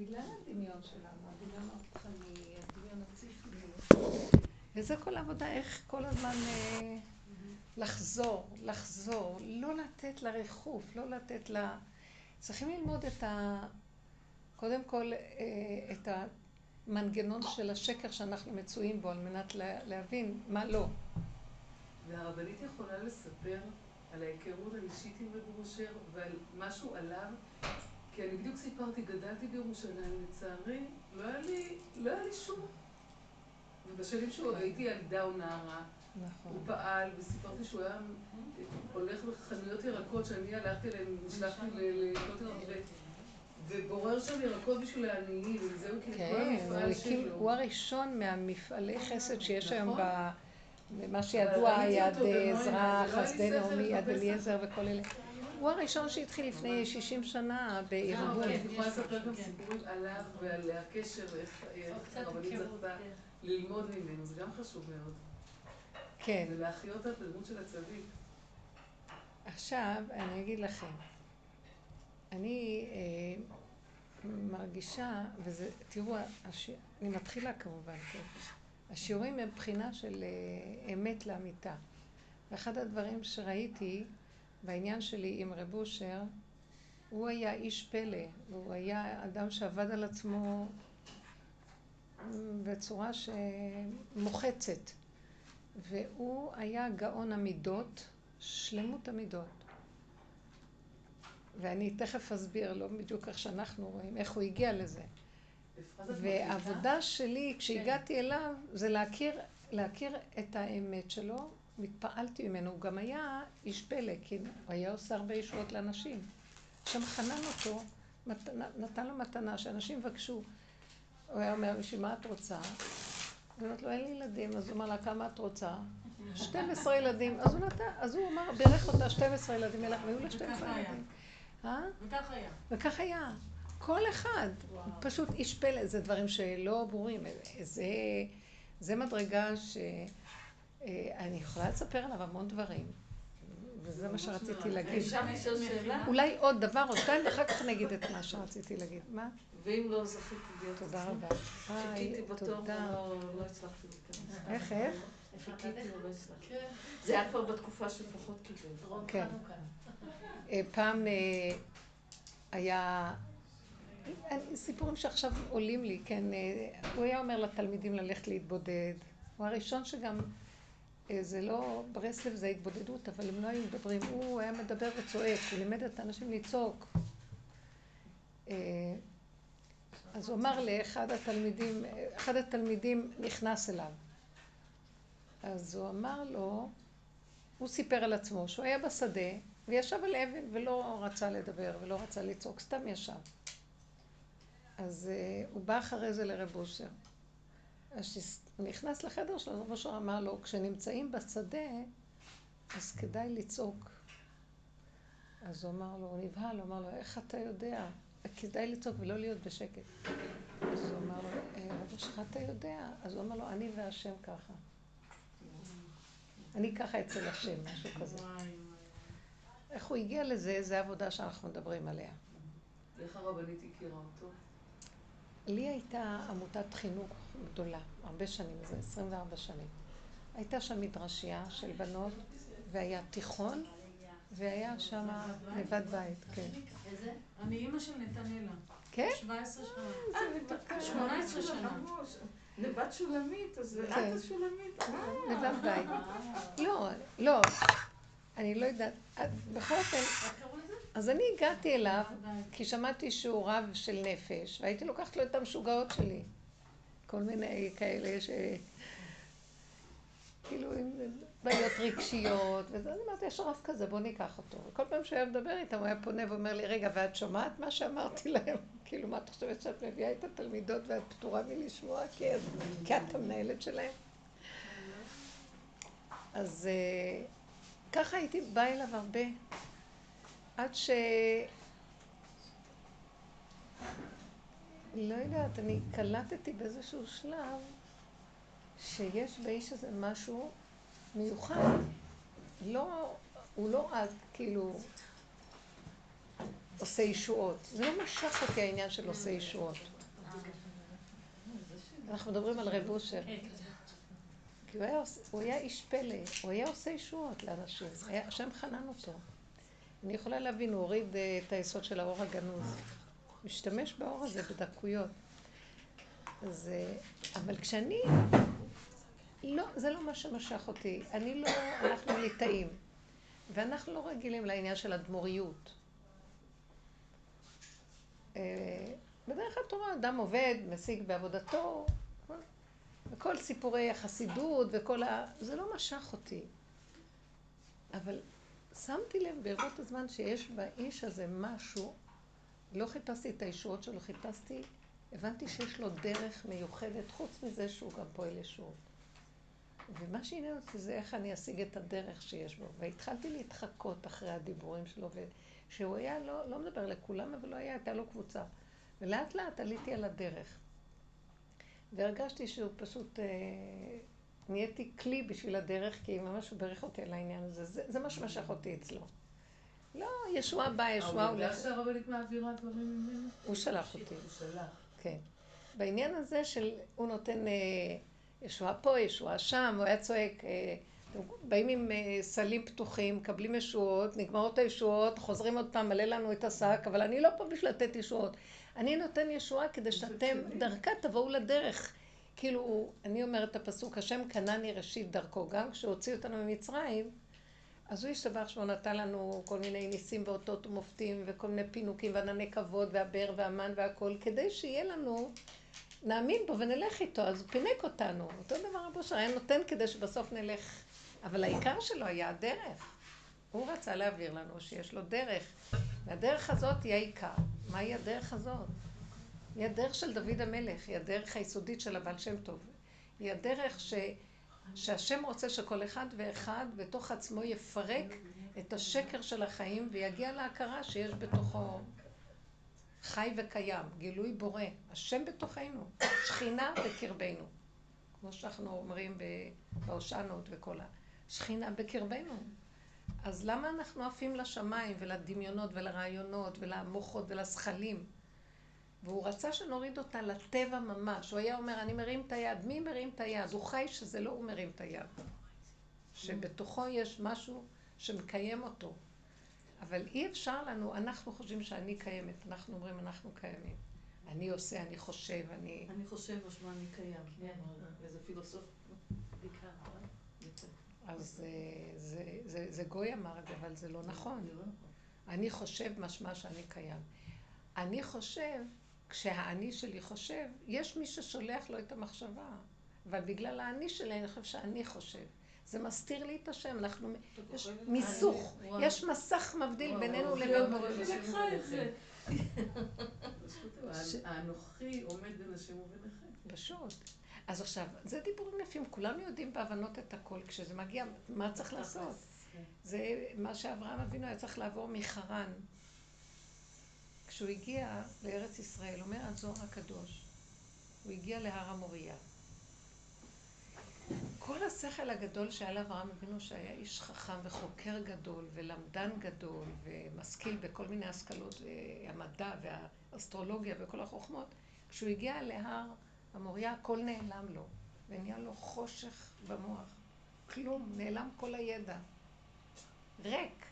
בגלל הדמיון שלנו, הדמיון הרוחני, הדמיון הציפי. וזה כל העבודה, איך כל הזמן אה, לחזור, לחזור, לא לתת לריחוף, לא לתת ל... צריכים ללמוד את ה... קודם כל, אה, את המנגנון של השקר שאנחנו מצויים בו, על מנת להבין מה לא. והרבנית יכולה לספר על ההיכרות האישית עם רב אושר ועל משהו עליו, כי אני בדיוק סיפרתי, גדלתי בירושלים, לצערי, לא היה לי, לא היה לי שום... ובשנים שהוא הייתי ילדה או נערה, נכון. הוא פעל, וסיפרתי שהוא היה הולך בחנויות ירקות שאני הלכתי אליהן, נשלחתי לקנות ירקות, ובורר שם ירקות בשביל העניים, וזהו כאילו כל כן, המפעל שלו. הוא הראשון מהמפעלי חסד שיש היום נכון. ב... ומה שידוע, יד עזרא, לא חסדי נעמי, יד אליעזר וכל אלה. הוא הראשון שהתחיל לפני 60 שנה בארגון. אני יכולה לספר גם סיפורים עליו ועל הקשר, ואיך הרבנית זכתה ללמוד ממנו, זה גם חשוב מאוד. כן. ולהחיות את הדמות של הצדיק. עכשיו, אני אגיד לכם, אני אה, מרגישה, וזה, תראו, הש... אני מתחילה כמובן, כן. השיעורים הם בחינה של אה, אמת לאמיתה. ואחד הדברים שראיתי בעניין שלי עם רב אושר, הוא היה איש פלא, הוא היה אדם שעבד על עצמו בצורה שמוחצת. והוא היה גאון המידות, שלמות המידות. ואני תכף אסביר, לא בדיוק איך שאנחנו רואים, איך הוא הגיע לזה. והעבודה שלי, כשהגעתי אליו, זה להכיר, להכיר את האמת שלו. התפעלתי ממנו. הוא גם היה איש פלא, כי הוא היה עושה הרבה ישועות לאנשים. שם חנן אותו, נתן לו מתנה, שאנשים יבקשו. הוא היה אומר, בשביל מה את רוצה? היא אומרת לו, אין לי ילדים. אז הוא אמר לה, כמה את רוצה? 12 ילדים. אז הוא נתן, אז הוא אמר, בירך אותה 12 ילדים, והיו לה 12 ילדים. אה? וכך היה. וכך היה. כל אחד. פשוט איש פלא, זה דברים שלא ברורים. זה, זה מדרגה שאני יכולה לספר עליו המון דברים. וזה מה שרציתי להגיד. אולי עוד דבר או שתיים, ואחר כך נגיד את מה שרציתי להגיד. מה? ואם לא זכיתי להיות תודה רבה. חיכיתי בתור ולא הצלחתי להיכנס. איך, איך? חיכיתי ולא הצלחתי. זה היה כבר בתקופה שפחות קיבל. כן. אה, פעם אה, היה... סיפורים שעכשיו עולים לי, כן, אה, הוא היה אומר לתלמידים ללכת להתבודד. הוא הראשון שגם, זה לא, ברסלב זה התבודדות, אבל הם לא היו מדברים. הוא היה מדבר וצועק, הוא לימד את האנשים לצעוק. אז הוא אמר לאחד התלמידים, אחד התלמידים נכנס אליו. אז הוא אמר לו, הוא סיפר על עצמו שהוא היה בשדה וישב על אבן ולא רצה לדבר ולא רצה לצעוק, סתם ישב. אז uh, הוא בא אחרי זה לרב אושר. אז הוא נכנס לחדר שלו, רב אושר אמר לו, כשנמצאים בשדה, אז כדאי לצעוק. אז הוא אמר לו, הוא נבהל, הוא אמר לו, איך אתה יודע? כדאי לצעוק ולא להיות בשקט. אז הוא אמר לו, אה, רב אושר, אתה יודע? אז הוא אמר לו, אני והשם ככה. אני ככה אצל השם, משהו כזה. איך הוא הגיע לזה, זה עבודה שאנחנו מדברים עליה. איך הרבנית הכירה אותו? לי הייתה עמותת חינוך גדולה, הרבה שנים, זה 24 שנים. הייתה שם מדרשייה של בנות, והיה תיכון, והיה שם לבד בית, כן. איזה? אני אימא של נתנאלה. כן? 17 שנה. 18 שנה. לבת שולמית, אז את כן. השולמית. לבד בית. לא, לא, אני לא יודעת. בכל אופן, אז אני הגעתי אליו, כי שמעתי שהוא רב של נפש, והייתי לוקחת לו את המשוגעות שלי. כל מיני כאלה ש... כאילו, עם בעיות רגשיות, וזה, אז אמרתי, יש רב כזה, בוא ניקח אותו. וכל פעם שהוא היה מדבר איתם, הוא היה פונה ואומר לי, רגע, ואת שומעת מה שאמרתי להם? כאילו, מה את חושבת שאת מביאה את התלמידות ואת פטורה מלשמוע? כי, כי את המנהלת שלהם. אז אה, ככה הייתי באה אליו הרבה, עד ש... לא יודעת, אני קלטתי באיזשהו שלב שיש באיש הזה משהו מיוחד. לא, הוא לא רק כאילו עושה ישועות. זה לא משך אותי העניין של עושה ישועות. אנחנו מדברים על רב אושר. כי הוא היה, הוא היה איש פלא, הוא היה עושה ישועות לאנשים, השם חנן אותו. אני יכולה להבין, הוא הוריד אה, את היסוד של האור הגנוז. משתמש באור הזה בדקויות. אז, אה, אבל כשאני, לא, זה לא מה שמשך אותי. אני לא, אנחנו ליטאים, ואנחנו לא רגילים לעניין של אדמו"ריות. אה, בדרך התורה אדם עובד, משיג בעבודתו, וכל סיפורי החסידות וכל ה... זה לא משך אותי. אבל שמתי לב ברבות הזמן שיש באיש הזה משהו, לא חיפשתי את הישועות שלו, חיפשתי, הבנתי שיש לו דרך מיוחדת, חוץ מזה שהוא גם פועל ישועות. ומה שעניין אותי זה איך אני אשיג את הדרך שיש בו. והתחלתי להתחקות אחרי הדיבורים שלו, שהוא היה, לא, לא מדבר לכולם, אבל לא היה, הייתה לו קבוצה. ולאט לאט עליתי על הדרך. והרגשתי שהוא פשוט, אה, נהייתי כלי בשביל הדרך, כי ממש הוא אותי על העניין הזה. זה, זה מה שמשך אותי אצלו. לא, ישועה באה, ישועה הולכת. יודע שהרבנית מעבירה דברים ממנו? הוא שלח אותי. הוא שלח. כן. בעניין הזה של, הוא נותן אה, ישועה פה, ישועה שם, הוא היה צועק, אה, באים עם אה, סלים פתוחים, מקבלים ישועות, נגמרות הישועות, חוזרים עוד פעם, מלא לנו את השק, אבל אני לא פה בשביל לתת ישועות. אני נותן ישועה כדי שאתם דרכה תבואו לדרך. כאילו, אני אומרת את הפסוק, השם קנני ראשית דרכו, גם כשהוציא אותנו ממצרים, אז הוא השתבח שהוא נתן לנו כל מיני ניסים ואותות ומופתים וכל מיני פינוקים וענני כבוד והבאר והמן והכל, כדי שיהיה לנו, נאמין בו ונלך איתו, אז הוא פינק אותנו. אותו דבר רבו שר היה נותן כדי שבסוף נלך, אבל העיקר שלו היה הדרך. הוא רצה להעביר לנו שיש לו דרך, והדרך הזאת היא העיקר. מהי הדרך הזאת? היא הדרך של דוד המלך, היא הדרך היסודית של הבעל שם טוב. היא הדרך ש... שהשם רוצה שכל אחד ואחד בתוך עצמו יפרק את השקר של החיים ויגיע להכרה שיש בתוכו חי וקיים, גילוי בורא, השם בתוכנו, שכינה בקרבנו, כמו שאנחנו אומרים בהושענות וכל ה... שכינה בקרבנו. אז למה אנחנו עפים לשמיים ולדמיונות ולרעיונות ולמוחות ולזכלים? והוא רצה שנוריד אותה לטבע ממש. הוא היה אומר, אני מרים את היד. מי מרים את היד? הוא חי שזה לא הוא מרים את היד. שבתוכו יש משהו שמקיים אותו. אבל אי אפשר לנו, אנחנו חושבים שאני קיימת, אנחנו אומרים אנחנו קיימים. אני עושה, אני חושב, אני... אני חושב משמע אני קיים. כן, איזה פילוסוף. אז אה, זה, זה, זה גוי אמר את זה, אבל זה לא נכון. אני חושב משמע שאני קיים. אני חושב, כשהאני שלי חושב, יש מי ששולח לו את המחשבה. אבל בגלל האני שלי, אני חושב שאני חושב. זה מסתיר לי את השם, אנחנו, יש מיסוך, יש מסך מבדיל בינינו לבין בורא. האנוכי עומד בין השם וביניכם. פשוט. אז עכשיו, זה דיבורים יפים, כולנו יודעים בהבנות את הכל, כשזה מגיע, מה צריך לעשות? זה מה שאברהם אבינו היה צריך לעבור מחרן. כשהוא הגיע לארץ ישראל, אומר הזוהר הקדוש, הוא הגיע להר המוריה. כל השכל הגדול שהיה לאברהם אבינו, שהיה איש חכם וחוקר גדול ולמדן גדול ומשכיל בכל מיני השכלות, אה, המדע והאסטרולוגיה וכל החוכמות, כשהוא הגיע להר המוריה הכל נעלם לו, ונהיה לו חושך במוח. כלום, נעלם כל הידע. ריק.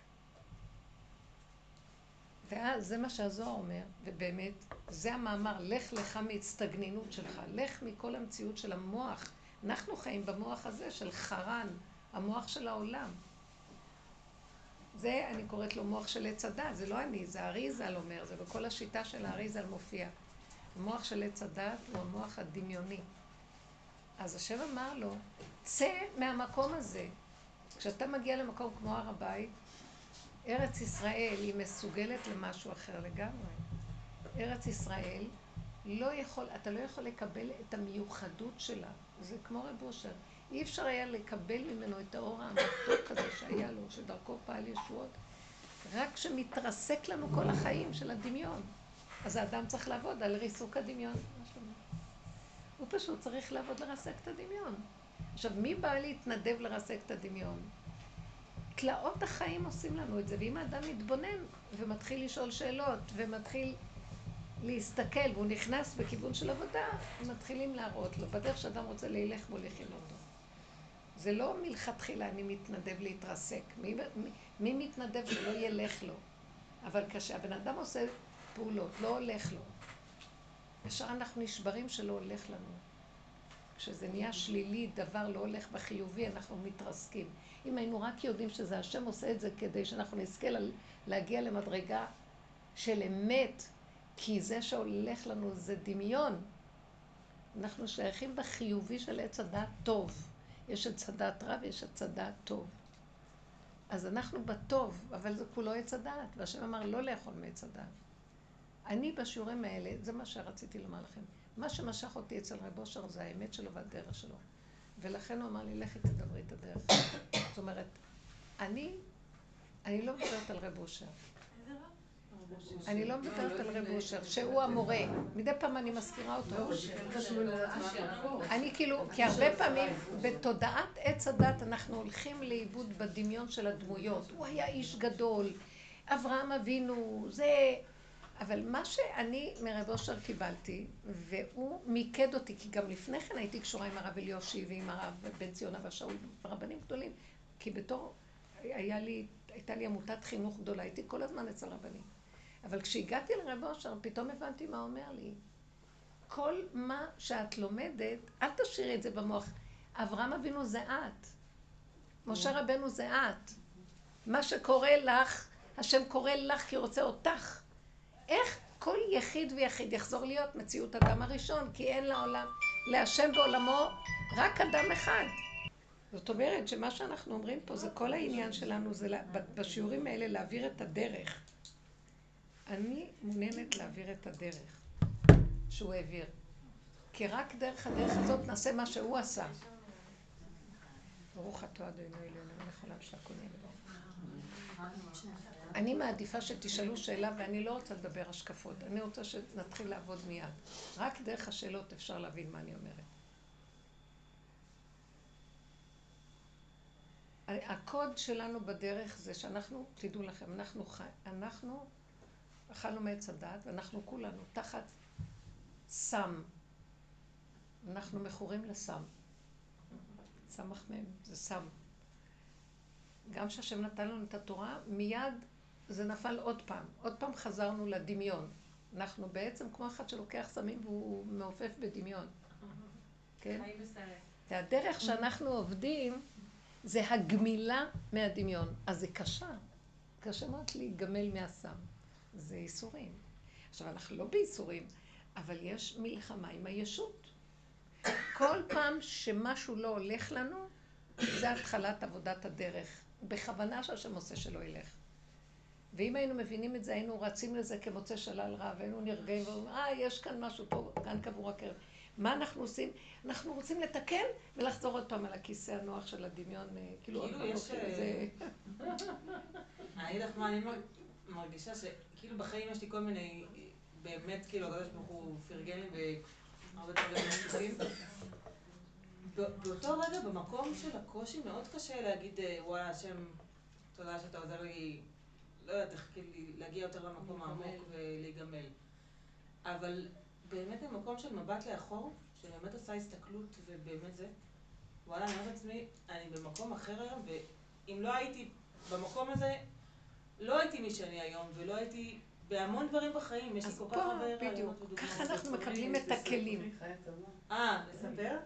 ואז זה מה שהזוהר אומר, ובאמת, זה המאמר, לך לך מהצטגנינות שלך, לך מכל המציאות של המוח. אנחנו חיים במוח הזה של חרן, המוח של העולם. זה, אני קוראת לו מוח של עץ הדת, זה לא אני, זה אריזל אומר, זה בכל השיטה של האריזל מופיע. המוח של עץ הדת הוא המוח הדמיוני. אז השם אמר לו, צא מהמקום הזה. כשאתה מגיע למקום כמו הר הבית, ארץ ישראל היא מסוגלת למשהו אחר לגמרי. ארץ ישראל לא יכול, אתה לא יכול לקבל את המיוחדות שלה. זה כמו רב אושר. אי אפשר היה לקבל ממנו את האור המתוק הזה שהיה לו, שדרכו פעל ישועות, רק כשמתרסק לנו כל החיים של הדמיון. אז האדם צריך לעבוד על ריסוק הדמיון. הוא פשוט צריך לעבוד לרסק את הדמיון. עכשיו, מי בא להתנדב לרסק את הדמיון? תלאות החיים עושים לנו את זה, ואם האדם מתבונן ומתחיל לשאול שאלות ומתחיל להסתכל והוא נכנס בכיוון של עבודה, מתחילים להראות לו. בדרך שאדם רוצה להילך מוליכים אותו. זה לא מלכתחילה אני מתנדב להתרסק. מי, מי, מי מתנדב שלא ילך לו? אבל כשהבן אדם עושה פעולות, לא הולך לו. ישר אנחנו נשברים שלא הולך לנו. כשזה נהיה שלילי, דבר לא הולך בחיובי, אנחנו מתרסקים. אם היינו רק יודעים שזה השם עושה את זה כדי שאנחנו נזכה להגיע למדרגה של אמת, כי זה שהולך לנו זה דמיון. אנחנו שייכים בחיובי של עץ הדעת טוב. יש עץ הדעת רע ויש עץ הדעת טוב. אז אנחנו בטוב, אבל זה כולו עץ הדעת, והשם אמר לא לאכול מעץ הדעת. אני בשיעורים האלה, זה מה שרציתי לומר לכם. מה שמשך אותי אצל רב אושר זה האמת שלו והדרך שלו. ולכן הוא אמר לי, לכי תדברי את הדרך. זאת אומרת, אני, אני לא מדברת על רב אושר. אני לא מדברת על רב אושר, שהוא המורה. מדי פעם אני מזכירה אותו. אני כאילו, כי הרבה פעמים בתודעת עץ הדת אנחנו הולכים לאיבוד בדמיון של הדמויות. הוא היה איש גדול, אברהם אבינו, זה... אבל מה שאני מרב אושר קיבלתי, והוא מיקד אותי, כי גם לפני כן הייתי קשורה עם הרב אליושי ועם הרב בן ציונה והשאול, רבנים גדולים, כי בתור, היה לי, הייתה לי עמותת חינוך גדולה, הייתי כל הזמן אצל רבנים. אבל כשהגעתי לרב אושר, פתאום הבנתי מה אומר לי. כל מה שאת לומדת, אל תשאירי את זה במוח. אברהם אבינו זה את. משה רבנו זה את. מה שקורה לך, השם קורא לך כי הוא רוצה אותך. איך כל יחיד ויחיד יחזור להיות מציאות אדם הראשון, כי אין לעולם, להשם בעולמו רק אדם אחד. זאת אומרת שמה שאנחנו אומרים פה זה כל העניין שלנו, זה בשיעורים האלה להעביר את הדרך. אני מעוניינת להעביר את הדרך שהוא העביר. כי רק דרך הדרך הזאת נעשה מה שהוא עשה. ברוך אתה אדוני אלוהינו מלך העולם שהכל נהיה אני מעדיפה שתשאלו שאלה ואני לא רוצה לדבר השקפות. אני רוצה שנתחיל לעבוד מיד. רק דרך השאלות אפשר להבין מה אני אומרת. הקוד שלנו בדרך זה שאנחנו, תדעו לכם, אנחנו, אנחנו אכלנו מעץ הדת, ואנחנו כולנו תחת סם. אנחנו מכורים לסם. סמך מהם, זה סם. גם כשהשם נתן לנו את התורה, מיד זה נפל עוד פעם. עוד פעם חזרנו לדמיון. אנחנו בעצם כמו אחד שלוקח סמים והוא מעופף בדמיון. כן? והדרך שאנחנו עובדים זה הגמילה מהדמיון. אז זה קשה. קשה מאוד להיגמל מהסם. זה ייסורים. עכשיו, אנחנו לא בייסורים, אבל יש מלחמה עם הישות. כל פעם שמשהו לא הולך לנו, זה התחלת עבודת הדרך. בכוונה שהשם עושה שלא ילך. ואם היינו מבינים את זה, היינו רצים לזה כמוצא שלל רע, והיינו נרגעים ואומרים, אה, יש כאן משהו פה, כאן קבור הכרב. מה אנחנו עושים? אנחנו רוצים לתקן ולחזור עוד פעם על הכיסא הנוח של הדמיון, אה, כאילו עוד פעם לוקחים איזה... אני אגיד לך מה, אני מרגישה שכאילו בחיים יש לי כל מיני, באמת, כאילו, הקדוש ברוך הוא פרגן לי והרבה דברים. באותו רגע, במקום של הקושי, מאוד קשה להגיד, אה, וואלה, השם, תודה שאתה עוזר לי, לא יודעת איך כאילו להגיע יותר למקום העמוק ולהיגמל. אבל באמת במקום של מבט לאחור, שבאמת עושה הסתכלות ובאמת זה, וואלה, אני אומרת לעצמי, אני במקום אחר היום, ואם לא הייתי במקום הזה, לא הייתי מי שאני היום, ולא הייתי בהמון דברים בחיים, יש לי כל כך הרבה רעיונות ודוגמאות. ככה אנחנו מקבלים את הכלים. אה, לספר?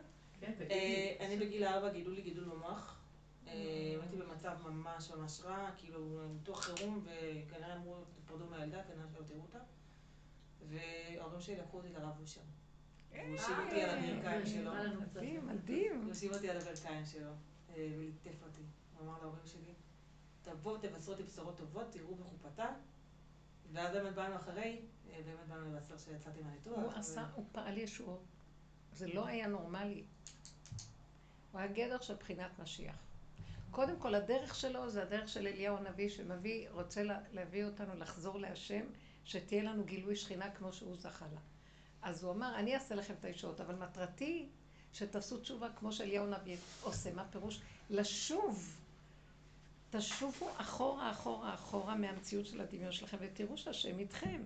כן, אה, אני בגיל ארבע גידלו לי גידול במוח. אה, הייתי במצב ממש ממש רע, כאילו ניתוח חירום, וכנראה אמרו, תפרדו מהילדה, כנראה שלא תראו אותה. וההורים שלי לקחו אותי לרב אושר. הוא הושיב אותי על הברכיים שלו. מדהים, מדהים. הוא הושיב אותי על הברכיים שלו, וליטף אותי. הוא אמר להורים שלי, תבואו תבשרו אותי בשורות טובות, תראו בחופתה. ואז באמת באנו אחרי, באמת באנו לבשר שיצאתי מהניתוח. הוא עשה, הוא פעל ישועות. זה לא היה נורמלי. הוא היה גדר של בחינת משיח. קודם כל, הדרך שלו זה הדרך של אליהו הנביא, שמביא, רוצה להביא אותנו לחזור להשם, שתהיה לנו גילוי שכינה כמו שהוא זכה לה. אז הוא אמר, אני אעשה לכם את הישועות, אבל מטרתי שתעשו תשובה כמו שאליהו הנביא עושה. מה פירוש? לשוב תשובו אחורה, אחורה, אחורה מהמציאות של הדמיון שלכם, ותראו שהשם איתכם.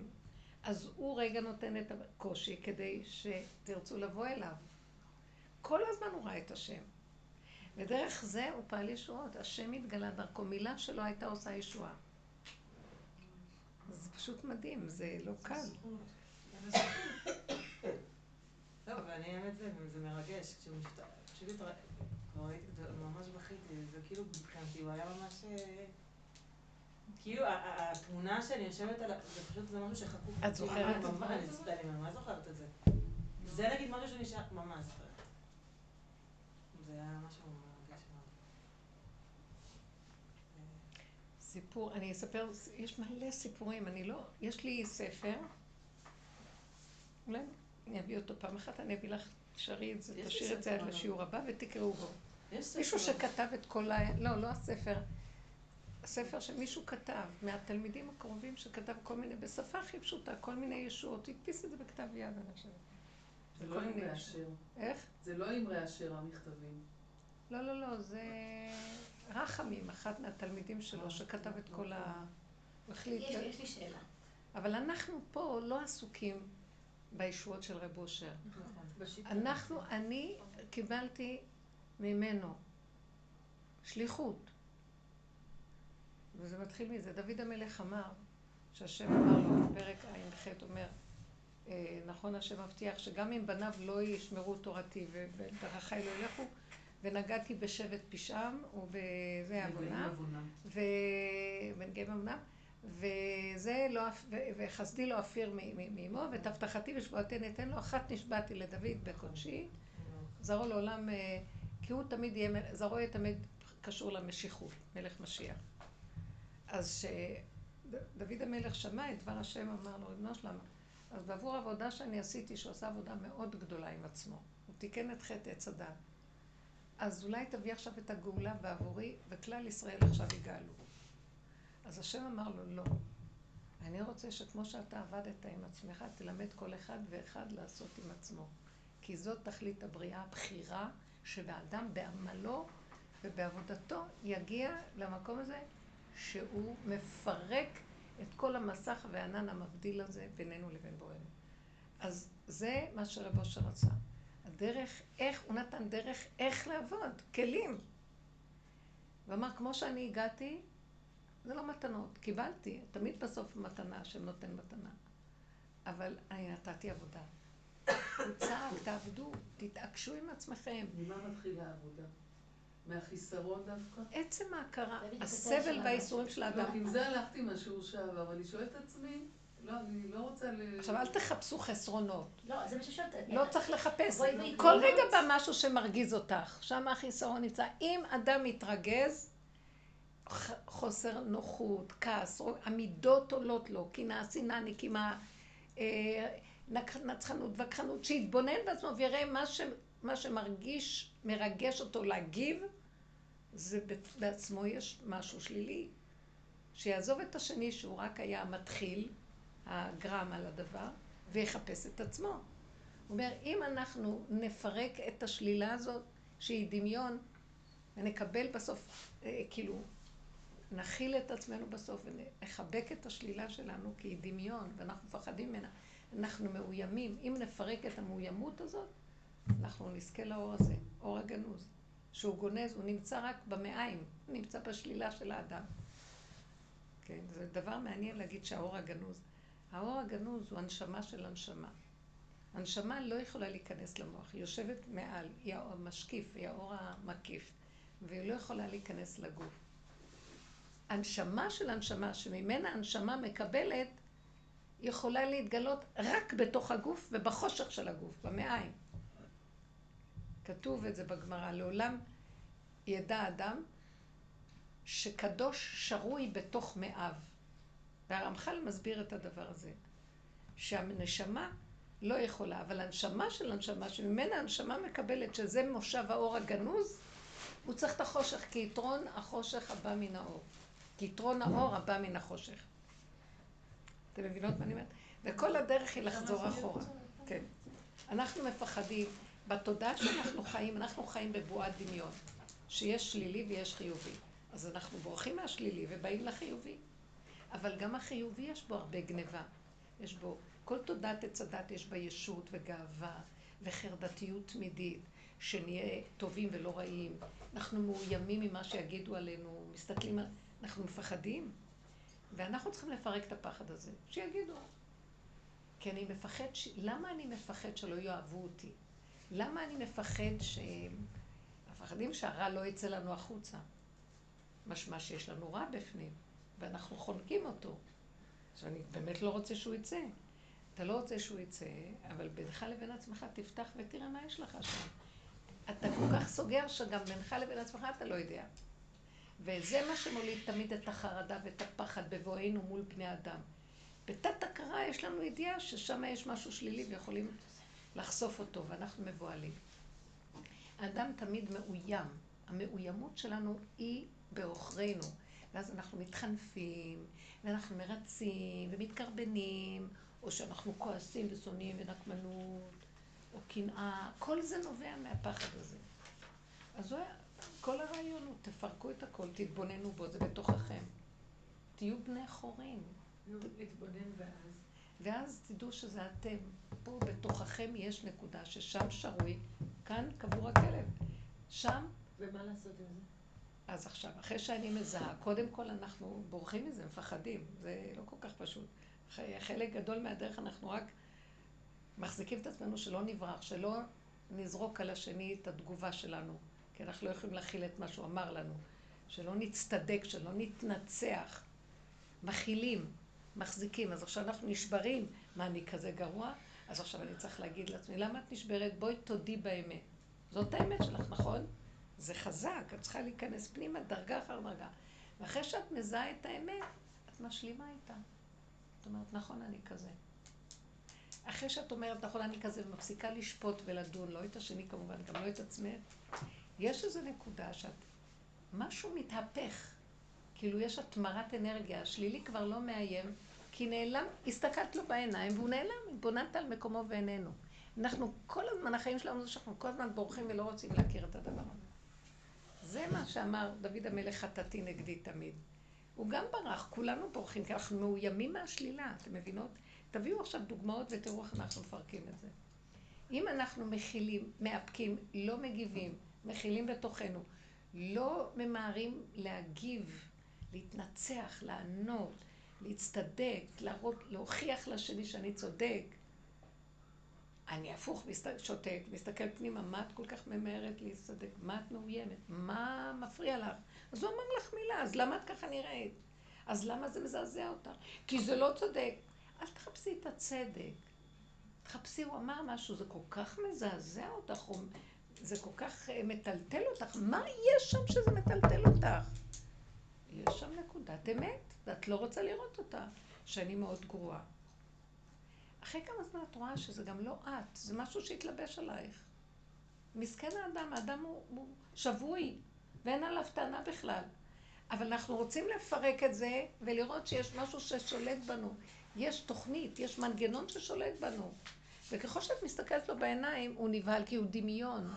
אז הוא רגע נותן את הקושי כדי שתרצו לבוא אליו. כל הזמן הוא ראה את השם. ודרך זה הוא פעל ישועות. השם התגלה דרכו. מילה שלא הייתה עושה ישועה. זה פשוט מדהים, זה לא קל. לא, ואני האמת זה, זה מרגש. פשוט ממש בכיתי, זה כאילו מבחינתי, הוא היה ממש... כאילו, התמונה שאני יושבת עליה, זה פשוט, זה משהו שחקוק. את זוכרת זה? אני ממש זוכרת את זה. זה נגיד משהו שנשאר, ממש זוכרת. זה היה משהו מרגש מאוד. סיפור, אני אספר, יש מלא סיפורים, אני לא, יש לי ספר, אולי אני אביא אותו פעם אחת, אני אביא לך, תשארי את זה, תשאיר את זה עד לשיעור הבא ותקראו בו. מישהו שכתב את כל ה... לא, לא הספר. הספר שמישהו כתב, מהתלמידים הקרובים שכתב כל מיני, בשפה הכי פשוטה, כל מיני ישועות, הדפיס את זה בכתב יד, אני חושבת. זה לא עם אשר. איך? זה לא עם אשר המכתבים. לא, לא, לא, זה רחמים, אחת מהתלמידים שלו, אה, שכתב את כל ה... הוא החליט... יש לי שאלה. אבל אנחנו פה לא עסוקים בישועות של רב אושר. נכון. אנחנו, אני קיבלתי ממנו שליחות. וזה מתחיל מזה. דוד המלך אמר, שהשם אמר לו בפרק ע"ח, אומר, אה, נכון השם מבטיח שגם אם בניו לא ישמרו תורתי ובדרכי לא ילכו, ונגעתי בשבט פשעם ובזה עוונם, ובן גאים עוונם, וזה לא, וחסדי לא אפיר מאמו, ואת הבטחתי ושבועתי ניתן לו, אחת נשבעתי לדוד בקודשי, זרעו לעולם, אה, כי הוא תמיד יהיה, זרעו יהיה תמיד קשור למשיחות, מלך משיח. אז כשדוד המלך שמע את דבר השם, אמר לו, ריבונו שלמה, אז בעבור העבודה שאני עשיתי, שהוא עשה עבודה מאוד גדולה עם עצמו, הוא תיקן את חטא עץ הדת. אז אולי תביא עכשיו את הגאולה בעבורי, וכלל ישראל עכשיו יגאלו. אז השם אמר לו, לא. אני רוצה שכמו שאתה עבדת עם עצמך, תלמד כל אחד ואחד לעשות עם עצמו. כי זאת תכלית הבריאה הבחירה, שבאדם בעמלו ובעבודתו יגיע למקום הזה שהוא מפרק את כל המסך והענן המבדיל הזה בינינו לבין בורנו. אז זה מה שרב אושר רצה. הדרך, איך, הוא נתן דרך איך לעבוד, כלים. ואמר, כמו שאני הגעתי, זה לא מתנות, קיבלתי, תמיד בסוף מתנה, השם נותן מתנה. אבל אני נתתי עבודה. צעק, תעבדו, תתעקשו עם עצמכם. ממה מתחילה העבודה? מהחיסרון דווקא? עצם ההכרה, הסבל והאיסורים של האדם. עם זה הלכתי מהשיעור שעבר, אבל אני שואלת את עצמי, לא, אני לא רוצה ל... עכשיו, אל תחפשו חסרונות. לא, זה מה ששואלת. לא צריך לחפש. כל רגע בא משהו שמרגיז אותך, שם החיסרון נמצא. אם אדם מתרגז, חוסר נוחות, כעס, המידות עולות לו, קנאה, שנאה, נקימה, אה, נצחנות, וכחנות, שיתבונן בעצמו ויראה מה, ש, מה שמרגיש, מרגש אותו להגיב, זה בעצמו יש משהו שלילי. שיעזוב את השני שהוא רק היה מתחיל, הגרם על הדבר, ויחפש את עצמו. הוא אומר, אם אנחנו נפרק את השלילה הזאת, שהיא דמיון, ונקבל בסוף, אה, כאילו, נכיל את עצמנו בסוף ונחבק את השלילה שלנו, כי היא דמיון, ואנחנו מפחדים ממנה. אנחנו מאוימים. אם נפרק את המאוימות הזאת, אנחנו נזכה לאור הזה, אור הגנוז. שהוא גונז, הוא נמצא רק במעיים, הוא נמצא בשלילה של האדם. כן, זה דבר מעניין להגיד שהאור הגנוז. האור הגנוז הוא הנשמה של הנשמה. הנשמה לא יכולה להיכנס למוח, היא יושבת מעל, היא המשקיף, היא האור המקיף, והיא לא יכולה להיכנס לגוף. הנשמה של הנשמה, שממנה הנשמה מקבלת, יכולה להתגלות רק בתוך הגוף ובחושך של הגוף, במעיים. כתוב את זה בגמרא, לעולם ידע אדם שקדוש שרוי בתוך מאיו. והרמח"ל מסביר את הדבר הזה, שהנשמה לא יכולה, אבל הנשמה של הנשמה, שממנה הנשמה מקבלת שזה מושב האור הגנוז, הוא צריך את החושך, כי יתרון החושך הבא מן האור. כי יתרון האור הבא מן החושך. אתם מבינות מה אני אומרת? וכל הדרך היא לחזור אחורה. כן. אנחנו מפחדים, בתודעה שאנחנו חיים, אנחנו חיים בבועת דמיון, שיש שלילי ויש חיובי. אז אנחנו בורחים מהשלילי ובאים לחיובי. אבל גם החיובי יש בו הרבה גניבה. יש בו, כל תודעת עץ הדת יש בה ישות וגאווה וחרדתיות תמידית, שנהיה טובים ולא רעים. אנחנו מאוימים ממה שיגידו עלינו, מסתכלים. אנחנו מפחדים. ואנחנו צריכים לפרק את הפחד הזה, שיגידו. כי אני מפחד, ש... למה אני מפחד שלא יאהבו אותי? למה אני מפחד ש... מפחדים שהרע לא יצא לנו החוצה. משמע שיש לנו רע בפנים, ואנחנו חונקים אותו. אז אני באמת לא רוצה שהוא יצא. אתה לא רוצה שהוא יצא, אבל בינך לבין עצמך תפתח ותראה מה יש לך שם. אתה כל כך סוגר שגם בינך לבין עצמך אתה לא יודע. וזה מה שמוליד תמיד את החרדה ואת הפחד בבואנו מול בני אדם. בתת הכרה יש לנו ידיעה ששם יש משהו שלילי ויכולים לחשוף אותו, ואנחנו מבוהלים. האדם תמיד מאוים. המאוימות שלנו היא בעוכרינו. ואז אנחנו מתחנפים, ואנחנו מרצים, ומתקרבנים, או שאנחנו כועסים ושונאים ונקמנות, או קנאה. כל זה נובע מהפחד הזה. אז היה, כל הרעיון הוא, תפרקו את הכל, תתבוננו בו, זה בתוככם. תהיו בני חורים. להתבונן ואז. ואז תדעו שזה אתם. פה בתוככם יש נקודה ששם שרוי, כאן קבור הכלב. שם... ומה לעשות עם זה? אז עכשיו, אחרי שאני מזהה, קודם כל אנחנו בורחים מזה, מפחדים. זה לא כל כך פשוט. חלק גדול מהדרך אנחנו רק מחזיקים את עצמנו שלא נברח, שלא נזרוק על השני את התגובה שלנו. כי אנחנו לא יכולים להכיל את מה שהוא אמר לנו. שלא נצטדק, שלא נתנצח. מכילים. מחזיקים. אז עכשיו אנחנו נשברים. מה, אני כזה גרוע? אז עכשיו אני צריך להגיד לעצמי, למה את נשברת? בואי תודי באמת. זאת האמת שלך, נכון? זה חזק, את צריכה להיכנס פנימה דרגה אחר דרגה. ואחרי שאת מזהה את האמת, את משלימה איתה. זאת אומרת, נכון, אני כזה. אחרי שאת אומרת, נכון, אני כזה, ומפסיקה לשפוט ולדון, לא את השני כמובן, גם לא את עצמך, יש איזו נקודה שאת... משהו מתהפך. כאילו יש התמרת אנרגיה, השלילי כבר לא מאיים, כי נעלם, הסתכלת לו בעיניים והוא נעלם, התבוננת על מקומו ואיננו. אנחנו כל הזמן, החיים שלנו זה שאנחנו כל הזמן בורחים ולא רוצים להכיר את הדבר הזה. זה מה שאמר דוד המלך חטאתי נגדי תמיד. הוא גם ברח, כולנו בורחים, כי אנחנו מאוימים מהשלילה, אתם מבינות? תביאו עכשיו דוגמאות ותראו איך אנחנו מפרקים את זה. אם אנחנו מכילים, מאפקים, לא מגיבים, מכילים בתוכנו, לא ממהרים להגיב, להתנצח, לענות, להצטדק, להראות, להוכיח לשני שאני צודק. אני הפוך, שותק, מסתכל פנימה, מה את כל כך ממהרת להצטדק? מה את מאוימת? מה מפריע לך? אז הוא אמר לך מילה, אז למה את ככה נראית? אז למה זה מזעזע אותך? כי זה לא צודק. אל תחפשי את הצדק. תחפשי, הוא אמר משהו, זה כל כך מזעזע אותך, זה כל כך אה, מטלטל אותך. מה יש שם שזה מטלטל אותך? יש שם נקודת אמת, ואת לא רוצה לראות אותה, שאני מאוד גרועה. אחרי כמה זמן את רואה שזה גם לא את, זה משהו שהתלבש עלייך. מסכן האדם, האדם הוא, הוא שבוי, ואין עליו טענה בכלל. אבל אנחנו רוצים לפרק את זה ולראות שיש משהו ששולט בנו. יש תוכנית, יש מנגנון ששולט בנו. וככל שאת מסתכלת לו בעיניים, הוא נבהל כי הוא דמיון.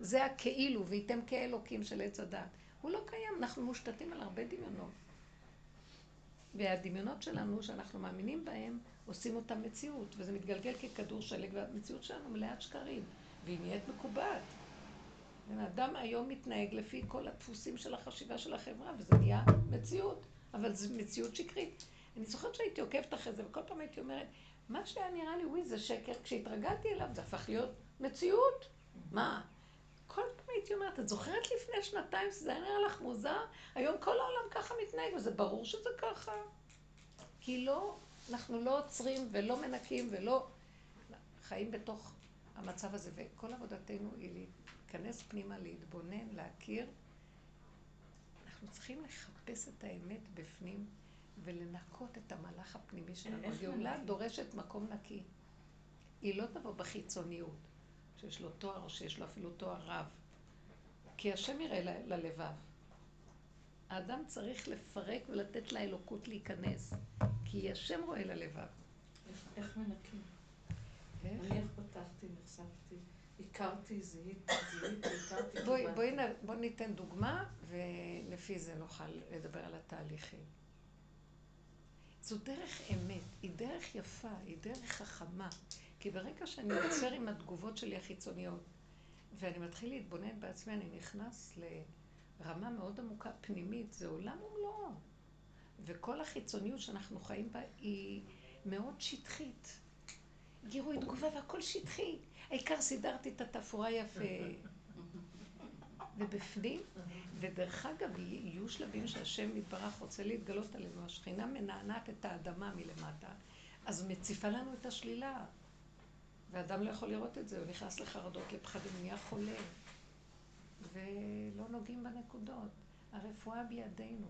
זה הכאילו, וייתם כאלוקים של עץ הדת. הוא לא קיים, אנחנו מושתתים על הרבה דמיונות. והדמיונות שלנו, שאנחנו מאמינים בהם, עושים אותם מציאות, וזה מתגלגל ככדור שלג, והמציאות שלנו מלאת שקרים, והיא נהיית מקובעת. בן אדם היום מתנהג לפי כל הדפוסים של החשיבה של החברה, וזה נהיה מציאות, אבל זו מציאות שקרית. אני זוכרת שהייתי עוקבת אחרי זה, וכל פעם הייתי אומרת, מה שהיה נראה לי, וואי, זה שקר, כשהתרגלתי אליו זה הפך להיות מציאות. מה? כל פעם הייתי אומרת, את זוכרת לפני שנתיים שזה היה נראה לך מוזר? היום כל העולם ככה מתנהג, וזה ברור שזה ככה. כי לא, אנחנו לא עוצרים ולא מנקים ולא... חיים בתוך המצב הזה, וכל עבודתנו היא להיכנס פנימה, להתבונן, להכיר. אנחנו צריכים לחפש את האמת בפנים ולנקות את המהלך הפנימי שלנו. הגאולה דורשת מקום נקי. היא לא תבוא בחיצוניות. שיש לו תואר או שיש לו אפילו תואר רב. כי השם יראה ל- ללבב. האדם צריך לפרק ולתת לאלוקות להיכנס, כי השם רואה ללבב. איך מנקים? איך? אני איך פתחתי, נחשפתי, הכרתי, זיהיתי, זיהיתי, הכרתי, בואי. בואי, בואי ניתן דוגמה, ולפי זה נוכל לדבר על התהליכים. זו דרך אמת, היא דרך יפה, היא דרך חכמה. כי ברגע שאני יוצר עם התגובות שלי החיצוניות, ואני מתחיל להתבונן בעצמי, אני נכנס לרמה מאוד עמוקה פנימית, זה עולם ומלואו. וכל החיצוניות שאנחנו חיים בה היא מאוד שטחית. גירוי תגובה והכל שטחי. העיקר סידרתי את התפאורה יפה. ובפנים, ודרך אגב, יהיו שלבים שהשם יתברך רוצה להתגלות עלינו, השכינה מנענעת את האדמה מלמטה, אז מציפה לנו את השלילה. ואדם לא יכול לראות את זה, הוא נכנס לחרדות, לפחדים, נהיה חולה. ולא נוגעים בנקודות. הרפואה בידינו.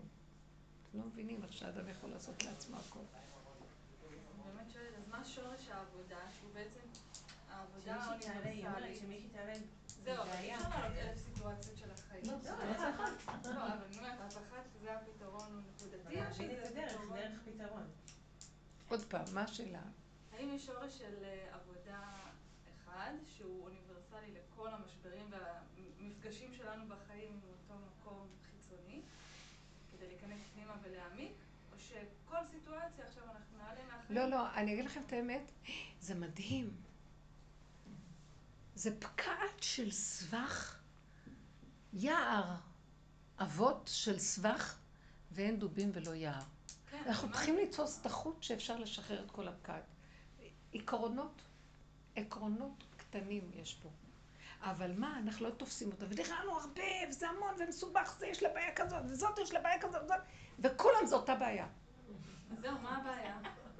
אתם לא מבינים איך שאדם יכול לעשות לעצמו הכל. אני באמת שואלת, אז מה שורש העבודה, שהוא בעצם העבודה האוניברסלית? זהו, אבל אי. אפשר לעלות אלף סיטואציות של החיים. לא, לא, לא, אבל אני אומרת, אז אחת זה הפתרון הוא נקודתי, או שזה? דרך פתרון. עוד פעם, מה השאלה? האם יש שורש של אה, עבודה אחד, שהוא אוניברסלי לכל המשברים והמפגשים שלנו בחיים עם אותו מקום חיצוני, כדי להיכנס פנימה ולהעמיק, או שכל סיטואציה עכשיו אנחנו נעלה מהחיים? לא, לא, אני אגיד לכם את האמת, זה מדהים. זה פקעת של סבך, יער, אבות של סבך, ואין דובים ולא יער. כן, אנחנו צריכים לתפוס את החוט שאפשר לשחרר את כל הפקעת. עקרונות, עקרונות קטנים יש פה. אבל מה, אנחנו לא תופסים אותה. ודרך לנו הרבה, וזה המון, ומסובך, זה יש לה בעיה כזאת, וזאת יש לה בעיה כזאת, וזאת, וכולם זו אותה בעיה. זהו, מה הבעיה?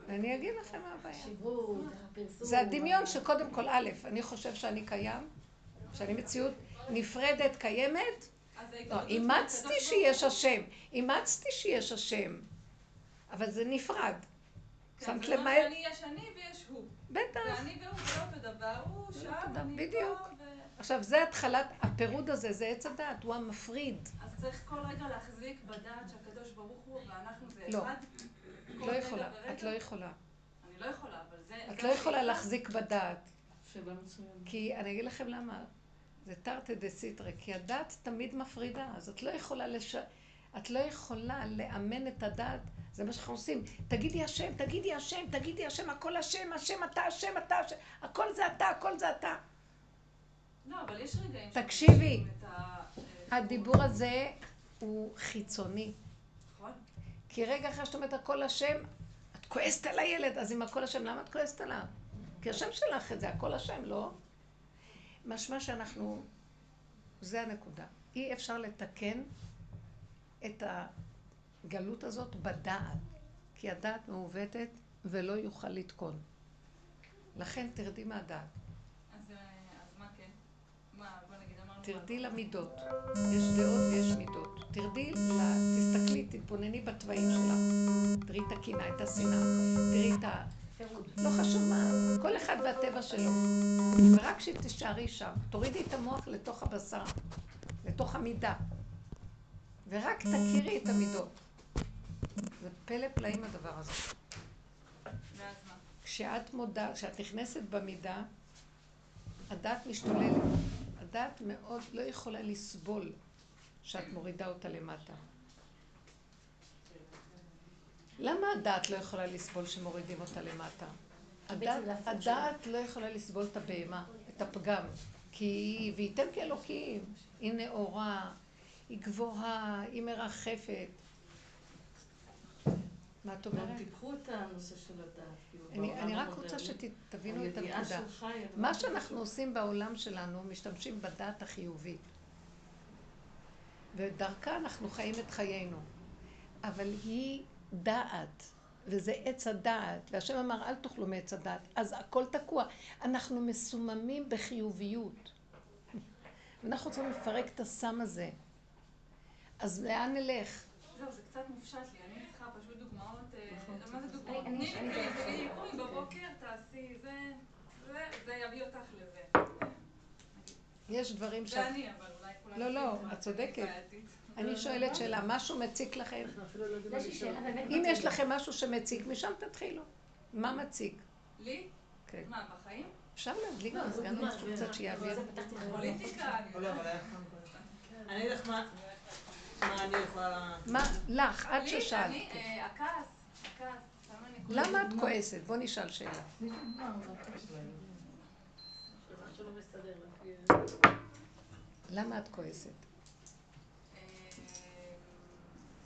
ואני אגיד לכם מה הבעיה. שיווק, פרסום. זה הדמיון שקודם כל, א', אני חושב שאני קיים, שאני מציאות נפרדת קיימת, לא, אימצתי שיש השם, אימצתי שיש השם, אבל זה נפרד. כן, שמת זה לב לא מה... שאני יש אני ויש הוא. בטח. ואני והוא זה לא אותו דבר, הוא שם, לא אני בדיוק. פה, ו- עכשיו, זה התחלת, הפירוד הזה, זה עץ הדעת, הוא המפריד. אז צריך כל רגע להחזיק בדעת שהקדוש ברוך הוא ואנחנו זה לא. אחד. כל לא יכולה. את לא יכולה. אני לא יכולה, אבל זה... את לא יכולה. להחזיק בדעת. כי אני אגיד לכם למה. זה תרתי דה סיטרא, כי הדעת תמיד מפרידה, אז את לא יכולה לש... את לא יכולה לאמן את הדעת, זה מה שאנחנו עושים. תגידי השם, תגידי השם, תגידי השם, הכל השם, השם, אתה השם, אתה השם, הכל זה אתה, הכל זה אתה. לא, אבל יש רגעים... תקשיבי. אה, הדיבור הזה הוא חיצוני. נכון. כי רגע אחרי שאת אומרת הכל השם, את כועסת על הילד, אז אם הכל השם, למה את כועסת עליו? כי השם שלך את זה, הכל השם, לא? משמע שאנחנו, זה הנקודה. אי אפשר לתקן את הגלות הזאת בדעת, כי הדעת מעוותת ולא יוכל לתקון. לכן תרדי מהדעת, אז אה, אז מה כן? מה, בוא נגיד, אמרנו... תרדי למידות. יש דעות ויש מידות. תרדי, ל... תסתכלי, תתבונני בתוואים שלך. תראי את הקנאה, את השנאה, תראי את ה... לא חשוב מה, כל אחד והטבע שלו. ורק כשתישארי שם, תורידי את המוח לתוך הבשר, לתוך המידה. ורק תכירי את המידות. זה פלא פלאים הדבר הזה. כשאת מודה, כשאת נכנסת במידה, הדת משתוללת. הדת מאוד לא יכולה לסבול שאת מורידה אותה למטה. למה הדת לא יכולה לסבול שמורידים אותה למטה? הדת, הדעת לא יכולה לסבול את הבהמה, את הפגם. כי היא, וייתם כאלוקים, היא נאורה, היא גבוהה, היא מרחפת. מה את אומרת? תיקחו את הנושא של הדת. כאילו, אני, רק. רוצה שתבינו את הנקודה. מה שאנחנו. עושים בעולם שלנו, משתמשים בדת החיובית. ודרכה אנחנו חיים את חיינו. אבל היא דעת, וזה עץ הדעת, והשם אמר אל תאכלו מעץ הדעת, אז הכל תקוע. אנחנו מסוממים בחיוביות. ואנחנו רוצים לפרק את הסם הזה. אז לאן נלך? זהו, זה קצת מופשט לי, אני צריכה פשוט דוגמאות, אה, נכון. מה זה דוגמאות? אני- תני אני- לי, אני- תגידי, קומי בבוקר, תעשי זה, זה, זה יביא אותך לזה. יש דברים ש... זה אני, אבל אולי כולם... לא, לא, את צודקת. אני בעייתית. אני שואלת שאלה, משהו מציק לכם? לא. אם יש לכם משהו שמציק, משם תתחילו. מה מציק? לי? כן. מה, בחיים? אפשר להדליק מזגן קצת שיעביר. פוליטיקה, אני לא, כבר. אני אגיד לך מה מה אני יכולה... מה, לך, את ששאלת. אה, הכעס, הכעס, למה את כועסת? בוא נשאל שאלה. למה את כועסת? אה,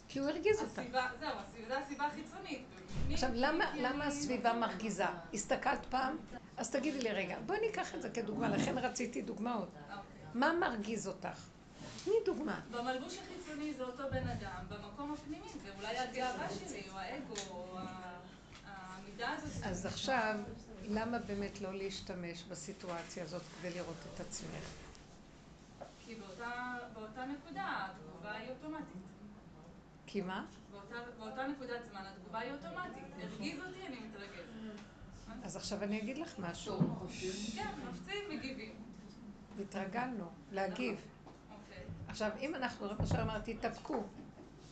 כי הוא הרגיז. הסביבה, זהו, הסביבה, זו הסיבה החיצונית. עכשיו, למה, הסביבה מרגיזה? הסתכלת פעם? אז תגידי לי רגע, בואי ניקח את זה כדוגמה, לכן רציתי דוגמאות. אוקיי. מה מרגיז אותך? תני דוגמה. במלבוש החיצוני זה אותו בן אדם, במקום הפנימי זה אולי הגאווה שלי, או האגו, או העמידה הזאת. אז עכשיו, למה באמת לא להשתמש בסיטואציה הזאת כדי לראות את עצמך? כי באותה, באותה נקודה התגובה היא אוטומטית. כי מה? באותה, באותה נקודת זמן התגובה היא אוטומטית. הרגיז אותי, אני מתרגז. אז עכשיו אני אגיד לך משהו. כן, מפציעים, מגיבים. התרגלנו להגיב. עכשיו, אם אנחנו, למשל אמרתי, תתאפקו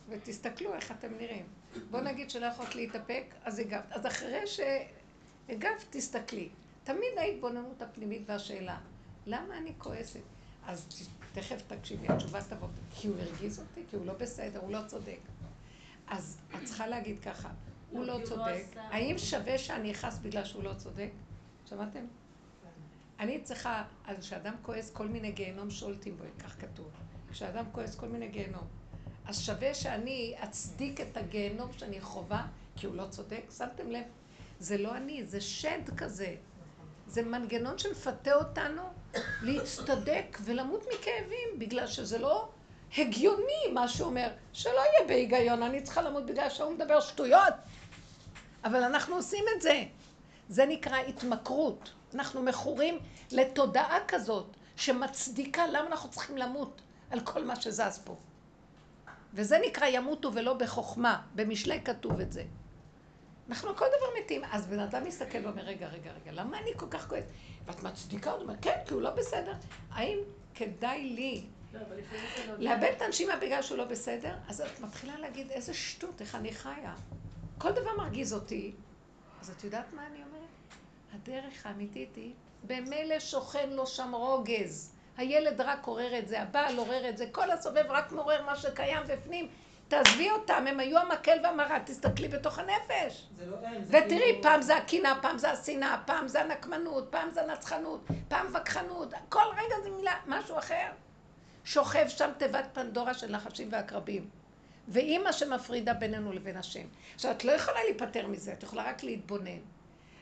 ותסתכלו איך אתם נראים. בוא נגיד שלא יכולת להתאפק, אז הגבת. אז אחרי שהגבת, תסתכלי. תמיד ההתבוננות הפנימית והשאלה, למה אני כועסת? אז תכף תקשיבי, התשובה תבוא, כי הוא הרגיז אותי, כי הוא לא בסדר, הוא לא צודק. אז את צריכה להגיד ככה, הוא לא לא צודק. האם שווה שאני אכעס בגלל שהוא לא צודק? שמעתם? אני צריכה, אז כשאדם כועס כל מיני גיהנום שולטים בו, כך כתוב. כשאדם כועס כל מיני גיהנום. אז שווה שאני אצדיק את הגיהנום שאני חווה, כי הוא לא צודק. שמתם לב? זה לא אני, זה שד כזה. זה מנגנון שמפתה אותנו להצטדק ולמות מכאבים, בגלל שזה לא הגיוני מה שהוא אומר. שלא יהיה בהיגיון, אני צריכה למות בגלל שהוא מדבר שטויות. אבל אנחנו עושים את זה. זה נקרא התמכרות. אנחנו מכורים לתודעה כזאת שמצדיקה למה אנחנו צריכים למות על כל מה שזז פה. וזה נקרא ימותו ולא בחוכמה, במשלי כתוב את זה. אנחנו כל דבר מתים. אז בן אדם מסתכל ואומר, רגע, רגע, רגע, למה אני כל כך כועס? ואת מצדיקה אותו, אומר, כן, כי הוא לא בסדר. האם כדאי לי לא, לא... לאבד את הנשימה בגלל שהוא לא בסדר? אז את מתחילה להגיד, איזה שטות, איך אני חיה. כל דבר מרגיז אותי. אז את יודעת מה אני אומרת? הדרך האמיתית היא, במילא שוכן לו שם רוגז. הילד רק עורר את זה, הבעל עורר את זה, כל הסובב רק מעורר מה שקיים בפנים. תעזבי אותם, הם היו המקל והמרה, תסתכלי בתוך הנפש. זה לא הם, זה ותראי, כאילו- פעם זה הקנאה, פעם זה השנאה, פעם זה הנקמנות, פעם זה הנצחנות, פעם וכחנות, כל רגע זה מילה, משהו אחר. שוכב שם תיבת פנדורה של נחשים ועקרבים. ואימא שמפרידה בינינו לבין השם. עכשיו, את לא יכולה להיפטר מזה, את יכולה רק להתבונן.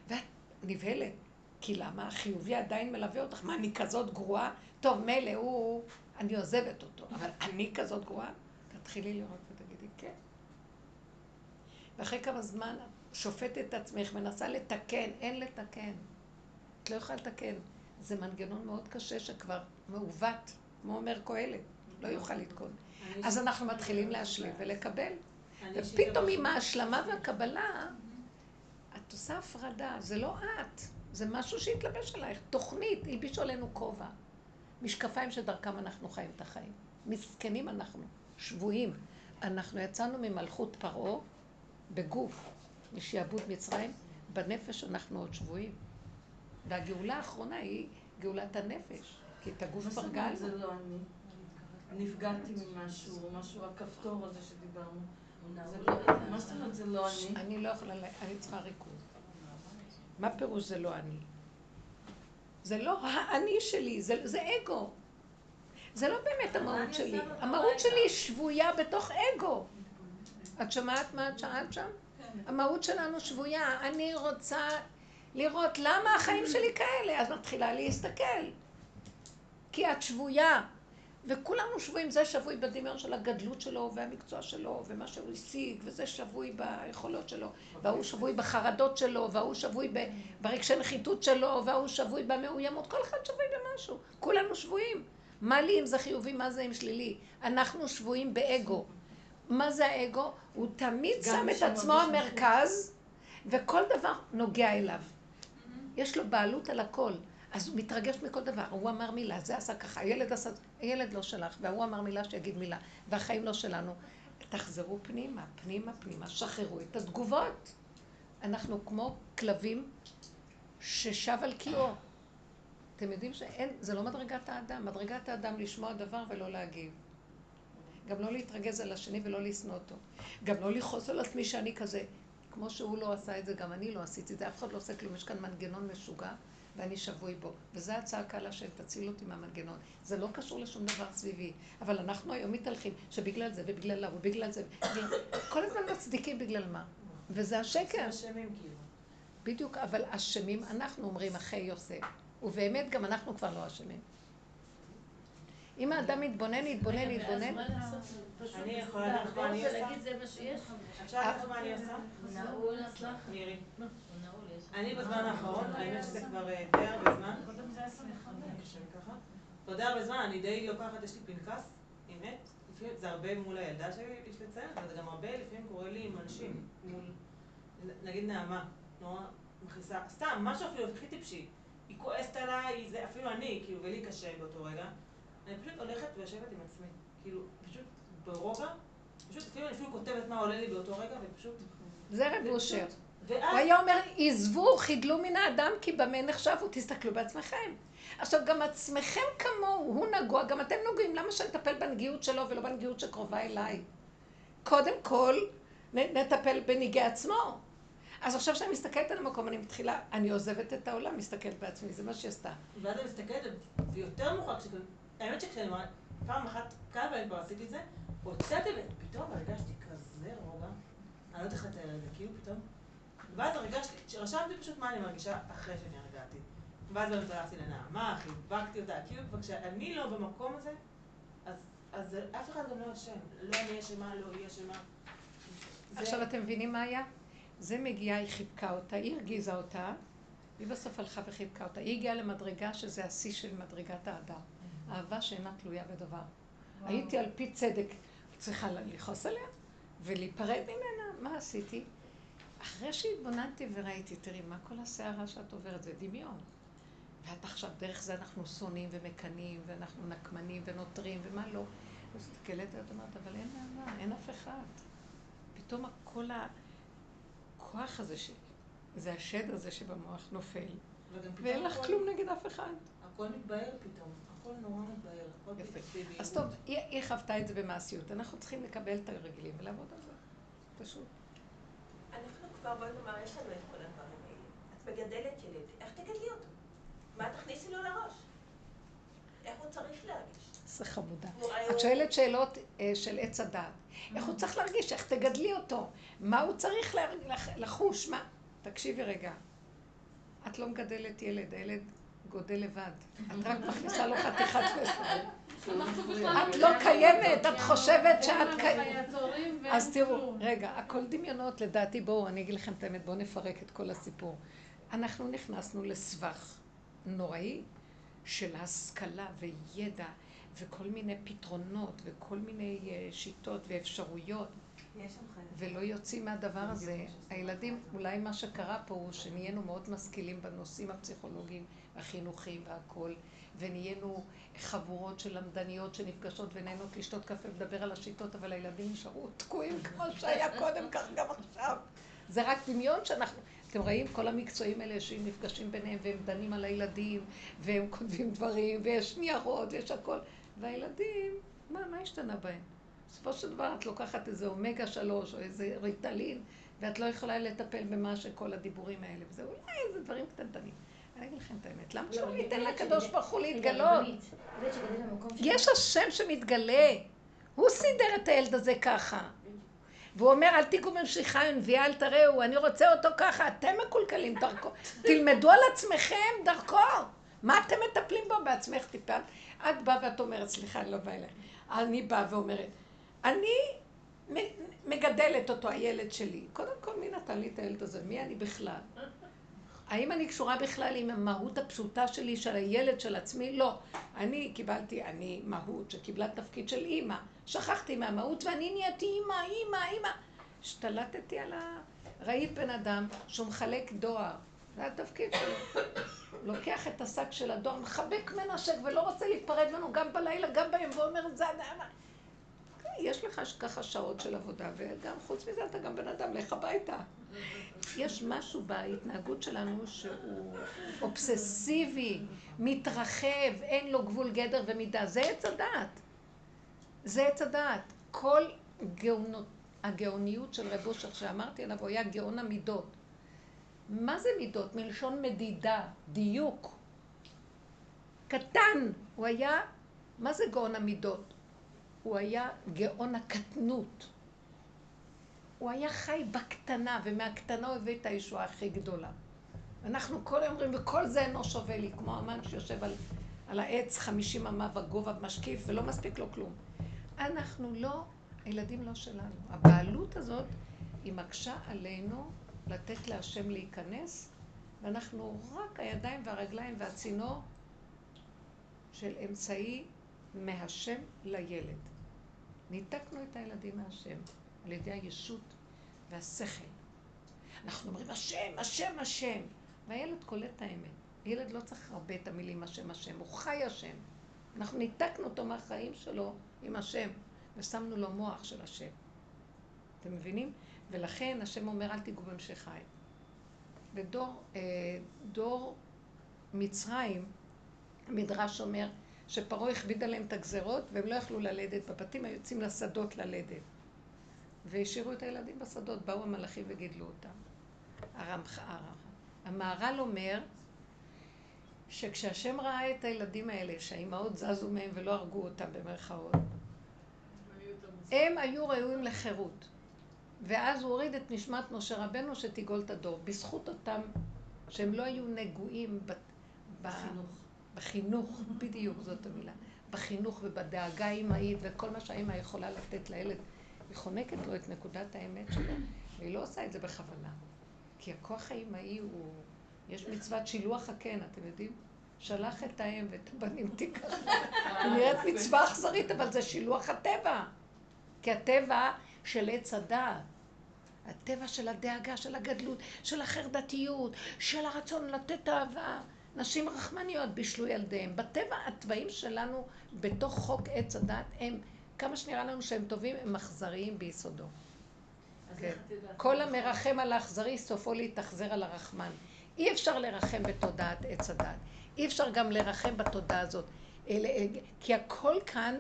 ואת נבהלת. כי למה? החיובי עדיין מלווה אותך. מה, אני כזאת גרועה? טוב, מילא הוא, אני עוזבת אותו, אבל אני כזאת גרועה? תתחילי לראות ותגידי, כן. ואחרי כמה זמן את שופטת את עצמך, מנסה לתקן, אין לתקן. את לא יכולה לתקן. זה מנגנון מאוד קשה שכבר מעוות, כמו אומר קהלת, לא יוכל לתקון. אז אנחנו מתחילים להשלים ולקבל. ופתאום עם ההשלמה והקבלה, את עושה הפרדה, זה לא את, זה משהו שהתלבש עלייך, תוכנית, הלבישו עלינו כובע. משקפיים שדרכם אנחנו חיים את החיים. מסכנים אנחנו, שבויים. אנחנו יצאנו ממלכות פרעה בגוף, משעבוד מצרים, בנפש אנחנו עוד שבויים. והגאולה האחרונה היא גאולת הנפש, כי את הגוף פרגלנו. אומרת זה לא אני? נפגעתי ממשהו, משהו, הכפתור הזה שדיברנו. זה לא- מה זאת אומרת זה לא אני? אני לא יכולה, אני צריכה ריכוז. מה פירוש זה לא אני? זה לא האני שלי, זה, זה אגו. זה לא באמת המהות שלי. המהות? שלי שבויה בתוך אגו. את שומעת מה את שאלת שם? המהות שלנו שבויה. אני רוצה לראות למה החיים שלי כאלה, אז מתחילה להסתכל. כי את שבויה. וכולנו שבויים, זה שבוי בדמיון של הגדלות שלו והמקצוע שלו ומה שהוא השיג, וזה שבוי ביכולות שלו, וההוא שבוי בחרדות שלו, וההוא שבוי ברגשי נחיתות שלו, וההוא שבוי במאוימות, כל אחד שבוי במשהו, כולנו שבויים. מה לי אם זה חיובי, מה זה אם שלילי? אנחנו שבויים באגו. מה זה האגו? הוא תמיד שם את עצמו המרכז, וכל דבר נוגע אליו. יש לו בעלות על הכל. אז הוא מתרגש מכל דבר. הוא אמר מילה, זה עשה ככה, הילד עשה... הילד לא שלך, והוא אמר מילה שיגיד מילה, והחיים לא שלנו. תחזרו פנימה, פנימה, פנימה, שחררו את התגובות. אנחנו כמו כלבים ששב על קיאו. אתם יודעים שאין, זה לא מדרגת האדם. מדרגת האדם לשמוע דבר ולא להגיב. גם לא להתרגז על השני ולא לשנוא אותו. גם לא לכעוס על עצמי שאני כזה. כמו שהוא לא עשה את זה, גם אני לא עשיתי את זה. אף אחד לא עושה כלום. יש כאן מנגנון משוגע, ואני שבוי בו. וזו הצעקה להשם, תציל אותי מהמנגנון. זה לא קשור לשום דבר סביבי. אבל אנחנו היום מתהלכים שבגלל זה ובגלל להוא ובגלל זה. כל הזמן מצדיקים בגלל מה. וזה השקר. אשמים כאילו. בדיוק, אבל אשמים אנחנו אומרים אחי יוסף. ובאמת גם אנחנו כבר לא אשמים. אם האדם יתבונן, יתבונן, יתבונן, אני יכולה להגיד? ולהגיד זה מה שיש. לך מה אני עושה? נעול אצלך. אני בזמן האחרון, האמת שזה כבר אה, די הרבה זמן. כבר די הרבה זמן, אני די לוקחת, יש לי פנקס, אמת. זה הרבה מול הילדה שלי, יש לציין, אבל זה גם הרבה לפעמים קורה לי עם אנשים, מול, נגיד נעמה, נורא מכניסה, סתם, משהו אפילו הכי טיפשי. היא כועסת עליי, זה אפילו אני, כאילו, ולי קשה באותו רגע. אני פשוט הולכת ויושבת עם עצמי. כאילו, פשוט ברוגע, פשוט אפילו אני אפילו כותבת מה עולה לי באותו רגע, ופשוט... זה רב אושר. הוא. היה אומר, עזבו, חידלו מן האדם, כי במה נחשבו, תסתכלו בעצמכם. עכשיו, גם עצמכם כמוהו, הוא נגוע, גם אתם נוגעים, למה שנטפל בנגיעות שלו ולא בנגיעות שקרובה אליי? קודם כל, נטפל בנגיעי עצמו. אז עכשיו שאני מסתכלת על המקום, אני מתחילה, אני עוזבת את העולם, מסתכלת בעצמי, זה מה שהיא עשתה. ואז אני מסתכלת, ויותר כשגם- האמת שכשאני אומרת, פעם אחת, כמה פעמים כבר עשיתי את זה, הוצאתי ופתאום הרגשתי כזה רוגע, אני לא יודעת איך לתאר את זה, כאילו פתאום, ואז הרגשתי, רשמתי פשוט מה אני מרגישה אחרי שאני הרגעתי. ואז באמת הלכתי לנעמה, חיבקתי אותה, כאילו, וכשאני לא במקום הזה, אז, אז אף אחד גם לא אשם. לא אני אשמה, לא היא אשמה. זה- עכשיו אתם מבינים מה היה? זה מגיעה, היא חיבקה אותה, היא הרגיזה אותה, היא בסוף הלכה וחיבקה אותה. היא הגיעה למדרגה שזה השיא של מדרגת האדם. אהבה שאינה תלויה בדבר. הייתי על פי צדק צריכה לכעוס עליה ולהיפרד ממנה, מה עשיתי? אחרי שהתבוננתי וראיתי, תראי, מה כל הסערה שאת עוברת? זה דמיון. ואת עכשיו, דרך זה אנחנו שונאים ומקנאים, ואנחנו נקמנים ונותרים, ומה לא. אז מסתכלת ואת אומרת, אבל אין אהבה, אין אף אחד. פתאום כל הכוח הזה, ש... זה השד הזה שבמוח נופל, ואין לך הכל- כלום נגד אף אחד. הכל מתבהר פתאום, הכל נורא מתבהר, הכל יפה. אז טוב, היא, חוותה את זה במעשיות. אנחנו צריכים לקבל את הרגילים ולעבוד על זה. פשוט. כבר, בואי נאמר, יש לנו את כל הדברים האלה. את מגדלת ילד, איך תגדלי אותו? מה תכניסי לו לראש? איך הוא צריך להרגיש? זה חמודה. את שואלת שאלות אה, של עץ הדעת. איך הוא צריך להרגיש? איך תגדלי אותו? מה הוא צריך לחוש? מה? תקשיבי רגע. את לא מגדלת ילד, הילד גודל לבד. את רק מכניסה לו חתיכת כסף. את לא קיימת, את חושבת שאת קיימת. אז תראו, רגע, הכל דמיונות לדעתי, בואו, אני אגיד לכם את האמת, בואו נפרק את כל הסיפור. אנחנו נכנסנו לסבך נוראי של השכלה וידע וכל מיני פתרונות וכל מיני אה, שיטות ואפשרויות. ולא יוצאים מהדבר הזה. הילדים, אולי מה שקרה פה הוא שנהיינו מאוד משכילים בנושאים הפסיכולוגיים, החינוכיים והכול, ונהיינו חבורות של למדניות שנפגשות ונהנות לשתות קפה ולדבר על השיטות, אבל הילדים נשארו תקועים כמו שהיה קודם, כך גם עכשיו. זה רק דמיון שאנחנו... אתם רואים כל המקצועים האלה שהם נפגשים ביניהם והם דנים על הילדים והם כותבים דברים ויש ניירות ויש הכל והילדים, מה, מה השתנה בהם? בסופו של דבר את לוקחת איזה אומגה שלוש או איזה ריטלין ואת לא יכולה לטפל במה שכל הדיבורים האלה וזה אולי איזה דברים קטנטנים. אני אגיד לכם את האמת, למה שלא ניתן לקדוש ברוך הוא להתגלות? יש השם שמתגלה. הוא סידר את הילד הזה ככה. והוא אומר, אל תיגעו במשיחה הנביאה, אל תראו, אני רוצה אותו ככה, אתם מקולקלים דרכו. תלמדו על עצמכם דרכו. מה אתם מטפלים בו בעצמך טיפלת? את באה ואת אומרת, סליחה, אני לא באה אליך. אני באה ואומרת, אני מגדלת אותו, הילד שלי. קודם כל, מי נתן לי את הילד הזה? מי אני בכלל? האם אני קשורה בכלל עם המהות הפשוטה שלי, של הילד של עצמי? לא. אני קיבלתי, אני מהות שקיבלה תפקיד של אימא. שכחתי מהמהות ואני נהייתי אימא, אימא, אימא. השתלטתי על ה... ראית בן אדם שהוא מחלק דואר. זה התפקיד שלו. לוקח את השק של הדואר, מחבק מנשק ולא רוצה להיפרד ממנו גם בלילה, גם ביום, ואומר, זה. יש לך ככה שעות של עבודה, וגם חוץ מזה אתה גם בן אדם, לך הביתה. יש משהו בהתנהגות שלנו שהוא אובססיבי, מתרחב, אין לו גבול גדר ומידה. זה עץ הדעת. זה עץ הדעת. כל גאונות, הגאוניות של רב אושר שאמרתי עליו, הוא היה גאון המידות. מה זה מידות? מלשון מדידה, דיוק. קטן. הוא היה, מה זה גאון המידות? הוא היה גאון הקטנות. הוא היה חי בקטנה, ומהקטנה הוא הביא את הישועה הכי גדולה. אנחנו כל היום אומרים, וכל זה אינו שווה לי, כמו המן שיושב על, על העץ חמישים אמה בגובה משקיף, ולא מספיק לו כלום. אנחנו לא, הילדים לא שלנו. הבעלות הזאת, היא מקשה עלינו לתת להשם להיכנס, ואנחנו רק הידיים והרגליים והצינור של אמצעי מהשם לילד. ניתקנו את הילדים מהשם על ידי הישות והשכל. אנחנו אומרים השם, השם, השם, והילד קולט את האמת. ילד לא צריך הרבה את המילים השם, השם, הוא חי השם. אנחנו ניתקנו אותו מהחיים שלו עם השם, ושמנו לו מוח של השם. אתם מבינים? ולכן השם אומר אל תיגעו במשיחי. בדור אה, דור מצרים, המדרש אומר שפרעה הכביד עליהם את הגזרות והם לא יכלו ללדת בבתים, היו יוצאים לשדות ללדת. והשאירו את הילדים בשדות, באו המלאכים וגידלו אותם. הרמח, המהר"ל אומר שכשהשם ראה את הילדים האלה, שהאימהות זזו מהם ולא הרגו אותם במרכאות, הם היו ראויים לחירות. ואז הוא הוריד את נשמת משה רבנו שתגאול את הדור. בזכות אותם, שהם לא היו נגועים. בחינוך. בחינוך, בדיוק זאת המילה. בחינוך ובדאגה האמהית וכל מה שהאמא יכולה לתת לילד. היא חונקת לו את נקודת האמת שלו, והיא לא עושה את זה בכוונה. כי הכוח האמהי הוא... יש מצוות שילוח הקן, אתם יודעים? שלח את האם ואת הבנים תיקח. נראית מצווה אכזרית, אבל זה שילוח הטבע. כי הטבע של עץ הדעת, הטבע של הדאגה, של הגדלות, של החרדתיות, של הרצון לתת אהבה. נשים רחמניות בישלו ילדיהם. בטבע התוואים שלנו בתוך חוק עץ הדת הם, כמה שנראה לנו שהם טובים, הם אכזריים ביסודו. כן. כל המרחם על האכזרי סופו להתאכזר על הרחמן. אי אפשר לרחם בתודעת עץ הדת. אי אפשר גם לרחם בתודעה הזאת. כי הכל כאן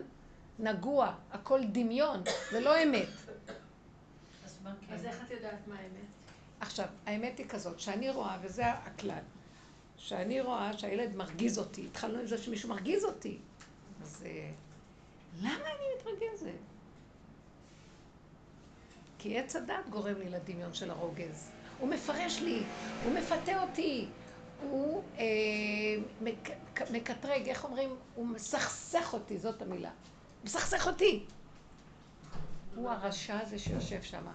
נגוע, הכל דמיון, זה לא אמת. אז איך את יודעת מה האמת? עכשיו, האמת היא כזאת, שאני רואה, וזה הכלל, שאני רואה שהילד מרגיז אותי, התחלנו עם זה שמישהו מרגיז אותי, אז אה, למה אני מתרגזת? כי עץ הדת גורם לי לדמיון של הרוגז. הוא מפרש לי, הוא מפתה אותי, הוא אה, מק, מקטרג, איך אומרים? הוא מסכסך אותי, זאת המילה. מסכסך אותי. הוא הרשע הזה שיושב שם.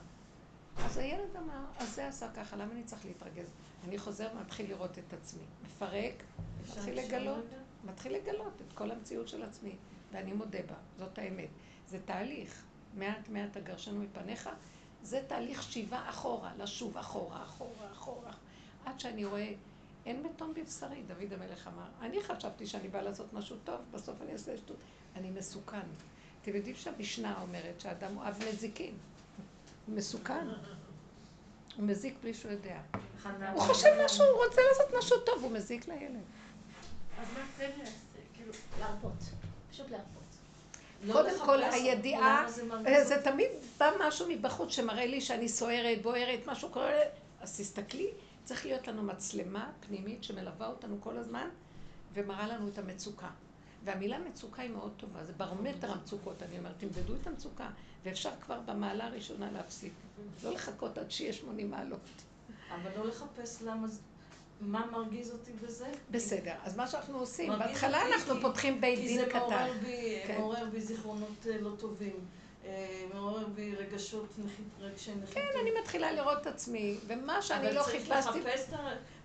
אז הילד אמר, אז זה עשה ככה, למה אני צריך להתרגז? אני חוזר, מתחיל לראות את עצמי. מפרק, מתחיל לגלות, מתחיל לגלות את כל המציאות של עצמי, ואני מודה בה, זאת האמת. זה תהליך, מעט מעט הגרשנו מפניך, זה תהליך שיבה אחורה, לשוב אחורה, אחורה, אחורה, עד שאני רואה, אין בתום בבשרי, דוד המלך אמר. אני חשבתי שאני באה לעשות משהו טוב, בסוף אני אעשה שטות. אני מסוכן. אתם יודעים שהמשנה אומרת שהאדם הוא אב נזיקין. מסוכן. הוא מזיק בלי שהוא יודע. הוא חושב משהו, הוא רוצה לעשות משהו טוב, הוא מזיק לילד. אז מה כן כאילו, להרפות. פשוט להרפות. לא קודם כל, הידיעה, זה אה, זה תמיד בא משהו מבחוץ שמראה לי שאני סוערת, בוערת, משהו קורה, אז תסתכלי, צריך להיות לנו מצלמה פנימית שמלווה אותנו כל הזמן ומראה לנו את המצוקה. והמילה מצוקה היא מאוד טובה, זה ברומטר המצוקות, אני אומרת, תמדדו את המצוקה, ואפשר כבר במעלה הראשונה להפסיק, לא לחכות עד שיהיה 80 מעלות. אבל לא לחפש למה, זה- מה מרגיז אותי בזה. בסדר, אז מה שאנחנו עושים, בהתחלה אנחנו כי- פותחים בית כי דין זה קטן. מעורר בי, כן. מעורר בי זיכרונות אה, לא טובים. אה, מעורר בי רגשות, רגשי נחיתות. כן, אני מתחילה לראות את עצמי, ומה שאני לא אבל צריך חיפשתי... לחפש את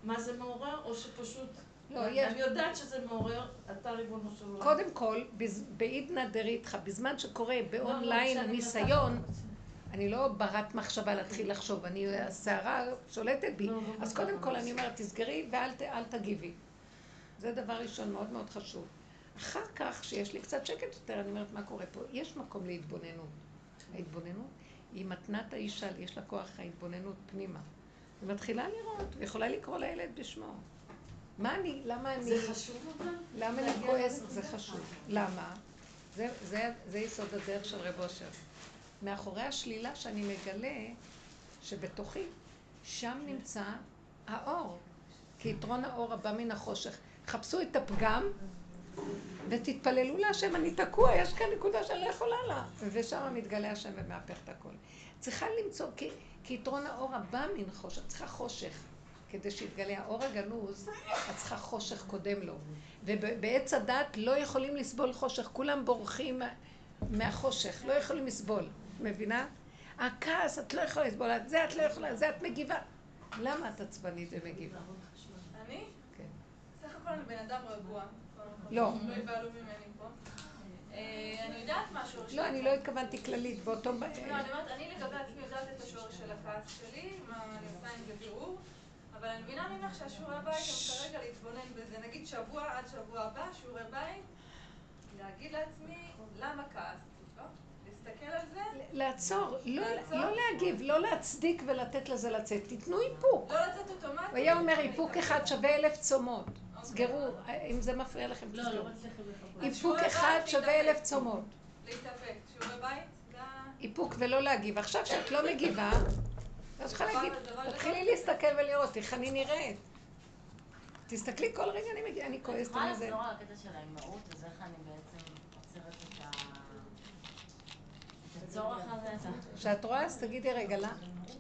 מה זה מעורר, או שפשוט... לא, יש... אני יודעת שזה מעורר, אתה ריבונו של עולם. קודם כל, בעידנא דריתחא, בזמן שקורה לא, לא, באונליין הניסיון, אני לא ברת מחשבה להתחיל לחשוב, אני, הסערה שולטת בי. אז קודם כל. אני אומרת, תסגרי ואל תגיבי. זה דבר ראשון מאוד מאוד חשוב. אחר כך, כשיש לי קצת שקט יותר, אני אומרת, מה קורה פה? יש מקום להתבוננות. ההתבוננות היא מתנת האישה, יש לה כוח ההתבוננות פנימה. היא מתחילה לראות, ויכולה לקרוא לילד בשמו. מה אני, למה אני... זה חשוב אבל? למה אני כועסת? לנקודה זה חשוב. למה? זה, זה, זה יסוד הדרך של רב אושר. מאחורי השלילה שאני מגלה שבתוכי, שם נמצא האור. כי יתרון האור הבא מן החושך. חפשו את הפגם ותתפללו להשם, אני תקוע, יש כאן נקודה שאני לא יכולה לה. ושם מתגלה השם ומהפך את הכל. צריכה למצוא, כי, כי יתרון האור הבא מן חושך, צריכה חושך. כדי שיתגלה האור הגנוז, את צריכה חושך קודם לו. ובעץ הדת לא יכולים לסבול חושך, כולם בורחים מה- מהחושך, לא יכולים לסבול. מבינה? הכעס, את לא יכולה לסבול, את זה את לא יכולה, זה את מגיבה. למה את עצבנית ומגיבה? אני? כן. סך הכל אני בן אדם רגוע. לא. לא יבהלו ממני פה. אה, אני יודעת משהו. לא, אני לא התכוונתי כללית, באותו... לא, אני אומרת, אני לגבי עצמי יודעת את השורש של הכעס שלי, מה אני עושה עם זה בירור, אבל אני מבינה ממך שהשיעורי בית הם כרגע להתבונן בזה. נגיד שבוע עד שבוע הבא, שיעורי בית, להגיד לעצמי, למה כעסתי? לא? להסתכל על זה, לעצור, לא, לעצור? לא להגיב, לא להצדיק ולתת לזה לצאת, תיתנו איפוק. לא לצאת אוטומטית. הוא היה אומר, איפוק אחד שווה אלף צומות. סגרו, אם זה מפריע לכם, לא, תסגרו. לא מצליחים לחכות. איפוק אחד שווה. אלף צומות. להתאפק. שיעורי בית. איפוק ולא להגיב. עכשיו שאת לא מגיבה, את צריכה להגיד, תתחילי להסתכל ולראות איך אני נראית. תסתכלי כל רגע, אני מגיעה, אני כועסת יכולה על זה. לחזור על הקטע של האימהות, אז איך אני בעצם עוצרת את ה... את הצורך הזה? כשאת רואה, אז תגידי, רגע, לא,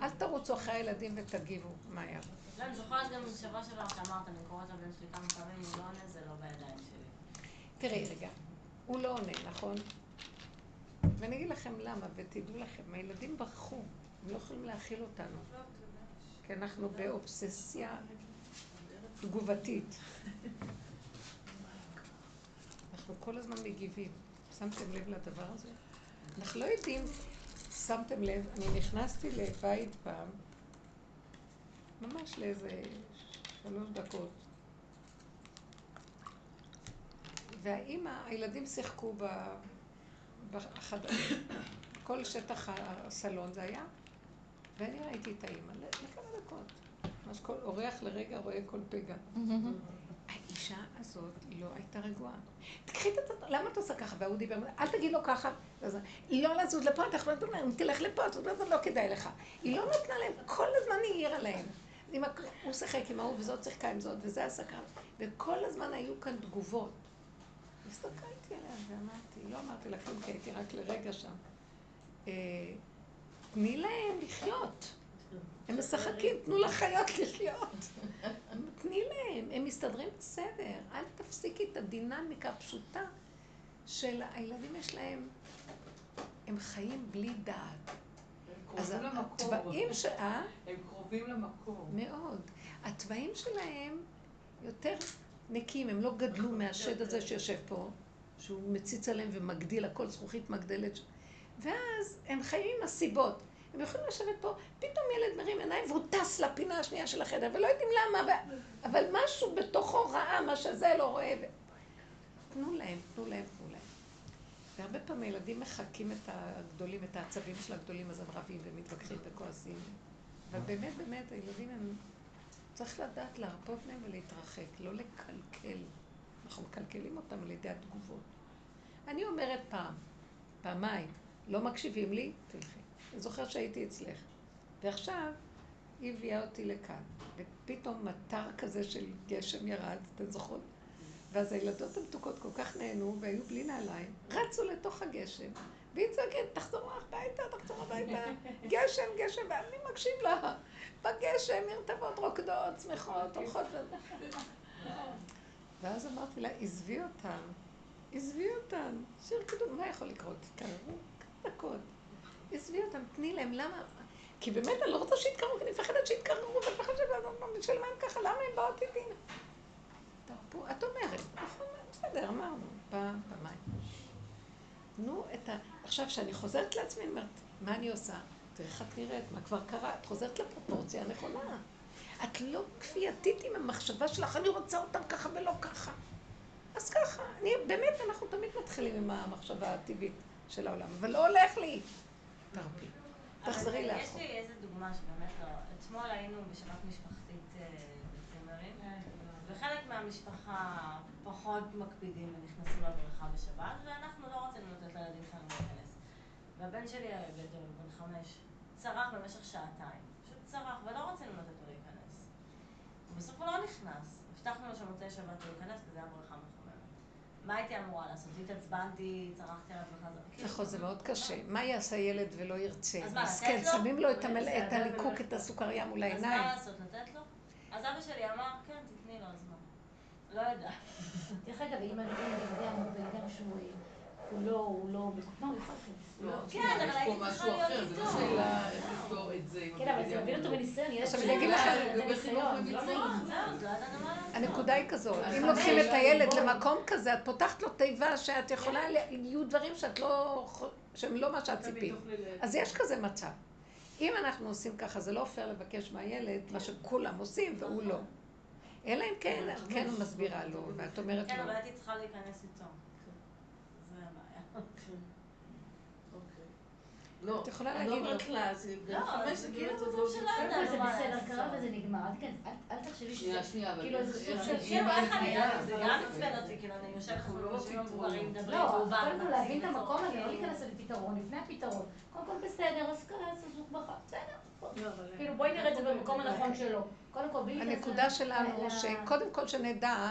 אל תרוצו אחרי הילדים ותגיבו מהר. לא, אני זוכרת גם בשבוע שעבר שאמרת, אני קוראת לבן שלי כמה פעמים, הוא לא עונה, זה לא בידיים שלי. תראי רגע, הוא לא עונה, נכון? ואני אגיד לכם למה, ותדעו לכם, הילדים ברחו, הם לא יכולים להכיל אותנו, כי אנחנו באובססיה תגובתית. אנחנו כל הזמן מגיבים. שמתם לב לדבר הזה? אנחנו לא יודעים, שמתם לב, אני נכנסתי לבית פעם, ממש לאיזה שלוש דקות, והאימא, הילדים שיחקו ב... בחד... כל שטח הסלון זה היה, ואני ראיתי את האימא לכמה דקות. ממש כל אורח לרגע רואה כל פגע. האישה הזאת לא הייתה רגועה. תקחי את זה, למה את עושה ככה? והוא דיבר, אל תגיד לו ככה. היא לא לזוז לפה, אתה יכול לדבר, אם תלך לפה, אז לא כדאי לך. היא לא נתנה להם, כל הזמן היא העירה להם. הוא שיחק עם ההוא, וזאת שיחקה עם זאת, וזה הסקרן. וכל הזמן היו כאן תגובות. הסתכלתי עליה ואמרתי, לא אמרתי לה כלום, כי הייתי רק לרגע שם. תני להם לחיות. הם משחקים, תנו לחיות לחיות. תני להם, הם מסתדרים בסדר. אל תפסיקי את הדינמיקה הפשוטה של הילדים יש להם, הם חיים בלי דעת. אז. התוואים ש... אה? הם קרובים למקור. מאוד. התוואים שלהם יותר נקיים, הם לא גדלו מהשד הזה שיושב פה, שהוא מציץ עליהם ומגדיל, הכל זכוכית מגדלת. ואז הם חיים עם הסיבות. הם יכולים לשבת פה, פתאום ילד מרים עיניים והוא טס לפינה השנייה של החדר, ולא יודעים למה. אבל משהו בתוכו ראה, מה שזה לא רואה. ו... תנו להם, תנו להם, תנו להם. והרבה פעמים הילדים מחקים את הגדולים, את העצבים של הגדולים, אז הם רבים ומתווכחים וכועסים. אבל באמת, באמת, הילדים הם... צריך לדעת להרפות מהם ולהתרחק, לא לקלקל. אנחנו מקלקלים אותם על ידי התגובות. אני אומרת פעם, פעמיים, לא מקשיבים לי, תלכי. אני זוכרת שהייתי אצלך. ועכשיו היא הביאה אותי לכאן, ופתאום מטר כזה של גשם ירד, אתן זוכרות? ואז הילדות המתוקות כל כך נהנו, והיו בלי נעליים, רצו לתוך הגשם, והיא צועקת, תחזור הביתה, תחזור הביתה, גשם, גשם, ואני מקשיב לה. בגשם, מרתבות רוקדות, שמחות, הולכות ו... ואז אמרתי לה, עזבי אותן, עזבי אותן, שירקדו, מה יכול לקרות? כמה דקות. עזבי אותם, תני להם, למה? כי באמת אני לא רוצה שיתקררו, כי אני מפחדת שיתקררו, ואני מפחדת של מה הם ככה, למה הם באות איתי? תרפו, את אומרת, נכון, בסדר, אמרנו, פעם, פעמיים. תנו את ה... עכשיו, כשאני חוזרת לעצמי, אני אומרת, מה אני עושה? תראי איך את נראית, מה כבר קרה? את חוזרת לפרופורציה הנכונה. את לא כפייתית עם המחשבה שלך, אני רוצה אותם ככה ולא ככה. אז ככה, אני, באמת, אנחנו תמיד מתחילים עם המחשבה הטבעית של העולם, אבל לא הולך לי. תרפי. תחזרי לאחור. יש לי איזה דוגמה שבאמת לא... אתמול היינו בשבת משפחתית אה, בצימרים, וחלק מהמשפחה פחות מקפידים ונכנסו לבריכה בשבת, ואנחנו לא רצינו לתת לילדים שלנו להיכנס. והבן שלי הגדול, בן חמש, צרח במשך שעתיים. פשוט צרח, ולא רצינו לתת לו להיכנס. ובסוף הוא לא נכנס. הבטחנו לו שמוצאי שבת הוא ייכנס, כי זה היה בריכה. מה הייתי אמורה לעשות? התעצבנתי, צרחתי עליו וחזר. כאילו, נכון, זה מאוד קשה. מה יעשה ילד ולא ירצה? אז מה, מסכן, לתת לו? שמים לו את הליקוק, לא את הסוכריה מול אז מה העיניים. לעשות? לתת לו? אז אבא שלי אמר, כן, תתני לו, אז מה? לא יודע. דרך אגב, אם אני יודע, בן אדם שהוא הוא לא, הוא לא, הוא? לא, כן, אבל יש הייתי פה צריכה משהו להיות לא איתו. שאלה איך לפתור את זה כן, אבל זה מביא. אותו בניסיון, לא לא ידענו מה לעשות. הנקודה היא כזאת, אם לוקחים את הילד. למקום כזה, את פותחת לו תיבה שאת יכולה, יהיו דברים שאת לא, שהם לא מה שאת ציפית. אז יש כזה מצב. אם אנחנו עושים ככה, זה לא פייר לבקש מהילד מה שכולם עושים והוא לא. אלא אם כן, כן מסבירה לו, ואת אומרת כן, לו. אבל הייתי צריכה להיכנס איתו. זה הבעיה. לא, את יכולה אני לא להגיד לו. אומרת לה, זה לא, חמש, זה זה כאילו עוד מצב לא בסדר. זה בסדר? קרה וזה נגמר, אל תחשבי שנייה, שזה, שנייה, אבל כאילו זה סוג של... כאילו, איך אני, זה גם עצבן אותי, כאילו, אני יושבת אנחנו לא. מבוגרים, מדברים, לא, קודם כל להבין את המקום הזה, לא כאילו- להיכנס לפתרון, לפני הפתרון. קודם כל בסדר, אז כעס, אז הוא בכה, בסדר. לא, כאילו בואי נראה את זה במקום הנכון שלו. קודם כל, בלי הנקודה שלנו, שקודם כל שנדע,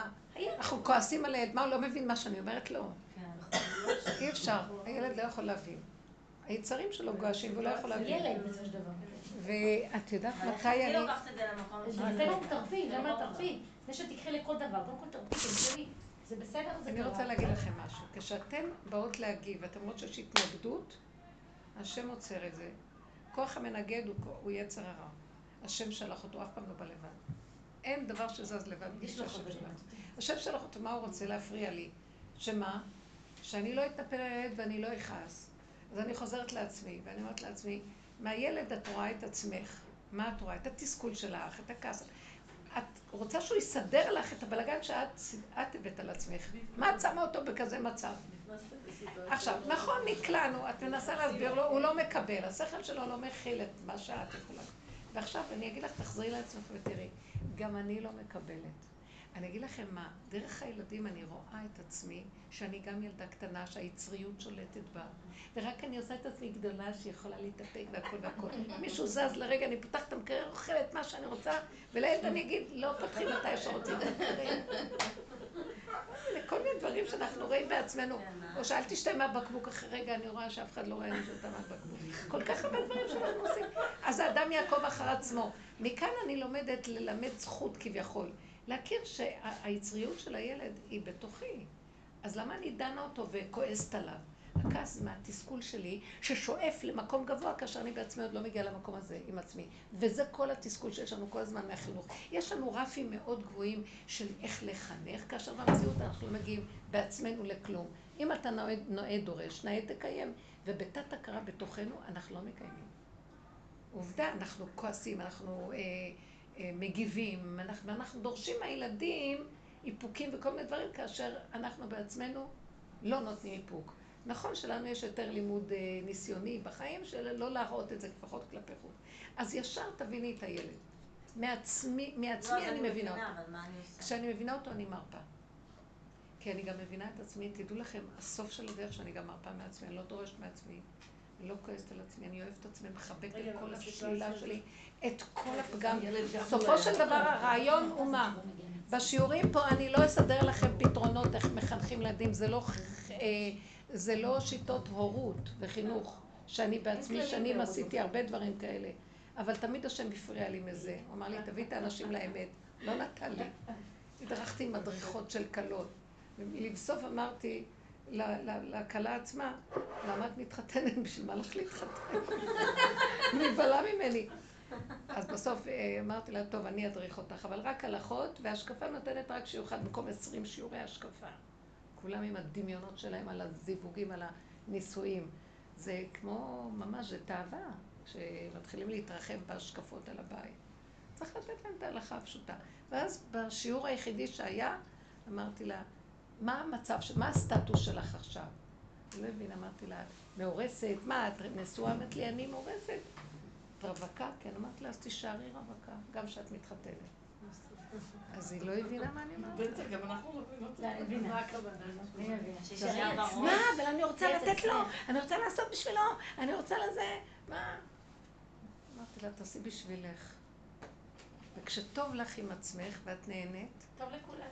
אנחנו כועסים על הילד, מה הוא לא מבין מה שאני אומרת לו? כן. אי אפשר, הילד לא יכול להבין. היצרים שלו גועשים והוא לא יכול להבין. ילד בסופו של דבר. ואת יודעת מתי אני אני... לוקחת את זה למקום זה של- בסדר, תרפי, למה לא תרפי? זה שתקחי לכל דבר, קודם כל תרפי. זה בסדר, זה אני. רוצה להגיד לכם משהו. כשאתן באות להגיב, ואתן רואות שיש התנגדות, השם עוצר את זה. כוח המנגד הוא, יצר הרע. השם שלח אותו, אף פעם לא בא לבד. אין דבר שזז לבד יש לו חברים. שלח. השם שלח אותו, מה הוא רוצה להפריע לי? שמה? שאני לא אתנפל על הילד ואני לא אכעס. אז אני חוזרת לעצמי, ואני אומרת לעצמי, מהילד את רואה את עצמך. מה את רואה? את התסכול שלך, את הכעס. את רוצה שהוא יסדר לך את הבלגן שאת את הבאת על עצמך. מה את שמה אותו בכזה מצב? עכשיו, נכון, נקלענו, את מנסה להסביר לו, הוא לא מקבל, השכל שלו לא מכיל את מה שאת יכולה. ועכשיו אני אגיד לך, תחזרי לעצמך ותראי, גם אני לא מקבלת. אני אגיד לכם מה, דרך הילדים אני רואה את עצמי, שאני גם ילדה קטנה, שהיצריות שולטת בה. ורק אני עושה את עצמי גדולה שיכולה להתאפק והכל והכל. מישהו זז לרגע, אני פותחת את המקרר, אוכלת מה שאני רוצה, ולילד אני אגיד, לא פותחים מתי שרוצים את המקרר. לכל מיני דברים שאנחנו רואים בעצמנו. או שאל תשתה מהבקבוק אחרי רגע, אני רואה שאף אחד לא רואה אני שותה מהבקבוק. כל כך הרבה דברים שאנחנו עושים. אז האדם יעקב אחר עצמו. מכאן אני לומדת ללמד זכות כביכול. להכיר שהיצריות של הילד היא בתוכי. אז למה אני דנה אותו וכועסת עליו? הכעס זה מהתסכול שלי, ששואף למקום גבוה, כאשר אני בעצמי עוד לא מגיעה למקום הזה עם עצמי. וזה כל התסכול שיש לנו כל הזמן מהחינוך. יש לנו רפים מאוד גבוהים של איך לחנך, כאשר במציאות אנחנו לא מגיעים בעצמנו לכלום. אם אתה נועד, נועד דורש, נאה תקיים. ובתת הכרה בתוכנו אנחנו לא מקיימים. עובדה, אנחנו כועסים, אנחנו אה, מגיבים, אנחנו, אנחנו דורשים מהילדים איפוקים וכל מיני דברים, כאשר אנחנו בעצמנו לא נותנים איפוק. נכון שלנו יש יותר לימוד אה, ניסיוני בחיים, של לא להראות את זה לפחות כלפי חוץ. אז ישר תביני את הילד. מעצמי, לא, מעצמי אז אני מבינה אותו. אני? כשאני מבינה אותו אני מרפה. כי אני גם מבינה את עצמי, תדעו לכם, הסוף של הדרך שאני גם מרפה מעצמי, אני לא דורשת מעצמי, אני לא כועסת על עצמי, אני אוהבת את עצמי, מחבקת את כל השלילה שלי, את כל הפגם. בסופו של דבר הרעיון הוא מה? בשיעורים פה אני לא אסדר לכם פתרונות איך מחנכים ילדים, זה לא, אה, זה לא שיטות הורות וחינוך, שאני בעצמי שנים עשיתי הרבה דברים כאלה, אבל תמיד השם הפריע לי מזה, הוא אמר לי תביא את האנשים לאמת, לא נתן לי. הדרכתי מדריכות של כלות, ולבסוף אמרתי לכלה עצמה, למה את מתחתנת? בשביל מה לך להתחתן? נבהלה ממני. אז בסוף אה, אמרתי לה, טוב, אני אדריך אותך, אבל רק הלכות, והשקפה נותנת רק שיעור אחד במקום 20 שיעורי השקפה. כולם עם הדמיונות שלהם על הזיווגים, על הנישואים. זה כמו, ממש, זה תאווה, שמתחילים להתרחב בהשקפות על הבית. צריך לתת להם את ההלכה הפשוטה. ואז בשיעור היחידי שהיה, אמרתי לה, מה המצב, מה הסטטוס שלך עכשיו? אני לא הבינה, אמרתי לה, מאורסת, מה, את נשואה? אמרת לי, אני מאורסת. את רווקה? כן, אמרתי לה, אז תישארי רווקה, גם כשאת מתחתנת. אז היא לא הבינה מה אני אומרת. בטח, גם אנחנו לא מבינות. לא, אני מבינה. מה אבל אני רוצה תהיה לתת לו, אצלך. אני רוצה לעשות בשבילו, אני רוצה לזה, מה? אמרתי לה, תעשי בשבילך. וכשטוב לך עם עצמך ואת נהנית, טוב לכולם.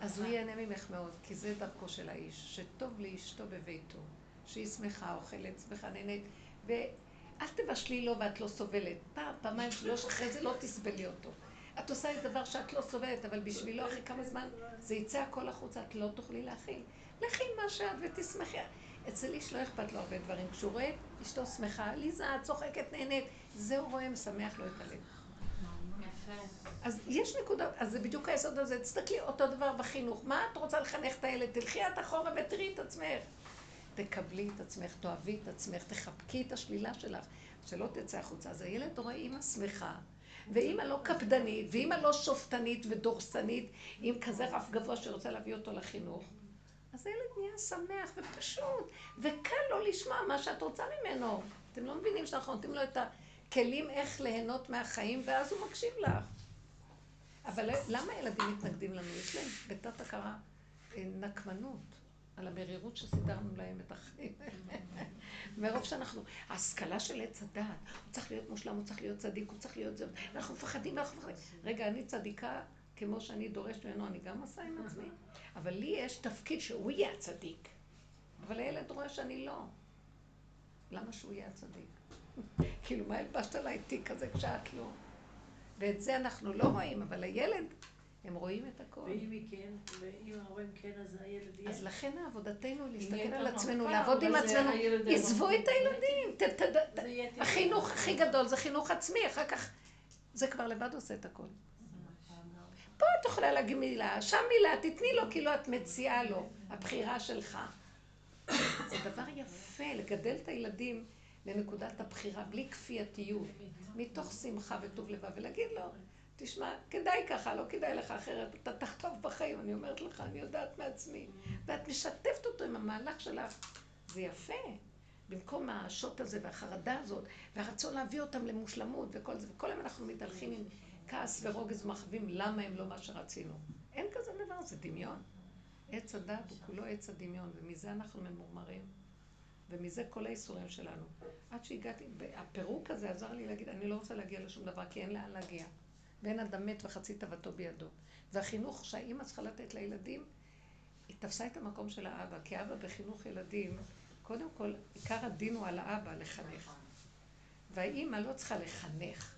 אז הוא ייהנה ממך מאוד, כי זה דרכו של האיש, שטוב לאשתו בביתו, שהיא שמחה, אוכלת, שמחה, נהנית, ואל תבשלי לו ואת לא סובלת. פעם, פעמיים, שלוש, אחרי זה לא תסבלי אותו. את עושה איזה דבר שאת לא סובלת, אבל בשבילו אחרי כמה זמן זה יצא הכל החוצה, את לא תוכלי להכיל. לכי מה שאת ותשמחי. אצל איש לא אכפת לו הרבה דברים. כשהוא רואה אשתו שמחה, ליזה, צוחקת, נהנית, זה הוא רואה, משמח לו את הלב. יפה. אז יש נקודה, אז זה בדיוק היסוד הזה. תסתכלי אותו דבר בחינוך. מה את רוצה לחנך את הילד? תלכי את אחורה ותראי את עצמך. תקבלי את עצמך, תאהבי את עצמך, תחבקי את השלילה שלך, שלא תצא החוצה. אז הילד רואה אימא שמחה, ואימא לא קפדנית, ואימא לא שופטנית ודורסנית, עם כזה רף גבוה שרוצה להביא אותו לחינוך. אז הילד נהיה שמח ופשוט, וקל לו לשמוע מה שאת רוצה ממנו. אתם לא מבינים שאנחנו נותנים לו את הכלים איך ליהנות מהחיים, ואז הוא מקשיב לך. אבל למה ילדים מתנגדים לנו? יש להם בתת הכרה אה, נקמנות על המרירות שסידרנו להם את החיים. מרוב שאנחנו, ההשכלה של עץ הדעת, הוא צריך להיות מושלם, הוא צריך להיות צדיק, הוא צריך להיות זה, אנחנו מפחדים, אנחנו מפחדים. רגע, אני צדיקה כמו שאני דורשת ממנו, אני גם עושה עם עצמי. אבל לי יש תפקיד שהוא יהיה הצדיק. אבל הילד רואה שאני לא. למה שהוא יהיה הצדיק? כאילו, מה הלבשת עליי תיק כזה כשאת לא? ואת זה אנחנו לא רואים, אבל הילד, הם רואים את הכל. ואם היא כן, ואם ההורים כן, אז הילד יהיה. אז לכן עבודתנו להסתכל על עצמנו, לעבוד עם עצמנו, עזבו. את הילדים. החינוך הכי גדול זה חינוך עצמי, אחר כך זה כבר לבד עושה את הכל. פה את יכולה להגיד מילה, שם מילה, תתני לו כאילו את מציעה לו, הבחירה שלך. זה דבר יפה, לגדל את הילדים לנקודת הבחירה, בלי כפייתיות, מתוך שמחה וטוב לבב, ולהגיד לו, תשמע, כדאי ככה, לא כדאי לך אחרת, אתה תחטוף בחיים, אני אומרת לך, אני יודעת מעצמי. ואת משתפת אותו עם המהלך שלך, זה יפה. במקום השוט הזה והחרדה הזאת, והרצון להביא אותם למושלמות וכל זה, וכל היום אנחנו מתהלכים עם כעס ורוגז ומחווים למה הם לא מה שרצינו. אין כזה דבר, זה דמיון. עץ הדת הוא כולו עץ הדמיון, ומזה אנחנו ממורמרים, ומזה כל האיסורים שלנו. עד שהגעתי, הפירוק הזה עזר לי להגיד, אני לא רוצה להגיע לשום דבר, כי אין לאן להגיע. ואין אדם מת וחצי תאוותו בידו. והחינוך שהאימא צריכה לתת לילדים, היא תפסה את המקום של האבא, כי אבא בחינוך ילדים, קודם כל, עיקר הדין הוא על האבא לחנך. והאימא לא צריכה לחנך.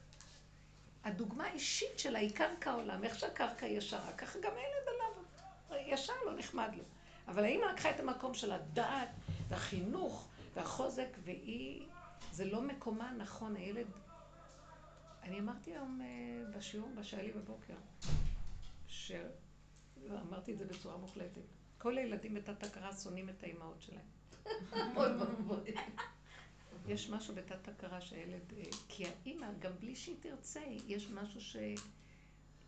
הדוגמה האישית שלה היא קרקע העולם, איך שהקרקע ישרה, ככה גם הילד עליו, ישר לא נחמד לו. אבל האימא לקחה את המקום של הדעת והחינוך והחוזק, והיא, זה לא מקומה הנכון, הילד... אני אמרתי היום אה, בשיעור, שהיה לי בבוקר, ש... לא, אמרתי את זה בצורה מוחלטת. כל הילדים בתת הכרה שונאים את האימהות שלהם. אוי ואבוי. יש משהו בתת הכרה שהילד... אה, כי האימא, גם בלי שהיא תרצה, יש משהו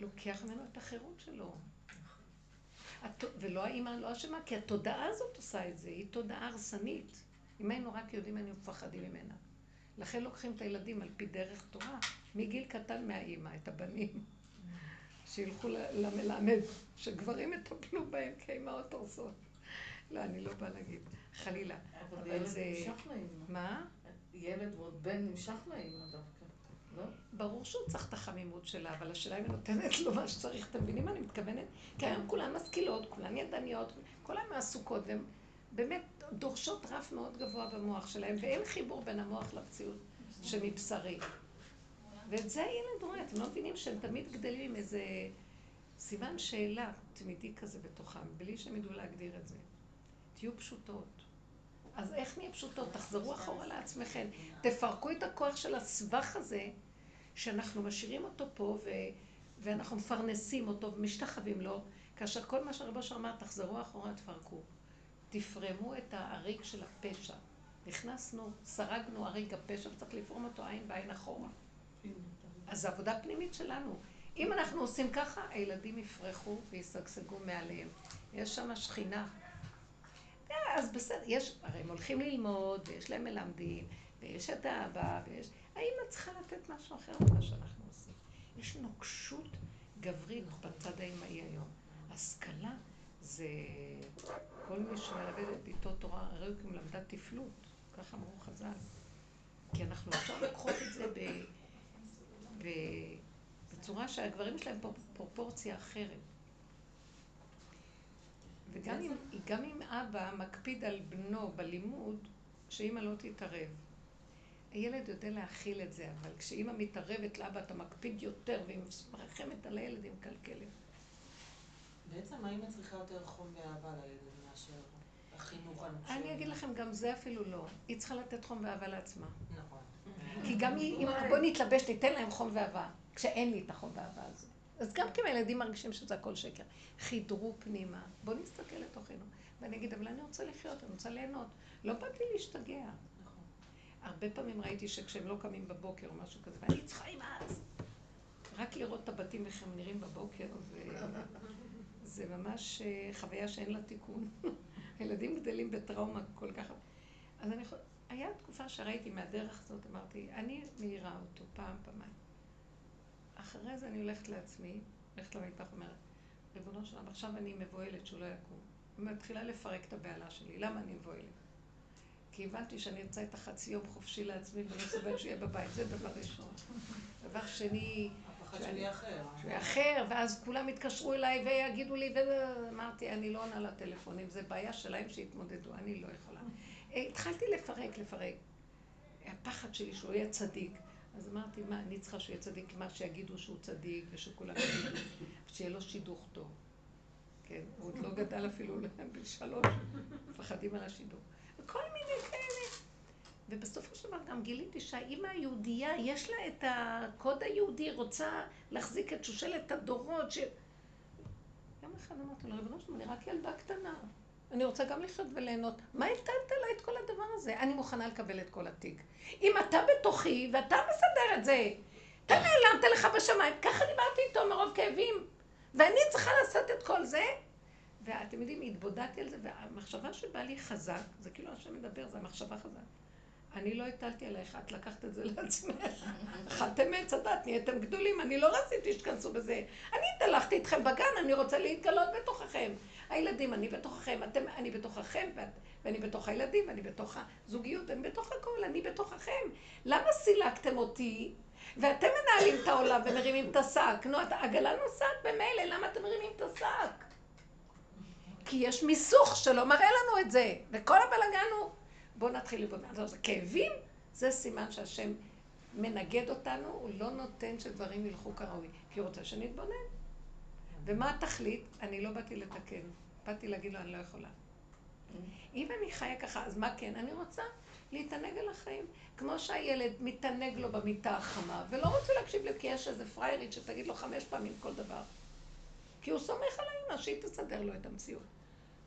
שלוקח ממנו את החירות שלו. ולא האימא לא אשמה, כי התודעה הזאת עושה את זה, היא תודעה הרסנית. אם היינו רק יודעים, היינו מפחדים ממנה. לכן לוקחים את הילדים על פי דרך תורה, מגיל קטן מהאימא, את הבנים. שילכו ל- למלמד, שגברים יטפלו בהם, כי האימהות הורסות. לא, אני לא באה להגיד, חלילה. אבל אבל ילד זה- נמשך לאימא. מה? ילד ועוד בן נמשך לאימא דווקא. ברור שהוא צריך את החמימות שלה, אבל השאלה אם היא נותנת לו מה שצריך. אתם מבינים מה אני מתכוונת? כי היום כולן משכילות, כולן ידניות, כולן עסוקות, והן באמת דורשות רף מאוד גבוה במוח שלהן, ואין חיבור בין המוח למציאות שמבשרי. ואת זה הילד רואה, אתם לא מבינים שהם תמיד גדלים עם איזה סימן שאלה תמידי כזה בתוכם, בלי שהם ידעו להגדיר את זה. תהיו פשוטות. אז איך נהיה פשוטות? תחזרו אחורה לעצמכם. תפרקו את הכוח של הסבך הזה, שאנחנו משאירים אותו פה, ו... ואנחנו מפרנסים אותו ומשתחווים לו, כאשר כל מה שהרבו שם אמר, תחזרו אחורה, תפרקו. תפרמו את האריג של הפשע. נכנסנו, סרגנו אריג הפשע, וצריך לפרום אותו עין בעין אחורה. אז זו עבודה פנימית שלנו. אם אנחנו עושים ככה, הילדים יפרחו וישגשגו מעליהם. יש שם שכינה. אה, אז בסדר, יש, הרי הם הולכים ללמוד, ויש להם מלמדים, ויש את האבא, ויש... האמא צריכה לתת משהו אחר ממה שאנחנו עושים. יש נוקשות גברית בצד האמאי היום. השכלה זה כל מי שמלמד את ביתו תורה, הרי הוא כמלמדה תפלות, ככה אמרו חז"ל. כי אנחנו עכשיו לוקחות את זה ב... ב... בצורה שהגברים שלהם פרופורציה אחרת. וגם אם, גם אם אבא מקפיד על בנו בלימוד, שאימא לא תתערב. הילד יודע להכיל את זה, אבל כשאימא מתערבת לאבא אתה מקפיד יותר והיא מרחמת על הילד, היא מקלקלת. בעצם האמא צריכה יותר חום ואהבה לילד מאשר החינוך הנפשי. אני אגיד לכם, גם זה אפילו לא. היא צריכה לתת חום ואהבה לעצמה. נכון. כי גם היא, בוא נתלבש, ניתן להם חום ואהבה, כשאין לי את החום והאהבה הזה. אז גם כי הילדים מרגישים שזה הכל שקר. חידרו פנימה, בואו נסתכל לתוכנו. ואני אגיד, אבל אני רוצה לחיות, אני רוצה ליהנות. לא באתי להשתגע. נכון. הרבה פעמים ראיתי שכשהם לא קמים בבוקר או משהו כזה, ואני צריכה עם אז. רק לראות את הבתים איך הם נראים בבוקר, זה, זה ממש אה, חוויה שאין לה תיקון. הילדים גדלים בטראומה כל כך... אז אני יכולה... היה תקופה שראיתי מהדרך הזאת, אמרתי, אני מאירה אותו פעם, פעמיים. אחרי זה אני הולכת לעצמי, הולכת למטבח ואומרת, ריבונו שלם, עכשיו אני מבוהלת שהוא לא יקום. ומתחילה לפרק את הבהלה שלי. למה אני מבוהלת? כי הבנתי שאני ארצה את החצי יום חופשי לעצמי ולא סובל שיהיה בבית. זה דבר ראשון. דבר שני... הפחד שלי אחר. שהוא יהיה אחר, ואז כולם יתקשרו אליי ויגידו לי, ואמרתי, אני לא עונה לטלפונים, זה בעיה שלהם שיתמודדו, אני לא יכולה. אה, התחלתי לפרק, לפרק. הפחד שלי שהוא יהיה צדיק. אז אמרתי, מה, אני צריכה שהוא יהיה צדיק, מה שיגידו שהוא צדיק ושכולם יגידו, שיהיה לו שידוך טוב. כן, הוא עוד לא גדל אפילו בשלוש, מפחדים על השידוך. וכל מיני כאלה. ובסופו של דבר גם גיליתי שהאימא היהודייה, יש לה את הקוד היהודי, רוצה להחזיק את שושלת הדורות ש... יום אחד אמרתי לו, ריבונו שלנו, אני רק ילדה קטנה. אני רוצה גם לחיות וליהנות. מה הטלת עליי את כל הדבר הזה? אני מוכנה לקבל את כל התיק. אם אתה בתוכי ואתה מסדר את זה, אתה נעלמת לך בשמיים, ככה דיברתי איתו מרוב כאבים. ואני צריכה לעשות את כל זה? ואתם יודעים, התבודדתי על זה, והמחשבה שבאה לי חזק, זה כאילו השם מדבר, זה המחשבה חזק. אני לא הטלתי עליך, את לקחת את זה לעצמך. אכלתם מעץ הדת, נהייתם גדולים, אני לא רציתי שתכנסו בזה. אני התהלכתי איתכם בגן, אני רוצה להתגלות בתוככם. הילדים, אני בתוככם, אתם, אני בתוככם, ואני בתוך הילדים, ואני בתוך הזוגיות, אני בתוך הכל, אני בתוככם. למה סילקתם אותי? ואתם מנהלים את העולם ומרימים את השק. נו, העגלה נוסעת במילא, למה אתם מרימים את השק? כי יש מיסוך שלא מראה לנו את זה, וכל הבלגן הוא... בואו נתחיל לבוא. אז כאבים זה סימן שהשם מנגד אותנו, הוא לא נותן שדברים ילכו כראוי, כי הוא רוצה שנתבונן. ומה התכלית? אני לא באתי לתקן, באתי להגיד לו, אני לא יכולה. אם אני חיה ככה, אז מה כן? אני רוצה להתענג על החיים. כמו שהילד מתענג לו במיטה החמה, ולא רוצה להקשיב לי, כי יש איזה פריירית שתגיד לו חמש פעמים כל דבר. כי הוא סומך על האמא שהיא תסדר לו את המציאות.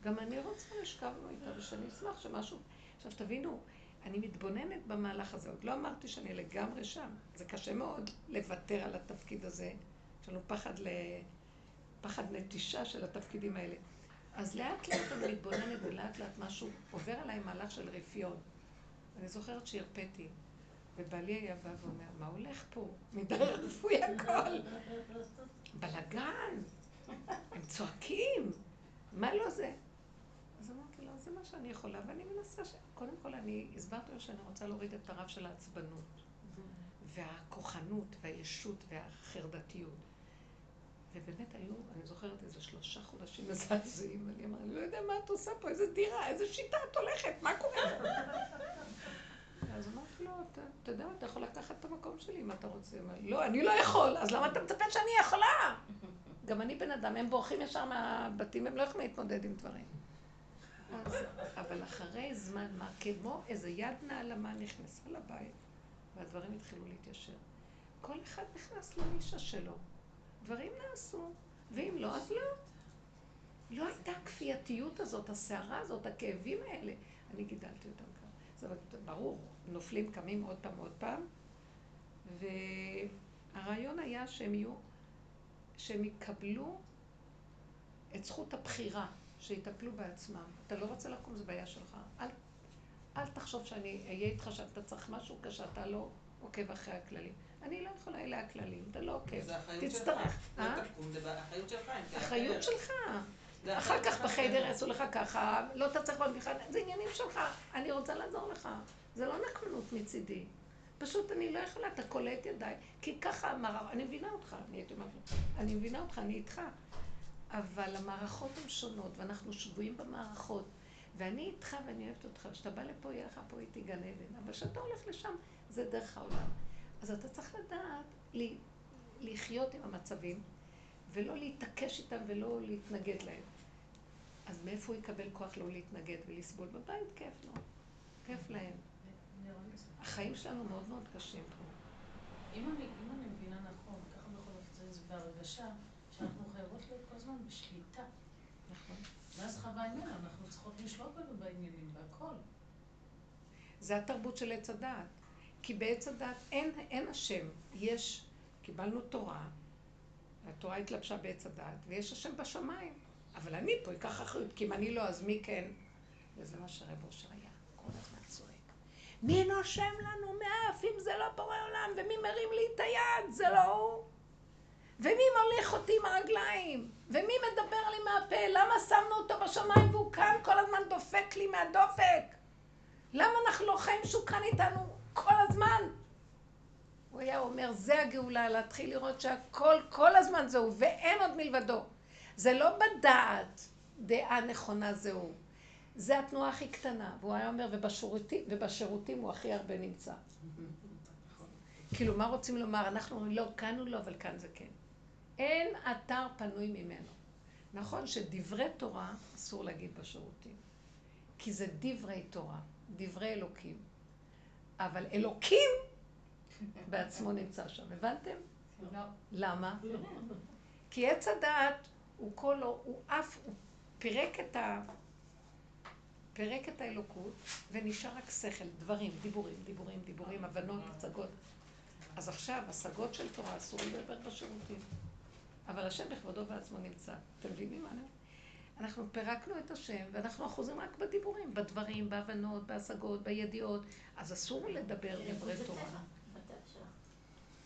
גם אני רוצה לשכבנו איתה, ושאני אשמח שמשהו... עכשיו תבינו, אני מתבוננת במהלך הזה, עוד לא אמרתי שאני לגמרי שם. זה קשה מאוד לוותר על התפקיד הזה. יש לנו פחד, ל... פחד נטישה של התפקידים האלה. אז לאט לאט אני מתבוננת ולאט לאט משהו עובר עליי מהלך של רפיון. אני זוכרת שהרפאתי, ובעלי היה בא ואומר, מה הולך פה? מדי רפוי הכל. בלאגן, הם צועקים, מה לא זה? זה מה שאני יכולה, ואני מנסה ש... קודם כל, אני הסברתי לו שאני רוצה להוריד את הרב של העצבנות, והכוחנות, והישות, והחרדתיות. ובאמת היו, אני זוכרת איזה שלושה חודשים מזעזעים, אני אמרתי, אני לא יודע מה את עושה פה, איזה דירה, איזה שיטה את הולכת, מה קורה? אז אמרתי לו, אתה יודע מה, אתה יכול לקחת את המקום שלי אם אתה רוצה. לא, אני לא יכול, אז למה אתה מצפה שאני יכולה? גם אני בן אדם, הם בורחים ישר מהבתים, הם לא יכולים להתמודד עם דברים. אבל אחרי זמן מה, כמו איזה יד נעלמה נכנסה לבית, והדברים התחילו להתיישר. כל אחד נכנס לנישה שלו. דברים נעשו, ואם לא, אז לא. לא הייתה הכפייתיות הזאת, הסערה הזאת, הכאבים האלה. אני גידלתי אותם ככה. זאת אומרת, ברור, נופלים, קמים עוד פעם, עוד פעם, והרעיון היה שהם יהיו, שהם יקבלו את זכות הבחירה. שיטפלו בעצמם. אתה לא רוצה לקום, זו בעיה שלך. אל, אל תחשוב שאני אהיה איתך שאתה צריך משהו כשאתה לא עוקב אחרי הכללים. אני לא יכולה, אלה הכללים, אתה לא עוקב. זה אחריות שלך. תצטרך. לא אה? זה אחריות שלך. אחריות אחר כך בחדר. יעשו לך ככה, לא תצליח בבדיחה, זה עניינים שלך, אני רוצה לעזור לך. זה לא נקמנות מצידי. פשוט אני לא יכולה, אתה קולט ידיי, כי ככה המערך, אני מבינה אותך, אני הייתי אומרת אני מבינה אותך, אני איתך. אבל המערכות הן שונות, ואנחנו שבויים במערכות. ואני איתך ואני אוהבת אותך, כשאתה בא לפה, יהיה לך פה איתי גן עדן. אבל כשאתה הולך לשם, זה דרך העולם. אז אתה צריך לדעת לחיות עם המצבים, ולא להתעקש איתם ולא להתנגד להם. אז מאיפה הוא יקבל כוח לא להתנגד ולסבול? בבית כיף לו, כיף להם. החיים שלנו מאוד מאוד קשים פה. אם אני, אם אני מבינה נכון, ככה בכל אופן זה בהרגשה, שאנחנו חייבות להיות כל הזמן בשליטה. נכון. ואז חווה העניין, אנחנו צריכות לשלוט בנו בעניינים, בהכל. זה התרבות של עץ הדעת. כי בעץ הדעת אין, אין השם, יש, קיבלנו תורה, התורה התלבשה בעץ הדעת, ויש השם בשמיים. אבל אני פה אקח אחריות, כי אם אני לא, אז מי כן? וזה מה שרב אושר היה, כל הזמן צועק. מי נושם לנו מאף אם זה לא בורא עולם, ומי מרים לי את היד, זה לא הוא. ומי מוליך אותי עם הרגליים? ומי מדבר לי מהפה? למה שמנו אותו בשמיים והוא כאן כל הזמן דופק לי מהדופק? למה אנחנו לא חיים שהוא כאן איתנו כל הזמן? הוא היה אומר, זה הגאולה, להתחיל לראות שהכל, כל הזמן זהו, ואין עוד מלבדו. זה לא בדעת דעה נכונה זהו. זה התנועה הכי קטנה. והוא היה אומר, ובשירותים, ובשירותים הוא הכי הרבה נמצא. כאילו, מה רוצים לומר? אנחנו אומרים, לא, כאן הוא לא, אבל כאן זה כן. אין אתר פנוי ממנו. נכון שדברי תורה אסור להגיד בשירותים. כי זה דברי תורה, דברי אלוקים. אבל אלוקים בעצמו נמצא שם. הבנתם? לא. למה? כי עץ הדעת הוא כל, הוא אף, הוא פירק את ה... פירק את האלוקות ונשאר רק שכל, דברים, דיבורים, דיבורים, דיבורים, הבנות, הצגות. אז עכשיו, השגות של תורה אסור לדבר בשירותים. אבל השם בכבודו בעצמו נמצא. אתם מבינים מה אני אומרת? אנחנו פירקנו את השם, ואנחנו אחוזים רק בדיבורים, בדברים, בהבנות, בהשגות, בידיעות. אז אסור לדבר דברי תורה.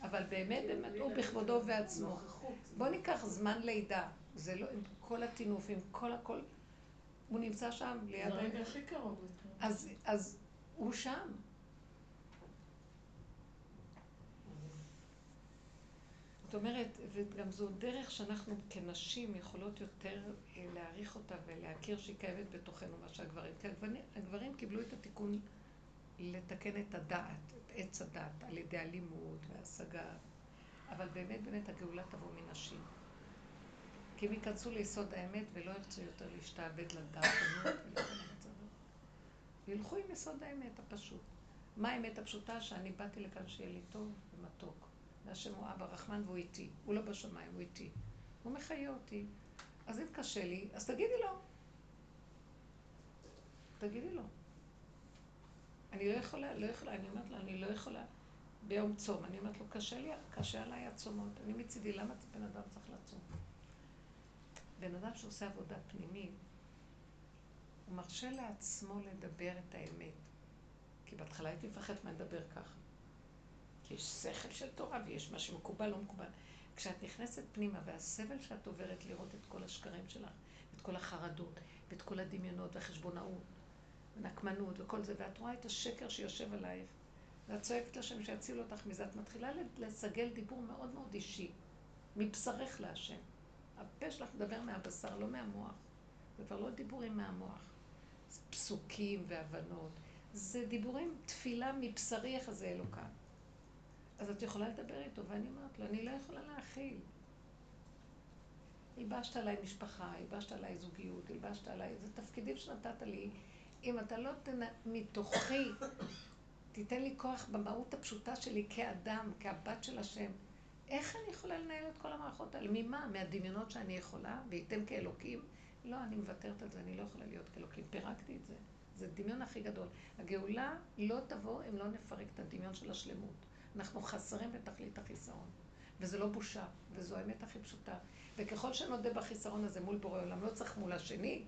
אבל באמת, באמת, הוא בכבודו ובעצמו. בוא ניקח זמן לידה. זה לא, עם כל הטינוף, עם כל הכל. הוא נמצא שם, ליד זה. הרגע הכי קרוב. אז הוא שם. זאת אומרת, וגם זו דרך שאנחנו כנשים יכולות יותר אה, להעריך אותה ולהכיר שהיא קיימת בתוכנו, מה שהגברים. כי הגברים, הגברים קיבלו את התיקון לתקן את הדעת, את עץ הדעת, על ידי הלימוד וההשגה. אבל באמת באמת הגאולה תבוא מנשים. כי הם ייכנסו ליסוד האמת ולא ירצו יותר להשתעבד הזה. וילכו עם יסוד האמת הפשוט. מה האמת הפשוטה? שאני באתי לכאן שיהיה לי טוב ומתוק. והשם הוא אבא רחמן והוא איתי. הוא לא בשמיים, הוא איתי. הוא מחיה אותי. אז אם קשה לי, אז תגידי לו. תגידי לו. אני לא יכולה, לא יכולה, אני אומרת לו, אני לא יכולה. ביום צום, אני אומרת לו, קשה לי, קשה עליי הצומות. אני מצידי, למה בן אדם צריך לצום? בן אדם שעושה עבודה פנימית, הוא מרשה לעצמו לדבר את האמת. כי בהתחלה הייתי מפחדת מה לדבר ככה. יש שכל של תורה ויש מה שמקובל, לא מקובל. כשאת נכנסת פנימה והסבל שאת עוברת לראות את כל השקרים שלך, את כל החרדות, ואת כל הדמיונות והחשבונאות, ונקמנות וכל זה, ואת רואה את השקר שיושב עלייך, ואת צועקת לשם שיציל אותך מזה, את מתחילה לסגל דיבור מאוד מאוד אישי, מבשרך להשם. הפה שלך מדבר מהבשר, לא מהמוח. זה כבר לא דיבורים מהמוח. זה פסוקים והבנות. זה דיבורים, תפילה מבשרי איך זה אלוקה. אז את יכולה לדבר איתו, ואני אומרת לו, אני לא יכולה להכיל. הלבשת עליי משפחה, הלבשת עליי זוגיות, הלבשת עליי, זה תפקידים שנתת לי. אם אתה לא תנ... מתוכי, תיתן לי כוח במהות הפשוטה שלי כאדם, כהבת של השם, איך אני יכולה לנהל את כל המערכות האלה? ממה? מהדמיונות שאני יכולה, וייתן כאלוקים? לא, אני מוותרת על זה, אני לא יכולה להיות כאלוקים. פירקתי את זה. זה הדמיון הכי גדול. הגאולה לא תבוא אם לא נפרק את הדמיון של השלמות. אנחנו חסרים בתכלית החיסרון. וזה לא בושה, וזו האמת הכי פשוטה. וככל שנודה בחיסרון הזה מול בורא עולם, לא צריך מול השני,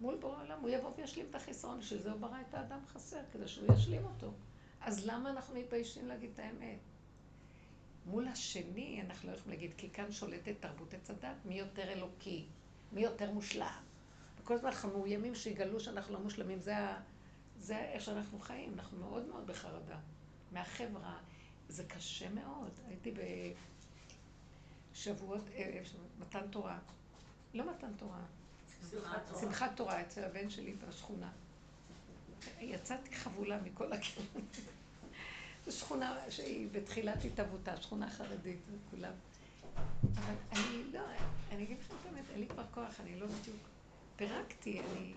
מול בורא העולם, הוא יבוא וישלים את החיסרון, בשביל זה הוא ברא את האדם חסר, כדי שהוא ישלים אותו. אז למה אנחנו מתביישים להגיד את האמת? מול השני אנחנו לא יכולים להגיד, כי כאן שולטת תרבות עץ הדת, מי יותר אלוקי, מי יותר מושלם. וכל הזמן אנחנו מאוימים שיגלו שאנחנו לא מושלמים, זה. זה איך שאנחנו חיים, אנחנו מאוד מאוד בחרדה. מהחברה, זה קשה מאוד. הייתי בשבועות, אה, מתן תורה, לא מתן תורה, שמחת תורה אצל הבן שלי בשכונה. יצאתי חבולה מכל הכיוון. זו שכונה שהיא בתחילת התהוותה, שכונה חרדית, וכולם. אבל אני לא, אני אגיד לכם את האמת, אין לי כבר כוח, אני לא בדיוק... פירקתי, אני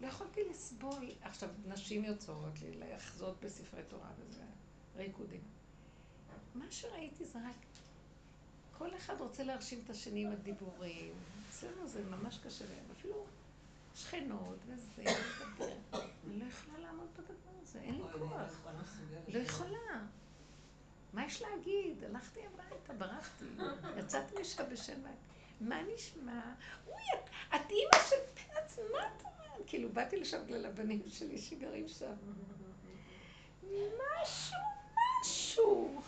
לא יכולתי לסבול. עכשיו, נשים יוצאות לי לחזות בספרי תורה וזה ריקודים. מה שראיתי זה רק... כל אחד רוצה להרשים את השני עם הדיבורים. אצלנו זה ממש קשה להם. אפילו שכנות וזה, לדבר. אני לא יכולה לעמוד בדבר הזה, אין לי כוח. לא יכולה. מה יש להגיד? הלכתי הביתה, ברחתי, יצאתי משם בשם בית. מה נשמע? אוי, את, את אימא של פרץ, מה את אומרת? כאילו, באתי לשם בגלל הבנים שלי שגרים שם. משהו, משהו.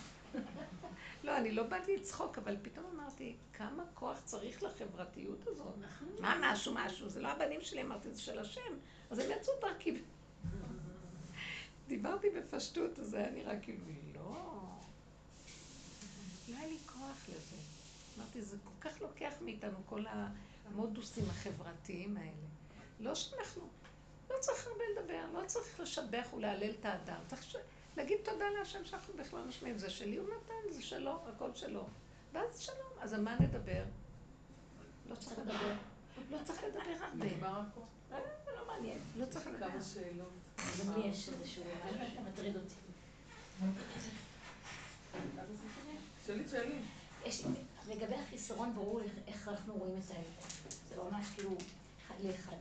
לא, אני לא באתי לצחוק, אבל פתאום אמרתי, כמה כוח צריך לחברתיות הזאת? מה משהו, משהו? זה לא הבנים שלי, אמרתי, זה של השם. אז הם יצאו דרכי. דיברתי בפשטות, אז היה נראה כאילו, לא. לא היה לי כוח לזה. אמרתי, זה כל כך לוקח מאיתנו כל המודוסים החברתיים האלה. לא שאנחנו, לא צריך הרבה לדבר, לא צריך לשבח ולהלל את האדם. צריך ש... להגיד תודה להשם שאנחנו בכלל נשמעים. זה שלי הוא נתן, זה שלו, הכל שלו. ואז שלום. אז על מה נדבר? לא צריך לדבר. לא צריך לדבר הרבה. נגמר הכל. אה, זה לא מעניין. לא צריך לדבר. כמה שאלות. גם לי יש איזשהו מטריד אותי. שאלי, שאלי. יש, לגבי החיסרון ברור איך- אנחנו רואים את האמת. זה ממש כאילו אחד לאחד.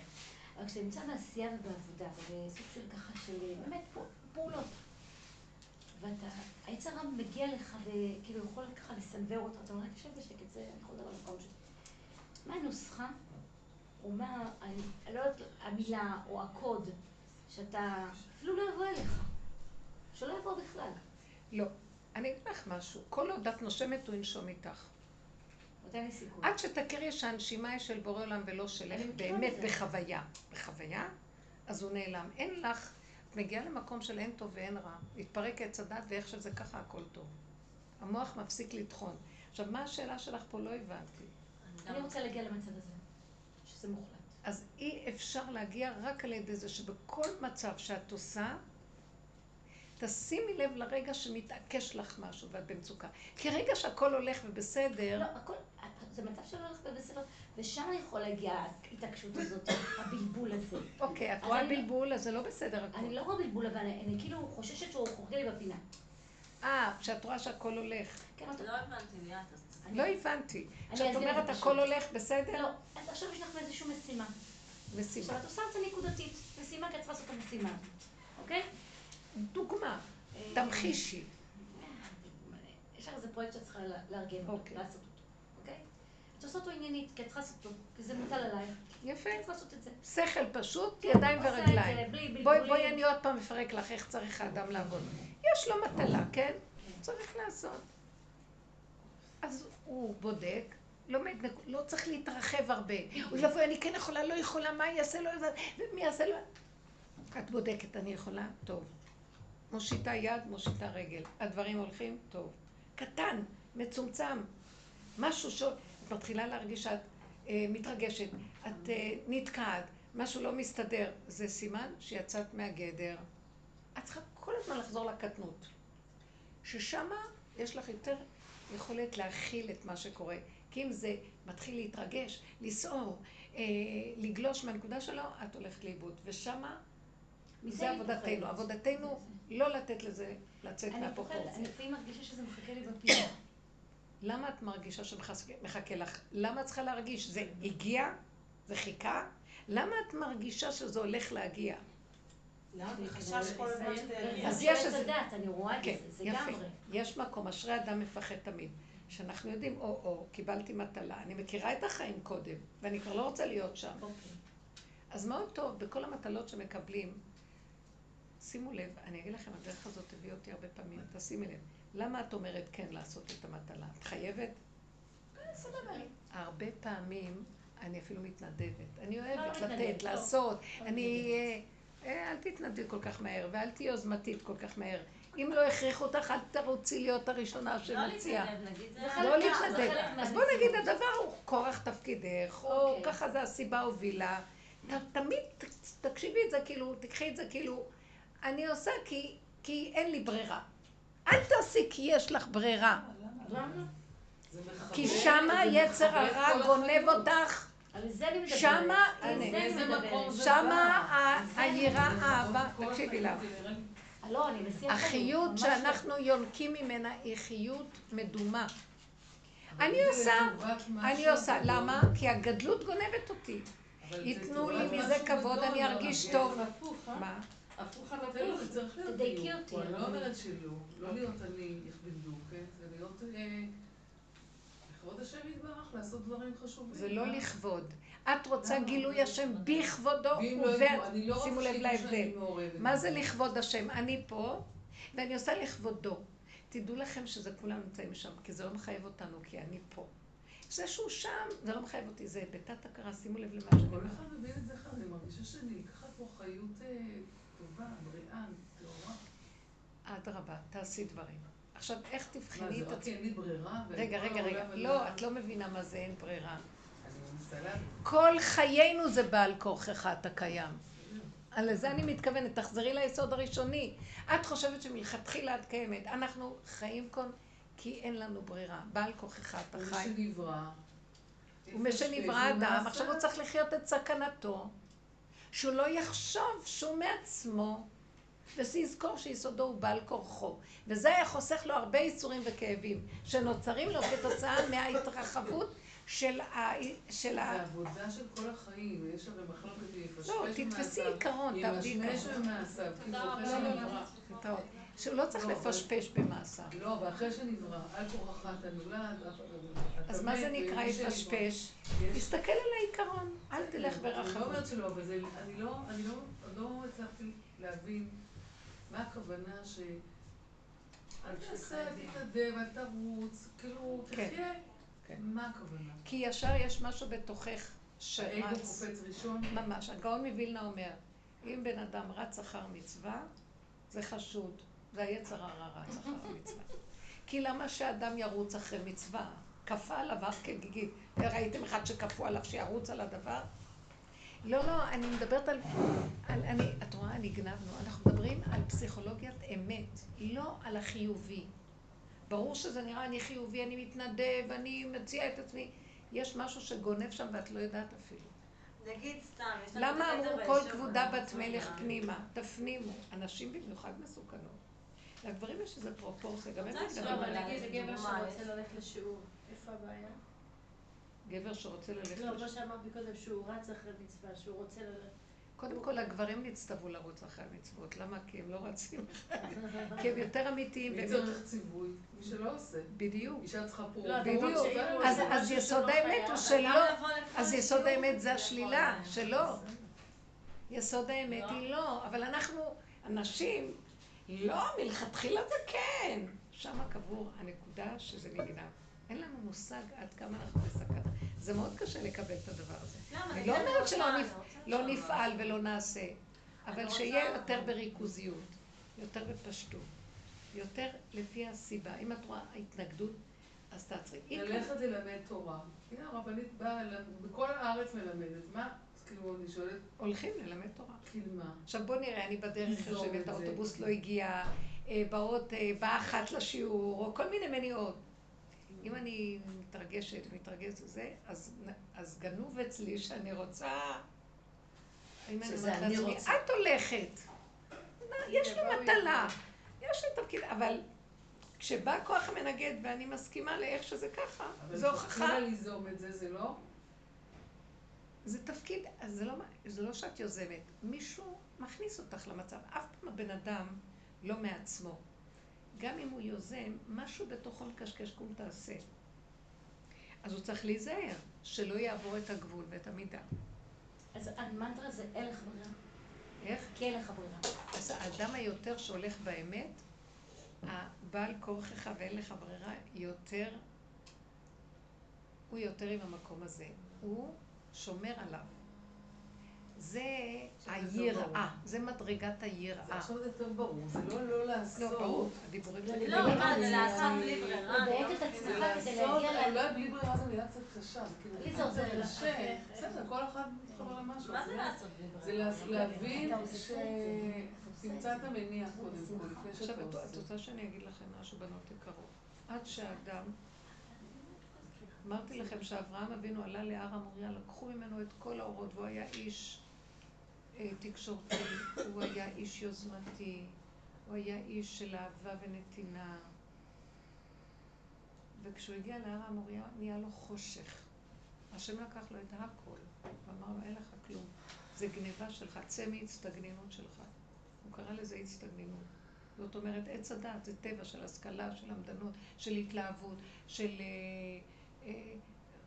אבל כשאתה נמצא בעשייה ובעבודה, ובסוג של ככה של באמת פעולות, ואתה, העץ הרע מגיע לך וכאילו יכול ככה לסנוור אותך, אתה אומר, רק תשב בשקט, זה, אני חוזר למקום שלי. מה הנוסחה, או מה, אני לא יודעת, המילה או הקוד, שאתה, אפילו לא יבוא אליך, שלא יבוא בכלל. לא. אני אגיד לך משהו. כל עוד את נושמת, הוא ינשום איתך. נותן לי סיכוי. עד שתכירי שהנשימה היא של בורא עולם ולא שלך, באמת. בחוויה. בחוויה, אז הוא נעלם. אין לך, מגיעה למקום של אין טוב ואין רע. התפרק עץ הדת ואיך שזה ככה הכל טוב. המוח מפסיק לטחון. עכשיו, מה השאלה שלך פה? לא הבנתי. אני רוצה להגיע למצב הזה, שזה מוחלט. אז אי אפשר להגיע רק על ידי זה שבכל מצב שאת עושה, תשימי לב לרגע שמתעקש לך משהו ואת במצוקה. כי רגע שהכל הולך ובסדר, לא, הכל, זה מצב שלא הולך בסדר, ושם יכול להגיע ההתעקשות הזאת, הבלבול הזה. אוקיי, את רואה אני- בלבול, אז זה לא בסדר הכל. אני לא רואה בלבול, אבל אני כאילו חוששת שהוא חורג לי בפינה. אה, כשאת רואה שהכל הולך. כן, אתה- לא הבנתי, ליאת, לא הבנתי. כשאת אומרת הכל. הולך בסדר, לא, אז עכשיו יש לך איזושהי משימה. משימה. עכשיו את עושה את זה נקודתית, משימה כי את צריכה לעשות את המשימה הזאת, אוקיי? דוגמה, אה, תמחישי. יש לך איזה פרויקט שאת צריכה לארגן אותו, אוקיי. לעשות אוקיי? את עושה אותו עניינית, כי את צריכה לעשות אותו, כי זה מוטל עלייך, יפה. את צריכה לעשות את זה. שכל פשוט, כן, ידיים ורגליים. בואי. בואי אני עוד פעם אפרק לך איך צריך האדם לעבוד. יש לו מטלה, כן? צריך לעשות. אז הוא בודק, לומד, לא צריך להתרחב הרבה. אוי ואבוי, אני כן יכולה, לא יכולה, מה יעשה, לא יודעת, ומי יעשה, לא... את בודקת, אני יכולה? טוב. מושיטה יד, מושיטה רגל. הדברים הולכים? טוב. קטן, מצומצם. משהו ש... את מתחילה להרגיש שאת אה, מתרגשת, את אה, נתקעת, משהו לא מסתדר. זה סימן שיצאת מהגדר. את צריכה כל הזמן לחזור לקטנות. ששמה יש לך יותר יכולת להכיל את מה שקורה. כי אם זה מתחיל להתרגש, לסעור, אה, לגלוש מהנקודה שלו, את הולכת לאיבוד. ושמה, זה עבודתנו. עבודתנו לא לתת לזה לצאת מהפרופורציה. אני לפעמים מרגישה שזה מחכה לי בפינה. למה את מרגישה שמחכה לך? למה את צריכה להרגיש? זה הגיע? זה חיכה? למה את מרגישה שזה הולך להגיע? למה זה חשש כל הזמן שזה יגיע? אז יש איזה- אני רואה את כן, זה, זה יפה. לגמרי. יש מקום, אשרי אדם מפחד תמיד. שאנחנו יודעים, או-או, קיבלתי מטלה, אני מכירה את החיים קודם, ואני כבר לא רוצה להיות שם. אוקיי. אז מאוד טוב, בכל המטלות שמקבלים, שימו לב, אני אגיד לכם, הדרך הזאת הביא אותי הרבה פעמים, תשימי לב. למה את אומרת כן לעשות את המטלה? את חייבת? סבבה לי. הרבה פעמים אני אפילו מתנדבת. אני לא אוהבת לתת, לא. לעשות. לא אני... אה, אה, אל תתנדבי כל כך מהר, ואל תהיי יוזמתית כל כך מהר. אם לא הכריחו אותך, אל תרוצי להיות הראשונה לא שמציעה. להתנדב, נגיד, לא להתנדב. אז בוא. נגיד, הדבר הוא כורח תפקידך, או אוקיי. ככה זה הסיבה הובילה. תמיד תקשיבי את זה כאילו, תקחי את זה כאילו, אני עושה כי אין לי ברירה. אל תעשי כי יש לך ברירה. כי שמה יצר הרע גונב. אותך. שמה, שמה ה- זה היראה, זה האהבה, תקשיבי לך. לא, החיות ממש שאנחנו יונקים ממנה היא חיות מדומה. אני עושה, אני עושה. למה? כי הגדלות גונבת אותי. ייתנו לי מזה כבוד, אני לא, ארגיש טוב. הפוך, אה? הפוך על הפוך, זה צריך להיות תדייקי דיוק. אותי, פה. אני לא רבנית. אומרת שלא, לא להיות אני יכבדו, כן? זה להיות אה, לכבוד השם יתברך, לעשות דברים חשובים. זה לא מה? לכבוד. את רוצה? גילוי השם בכבודו לא וב... יבוא, אני לא שימו לב להבדל. מה זה לכבוד השם? אני פה, ואני עושה לכבודו. תדעו לכם שזה כולם נמצאים שם, כי זה לא מחייב אותנו, כי אני פה. זה שהוא שם, זה לא מחייב אותי, זה בתת הכרה, שימו לב למה שאני כל אומרת. אחד מבין את זה אחד, אני מרגישה שאני לקחת פה חיות אה, טובה, בריאה, טהורה. אדרבה, תעשי דברים. עכשיו, איך מה, תבחני זה את רק עצמך? אין לי ברירה? רגע, רגע, רגע. לא, את לא מבינה מה זה אין ברירה. כל חיינו זה בעל כורכך, אתה קיים. לזה אני מתכוונת, תחזרי ליסוד הראשוני. את חושבת שמלכתחילה את קיימת. אנחנו חיים כאן כי אין לנו ברירה. בעל כוכך אתה חי. ומשנברא. ומשנברא אדם, עכשיו הוא צריך לחיות את סכנתו, שהוא לא יחשוב שהוא מעצמו, ושיזכור שיסודו הוא בעל כורחו. וזה היה חוסך לו הרבה ייסורים וכאבים, שנוצרים לו כתוצאה מההתרחבות של ה... של זה ה... עבודה של כל החיים, יש הרי מחלוקת יפשפש לא, תתפסי עיקרון, תעבדי ימשמש עיקרון. כי זה תודה רבה. שהוא לא צריך לא, אבל- לפשפש במעשיו. לא, ואחרי שנברא, על כורחך אתה נולד, אף אחד לא- אז מה זה נקרא יפשפש? יש- תסתכל על העיקרון, אל תלך אני לא ברחבות. אומרת שלא, אבל זה, אני לא, אני לא, לא הצלחתי להבין מה הכוונה ש... אל תעשה, אל תתנדב, אל תרוץ, כאילו, כן. תחיה. כן. מה הכוונה? כי ישר יש משהו בתוכך האגו שרץ. קופץ ראשון? ממש. הגאון מווילנה אומר, אם בן אדם רץ אחר מצווה, זה חשוד. זה היצר הרע רץ אחר המצווה. כי למה שאדם ירוץ אחרי מצווה? כפה עליו הר כגיגית. ראיתם אחד שכפו עליו שירוץ על הדבר? לא, לא, אני מדברת על... על אני, את רואה, נגנבנו. אנחנו מדברים על פסיכולוגיית אמת, לא על החיובי. ברור שזה נראה, אני חיובי, אני מתנדב, אני מציע את עצמי. יש משהו שגונב שם ואת לא יודעת אפילו. נגיד סתם, יש לנו למה אמרו כל כבודה בת מלך פנימה? תפנימו. הנשים במיוחד מסוכנות. לגברים יש איזה פרופורציה, גם הם. לא, אבל נגיד גבר שרוצה ללכת לשיעור, איפה הבעיה? גבר שרוצה ללכת... לא, לש- מה שאמרת מקודם, שהוא רץ אחרי מצווה, שהוא רוצה ללכת. קודם כל, הגברים נצטוו לרוץ אחרי המצוות. למה? כי הם לא רצים. כי הם יותר אמיתיים. מי צריך ציווי? מי שלא עושה. בדיעו. אישה צריכה פה... לא, בדיוק. אז- משהו יסוד האמת הוא אז שלא. אז יסוד האמת זה השלילה. שלא. יסוד האמת לא. היא לא, אבל אנחנו, הנשים, לא, מלכתחילה זה כן. שם קבור הנקודה שזה נגנב. אין לנו מושג עד כמה אנחנו בסכנה. זה מאוד קשה לקבל את הדבר הזה. למה? אני לא כן אומרת שלא לא נפעל. ולא נעשה, אבל שיהיה רוצה- יותר בריכוזיות, יותר בפשטות, יותר לפי הסיבה. אם את רואה התנגדות, אז תעצרי. ללכת ללמד תורה. הנה הרבנית באה, בכל הארץ מלמדת. מה? כאילו, אני שואלת, הולכים ללמד תורה. כאילו מה? עכשיו בוא נראה, אני בדרך יושבת, זה. האוטובוס לא הגיע, אה, באות, אה, באה אחת לשיעור, או כל מיני מניעות. אם אני מתרגשת, מתרגשת וזה, אז, אז גנוב אצלי שאני רוצה... אם אני אומרת לעצמי. את הולכת, יש לי מטלה, יש לי תפקיד, אבל כשבא כוח המנגד ואני מסכימה לאיך שזה ככה, אבל זו הוכחה. תתחילה ליזום את זה, זה לא? זה תפקיד, אז זה לא, זה לא שאת יוזמת, מישהו מכניס אותך למצב. אף פעם הבן אדם לא מעצמו. גם אם הוא יוזם, משהו בתוכו מקשקש קום תעשה. אז הוא צריך להיזהר, שלא יעבור את הגבול ואת המידה. אז המנטרה זה אין לך ברירה. איך? כי אין לך ברירה. אז האדם היותר שהולך באמת, הבעל כורכך ואין לך ברירה, יותר, הוא יותר עם המקום הזה. הוא שומר עליו. זה היראה, זה מדרגת זה היראה. עכשיו זה יותר ברור, זה לא לא לעשות. לא, ברור, הדיבורים שלי. לא, מה, זה לעשות בלי ברירה. לדייק את זה עצמך כדי לעשות, להגיע אולי ל... בלי ברירה זו מילה קצת קשה, זה כאילו, לי זה עוזר קצת לך. קשה, בסדר, כל אחד מתחבר למשהו. מה זה לעשות בלי זה ברירה? לה- להבין אתה עושה את זה, זה. המניע זה קודם כל. לפני עכשיו, את. רוצה שאני אגיד לכם משהו, בנות יקרות? עד שאדם, אמרתי לכם שאברהם אבינו עלה להר המוריה, לקחו ממנו את כל האורות, והוא היה איש אה, תקשורתי, הוא היה איש יוזמתי, הוא היה איש של אהבה ונתינה. וכשהוא הגיע להר המוריה, נהיה לו חושך. השם לקח לו את הכל, ואמר לו, אין לך כלום. זה גניבה שלך, צא מהצטגנינות שלך. הוא קרא לזה הצטגנינות. זאת אומרת, עץ הדת זה טבע של השכלה, של עמדנות, של התלהבות, של... אה,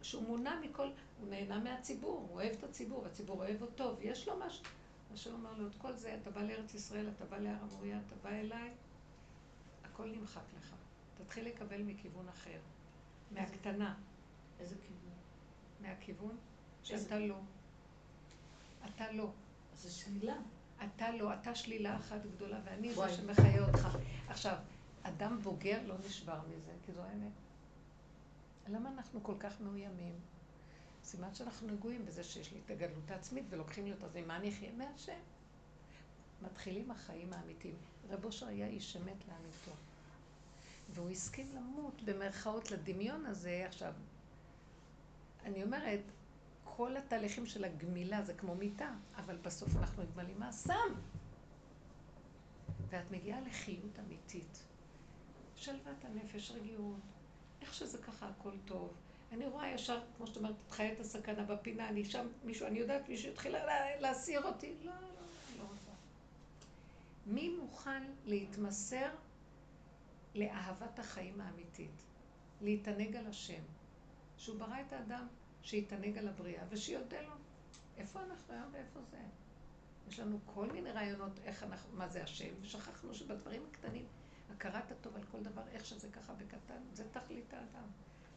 שהוא מונע מכל... הוא נהנה מהציבור, הוא אוהב את הציבור, הציבור אוהב אותו, ויש לו משהו. השם אמר לו, את כל זה, אתה בא לארץ ישראל, אתה בא להר המוריה, אתה בא אליי, הכל נמחק לך. תתחיל לקבל מכיוון אחר, מהקטנה, איזה כיוון? מהכיוון שאתה לא. אתה לא. אז זה שלילה. אתה לא, אתה שלילה אחת גדולה, ואני זה. שמחיה אותך. עכשיו, אדם בוגר לא נשבר מזה, כי זו האמת. למה אנחנו כל כך מאוימים? סימן שאנחנו נגועים בזה שיש לי את הגדלות העצמית ולוקחים לי אותה, אז ממה אני אחיה? מהשם. מתחילים החיים האמיתיים. רב אושר היה איש אמת לאמיתו. והוא הסכים למות במרכאות לדמיון הזה. עכשיו, אני אומרת, כל התהליכים של הגמילה זה כמו מיטה, אבל בסוף אנחנו נגמלים מהסם. ואת מגיעה לחיות אמיתית. שלוות הנפש, רגיעות, איך שזה ככה הכל טוב. אני רואה ישר, כמו שאת אומרת, את חיה את הסכנה בפינה, אני שם, מישהו, אני יודעת, מישהו התחיל לה- להסיר אותי. לא, לא, אני לא רוצה. מי מוכן להתמסר לאהבת החיים האמיתית? להתענג על השם. שהוא ברא את האדם, שיתענג על הבריאה, ושיודה לו. איפה אנחנו היום ואיפה זה? יש לנו כל מיני רעיונות איך אנחנו, מה זה השם, ושכחנו שבדברים הקטנים, הכרת הטוב על כל דבר, איך שזה ככה בקטן, זה תכלית האדם.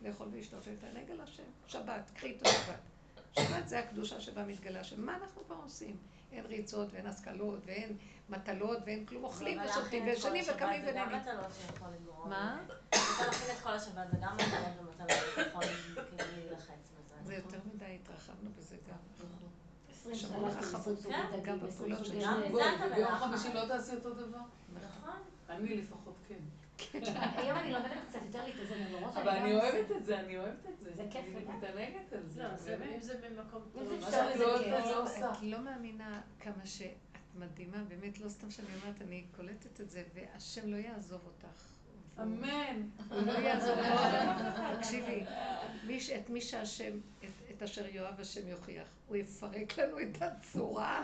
לאכול ולשתות ולהתענג על השם. שבת, קחי את השבת. שבת זה הקדושה שבה מתגלה השם. מה אנחנו כבר עושים? אין ריצות ואין השכלות ואין מטלות ואין כלום. אוכלים אבל ושותים להכין את וישנים וקמים זה גם ונהנים. מטלות שיכול לגרום. מה? אתה מכין את כל השבת, זה גם מטלות ומטלות שיכול להילחץ בזה. זה יותר מדי, התרחבנו בזה גם. בסוג כן, דגים, גם בפעולות סוגי של גם בלחץ. חמישי לא תעשי אותו דבר? נכון. אני לפחות כן. היום אני לומדת קצת יותר להתאזן, למרות אבל אני אוהבת את זה, אני אוהבת את זה. זה כיף אני לגמרי. מתענגת על זה. לא. אם זה ממקום אם טוב. זה מה אפשר שאת לזה לא אוהבת, כיף. את לא. את לא מאמינה כמה שאת מדהימה, באמת, לא סתם שאני אומרת, אני קולטת את זה, והשם לא יעזוב אותך. אמן. הוא לא יעזוב אותך. תקשיבי, מי ש- את מי שהשם, את- את אשר יאהב השם יוכיח. הוא יפרק לנו את הצורה,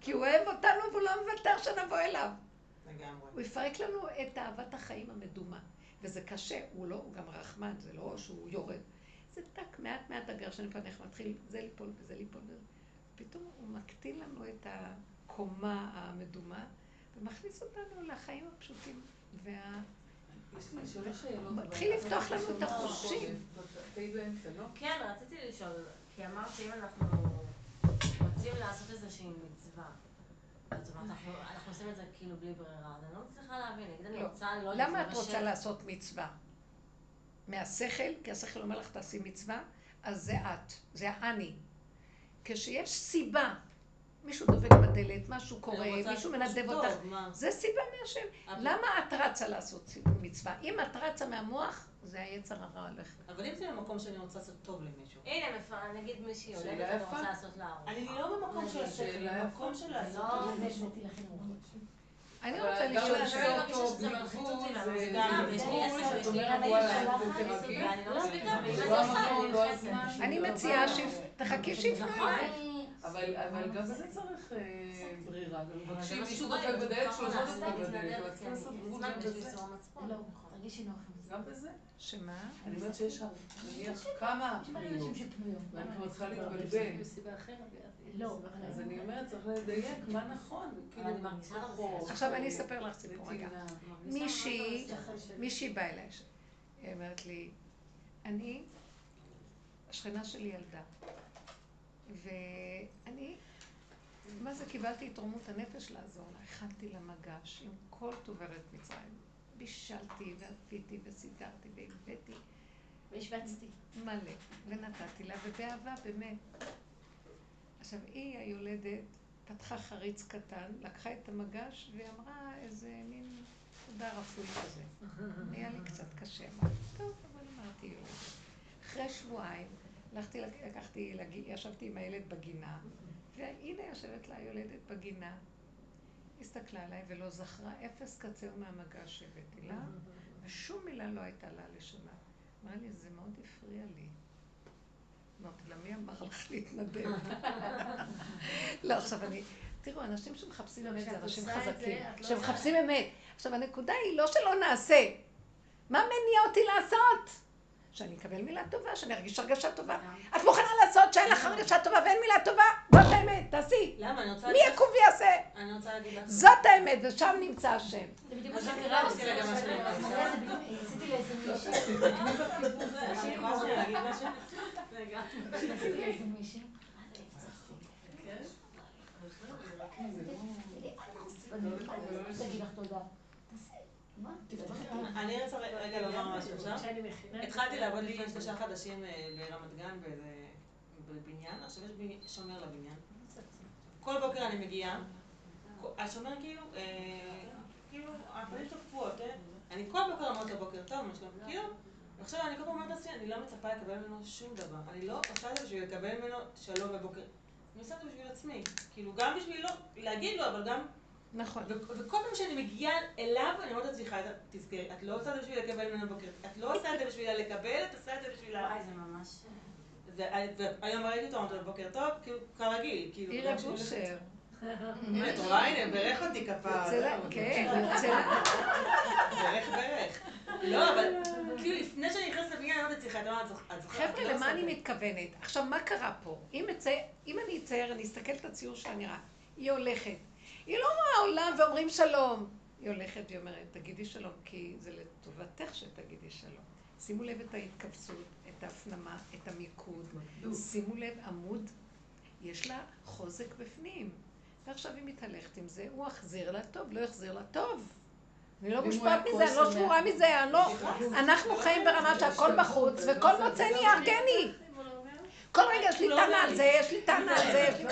כי הוא אוהב אותנו והוא לא מוותר שנבוא אליו. לגמרי. הוא יפרק לנו את אהבת החיים המדומה. וזה קשה, הוא לא, הוא גם רחמן, זה לא שהוא יורד. זה טק, מעט מעט הגרשן פניך מתחיל זה ליפול וזה ליפול. פתאום הוא מקטין לנו את הקומה המדומה, ומכניס אותנו לחיים הפשוטים. וה... מתחיל לפתוח לנו את החושים. לא? כן, רציתי לשאול, כי אמרת שאם אנחנו רוצים לעשות איזושהי מצווה, זאת אומרת, אנחנו אנחנו עושים את זה כאילו בלי ברירה, אז אני לא מצליחה להבין, נגיד אני לא. רוצה לא למה את רוצה לעשות מצווה? מהשכל, כי השכל אומר לך תעשי מצווה, אז זה את, זה האני. כשיש סיבה, מישהו דופק בדלת, משהו קורה, מישהו מנדב אותך? זה סיבה מהשם. למה את רצה לעשות מצווה? אם את רצה מהמוח, זה היצר הרע עליך. אבל אם זה למקום שאני רוצה לעשות טוב למישהו. הנה, נגיד מישהי שאלה הולדת, אני יפה. רוצה לעשות לה. אני לא במקום של השכל, במקום של לעשות לא, טוב זה למישהו. אני אבל רוצה לשאול לעשות שאלה. מלחיץ זה ואני גם, יש לי עשר, יש לי. ואני לא אני לא לא מציעה שתחכי שיפנו נכון. אליי. אבל גם בזה צריך אה, ברירה. מבקשים מישהו דופק בדלת לא שלושה לעשות, בדלת, אבל צריך לעשות גבול גם בזה. לא, תרגישי נוח. גם בזה? שמה? אני אומרת שיש נניח כמה פניות, ואני כבר צריכה להתבלבל. לא, אז אני אומרת, צריך לדייק מה נכון, כאילו, אני מרגישה פחות, עכשיו אני אספר לך סיפור רגע. מישהי, מישהי באה אליי, היא אומרת לי, אני, השכנה שלי ילדה, ואני, מה זה, קיבלתי את תרומות הנפש לעזור לה, הכנתי לה מגש עם כל טוב ארץ מצרים, בישלתי ועשיתי וסידרתי והבאתי והשווצתי. מלא, ונתתי לה, ובאהבה באמת. עכשיו, היא היולדת פתחה חריץ קטן, לקחה את המגש ואמרה איזה מין תודה רפואי כזה. היה לי קצת קשה, אמרתי, טוב, אבל אמרתי יולדת. אחרי שבועיים, הלכתי, לק- לקחתי, ישבתי עם הילד בגינה, והנה יושבת לה היולדת בגינה. הסתכלה עליי ולא זכרה אפס קצהו מהמגש שהבאתי לה, ושום מילה לא הייתה לה לשונה. אמרה לי, זה מאוד הפריע לי. אמרתי לה, מי אמר לך להתנדב? לא, עכשיו אני... תראו, אנשים שמחפשים אמת זה אנשים חזקים. לא שמחפשים אמת. עכשיו, הנקודה היא לא שלא נעשה. מה מניע אותי לעשות? שאני אקבל מילה טובה, שאני ארגיש הרגשה טובה. את מוכנה לעשות שאין לך הרגשה טובה ואין מילה טובה? זאת האמת, תעשי. למה? אני רוצה מי להגיד לך... יקום ויעשה? אני רוצה להגיד לך... זאת האמת, ושם נמצא השם. זה בדיוק מה שקרה. רציתי אני רוצה רגע לומר משהו עכשיו. התחלתי לעבוד לפני שלושה חודשים אה, ברמת גן בבניין, עכשיו יש שומר לבניין. כל בוקר אני מגיעה, השומר כאילו, אה, כאילו, הפנים שלו קפואות, אה? אני כל בוקר אומרת לו בוקר טוב, מה שלום, כאילו, ועכשיו אני כל פעם אומרת לעצמי, אני לא מצפה לקבל ממנו שום דבר. אני לא עושה את זה בשביל לקבל ממנו שלום בבוקר. אני עושה את זה בשביל עצמי. כאילו, גם בשביל לא, להגיד לו, אבל גם נכון. ו- וכל פעם שאני מגיעה אליו, אני אומרת לעצמי, חייבת, תזכרי, את לא עושה את זה בשביל לקבל ממנו בוקר, את לא עושה את זה בשביל לקבל, את עושה את זה בשביל. וואי, זה ממש... והיום ראיתי אותו, אמרתי לו בוקר טוב, כאילו, כרגיל, כאילו. עיר גם כשהוא הבושר. הולך- את רואה, הנה, בירך אותי. יוצא לה- כן, בירך, בירך. לא, אבל כאילו, לפני שאני נכנסת לבניין, אני אומרת לעצמי, את אומרת, את זוכרת? חבר'ה, למה אני מתכוונת? עכשיו, מה קרה פה? אם, אני אצייר, אני אסתכל את הציור שלה נראה. היא הולכת. היא לא רואה עולם ואומרים שלום. היא הולכת והיא אומרת, תגידי שלום, כי זה לטובתך שתגידי שלום. שימו לב את ההתכווצות, את ההפנמה, את המיקוד. שימו לב, עמוד, יש לה חוזק בפנים. ועכשיו היא מתהלכת עם זה, הוא יחזיר לה טוב, לא יחזיר לה טוב. אני לא מושפעת היה מזה, אני לא שבורה מזה, אני לא... אנחנו חיים ברמה שהכל בחוץ, וכל מוצא נהיה ארגני. כל רגע יש לי טענה על זה, יש לי טענה על זה.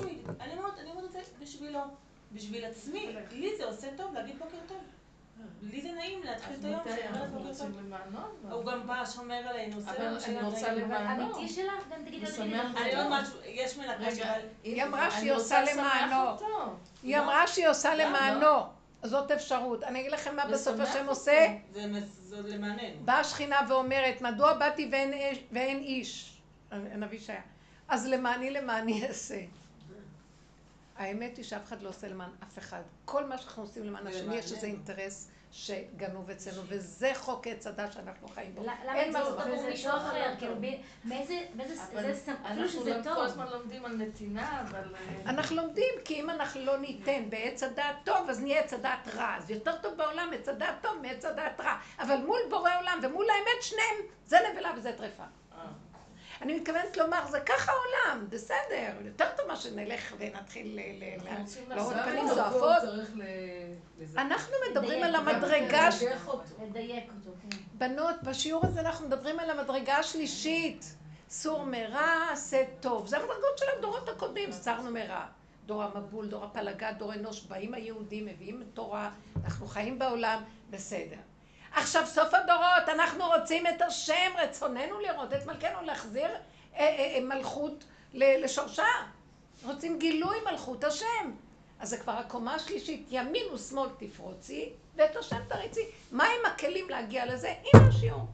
אני לא אני אומרת, אני אומרת את זה בשבילו. בשביל עצמי. לי זה עושה טוב להגיד בוקר טוב. לי זה נעים להתחיל את היום שאני אומרת בוקר טוב. הוא גם בא, שומר עלינו, עושה אבל לנו אני שני רוצה. למענו. אמיתי שלך, גם תגידי לו. אני עוד משהו, יש מלאכה של... היא אמרה שהיא אני עושה למענו. היא אמרה שהיא עושה למענו. זאת אפשרות. אני אגיד לכם מה בסוף השם. עושה. זה עוד למעננו. באה השכינה ואומרת, מדוע באתי ואין איש? הנביא שהיה. אז למעני למעני אעשה. האמת היא שאף אחד לא עושה למען אף אחד. כל מה שאנחנו עושים למען השני, יש איזה. אינטרס שגנוב אצלנו, וזה חוק עץ הדת שאנחנו חיים בו. למה אין מה זה לעשות. עבור מישהו אחר? כאילו, מאיזה, זה אנחנו שזה לא- כל טוב. הזמן לומדים על נתינה, אבל... אה, אנחנו לומדים, כי אם אנחנו לא ניתן בעץ הדעת טוב, אז נהיה עץ הדעת רע. אז יותר טוב בעולם עץ הדעת טוב מעץ הדעת רע. אבל מול בורא עולם ומול האמת, שניהם, זה נבלה וזה טרפה. אני מתכוונת לומר, זה ככה העולם, בסדר. יותר טוב מה שנלך ונתחיל להראות פנים. זועפות. אנחנו מדברים על. המדרגה, אותו, כן. בנות, בשיעור הזה אנחנו מדברים על המדרגה השלישית. סור מרע, עשה טוב. זה המדרגות של הדורות הקודמים, סרנו מרע. דור המבול, דור הפלגה, דור אנוש, באים היהודים, מביאים תורה, אנחנו חיים בעולם, בסדר. עכשיו, סוף הדורות, אנחנו רוצים את השם, רצוננו לראות את מלכנו, להחזיר אה, אה, אה, מלכות ל- לשורשה. רוצים גילוי מלכות השם. אז זה כבר הקומה השלישית, ימין ושמאל תפרוצי, ואת השם תריצי. מה הם הכלים להגיע לזה? הנה השיעור.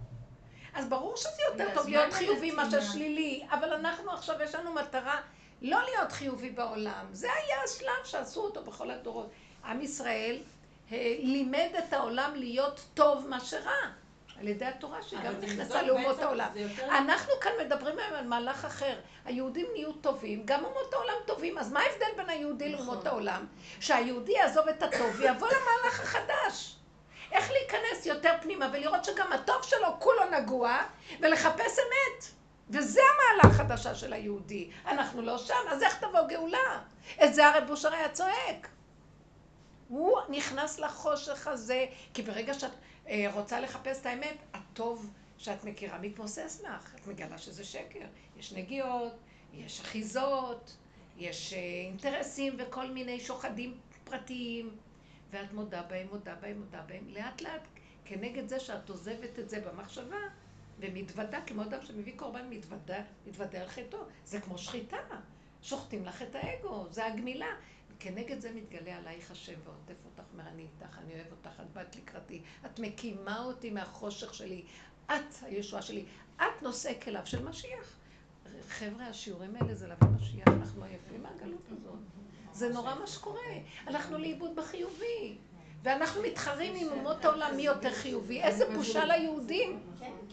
אז ברור שזה יותר טוב להיות עם חיובי מאשר? שלילי, אבל אנחנו עכשיו, יש לנו מטרה לא להיות חיובי בעולם. זה היה השלב שעשו אותו בכל הדורות. עם ישראל לימד את העולם להיות טוב מה שרע. על ידי התורה שגם נכנסה לאומות העולם. אנחנו כאן מדברים היום על מהלך אחר. היהודים נהיו טובים, גם אומות העולם טובים, אז מה ההבדל בין היהודי נכון. לאומות העולם? שהיהודי יעזוב את הטוב ויבוא למהלך החדש. איך להיכנס יותר פנימה ולראות שגם הטוב שלו כולו נגוע, ולחפש אמת. וזה המהלך החדשה של היהודי. אנחנו לא שם, אז איך תבוא גאולה? את זה הרב בושר היה צועק. הוא נכנס לחושך הזה, כי ברגע שאת אה, רוצה לחפש את האמת, הטוב שאת מכירה מתמוסס לך. את מגלה שזה שקר. יש נגיעות, יש אחיזות, יש אה, אינטרסים וכל מיני שוחדים פרטיים, ואת מודה בהם, מודה בהם, מודה בהם. לאט לאט, כנגד זה שאת עוזבת את זה במחשבה, ומתוודה, כמו אדם שמביא קורבן, מתוודה, מתוודה על חטאו. זה כמו שחיטה. שוחטים לך את האגו, זה הגמילה. כנגד זה מתגלה עלייך השם ועוטף אותך, אומר אני איתך, אני אוהב אותך, את באת לקראתי, את מקימה אותי מהחושך שלי, את הישועה שלי, את נושא כליו של משיח. חבר'ה, השיעורים האלה זה להביא משיח, אנחנו עייפים מהגלות הזאת. זה נורא מה שקורה. הלכנו לאיבוד בחיובי. ואנחנו מתחרים עם אומות העולם מי יותר חיובי. איזה בושה ליהודים.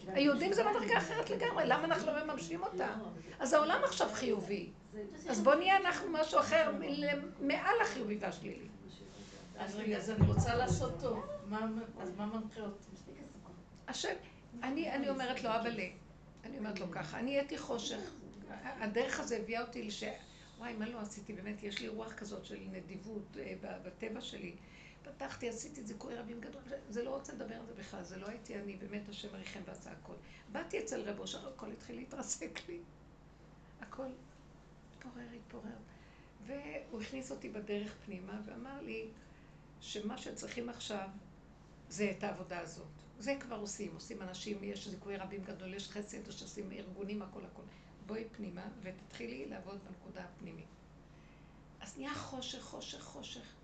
היהודים זה מדרגה אחרת לגמרי, למה אנחנו לא מממשים אותה? אז העולם עכשיו חיובי. אז בוא נהיה אנחנו משהו אחר מעל החיובי והשלילי. אז רגע, אז אני רוצה לעשות טוב. אז מה מנחה אותי? השם, אני אומרת לו, אבא ל... אני אומרת לו ככה, אני הייתי חושך. הדרך הזה הביאה אותי לש... וואי, מה לא עשיתי? באמת, יש לי רוח כזאת של נדיבות אה, בטבע שלי. פתחתי, עשיתי זיכוי רבים גדול, זה לא רוצה לדבר על זה בכלל, זה לא הייתי אני, באמת השם עריכם ועשה הכל. באתי אצל רב אושר, הכל התחיל להתרסק לי. הכל התפורר, התפורר. והוא הכניס אותי בדרך פנימה ואמר לי שמה שצריכים עכשיו זה את העבודה הזאת. זה כבר עושים, עושים אנשים, יש זיכוי רבים גדול, יש חסד, יש עושים ארגונים, הכל הכל. בואי פנימה ותתחילי לעבוד בנקודה הפנימית. אז נהיה חושך, חושך, חושך.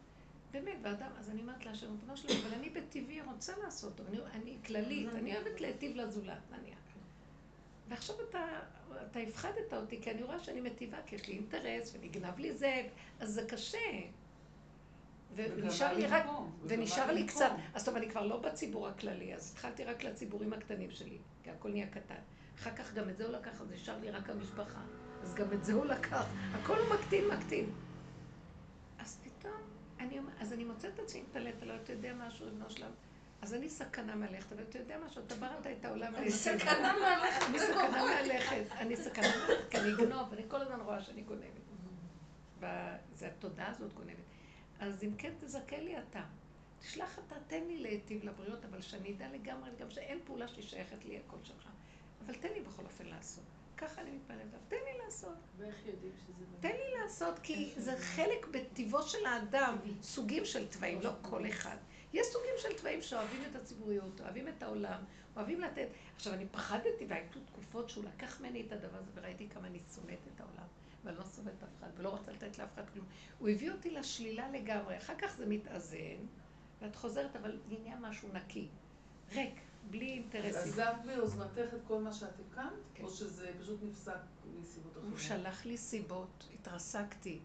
באמת, ואדם, אז אני אומרת להשם, ריבונו אבל אני בטבעי רוצה לעשות אני, אני כללית, אני אוהבת להיטיב לזולת, נניח. ועכשיו אתה, אתה הפחדת אותי, כי אני רואה שאני מטיבה, כי יש לי אינטרס, ונגנב לי זה, אז זה קשה. ונשאר לי רק, ונשאר לי קצת, אז טוב, אני כבר לא בציבור הכללי, אז התחלתי רק לציבורים הקטנים שלי, כי הכל נהיה קטן. אחר כך גם את זה הוא לקח, אז נשאר לי רק המשפחה. אז גם את זה הוא לקח. הכל הוא מקטין, מקטין. אז פתאום, אני, אז אני מוצאת את עצמי מתעלת, לא, אתה יודע משהו, ריבונו שלם. אז אני סכנה מהלכת, אבל אתה יודע משהו, אתה בראת את העולם, אני סכנה מהלכת. אני סכנה מהלכת, אני סכנה מהלכת, כי אני אגנוב, אני כל הזמן רואה שאני גונבת. זה התודעה הזאת גונבת. אז אם כן, תזכה לי אתה. תשלח אתה, תן לי להיטיב לבריאות, אבל שאני אדע לגמרי, גם שאין פעולה שהיא שייכת לי, הכל שלך. אבל תן לי בכל אופן לעשות. ככה אני מתפללת תן לי לעשות. ואיך יודעים שזה... תן לי לעשות, כי זה חלק בטיבו של האדם, סוגים של תוואים, לא כל אחד. יש סוגים של תוואים שאוהבים את הציבוריות, אוהבים את העולם, אוהבים לתת. עכשיו, אני פחדתי, והיו תקופות שהוא לקח ממני את הדבר הזה, וראיתי כמה אני שונאת את העולם. ואני לא שונאת אף אחד, ולא רוצה לתת לאף אחד כלום. הוא הביא אותי לשלילה לגמרי. אחר כך זה מתאזן, ואת חוזרת, אבל נהיה משהו נקי. ריק. בלי אינטרסים. עזבת ביוזמתך את כל מה שאת הקמת, כן. או שזה פשוט נפסק מסיבות אחרות? הוא שלח לי סיבות, התרסקתי.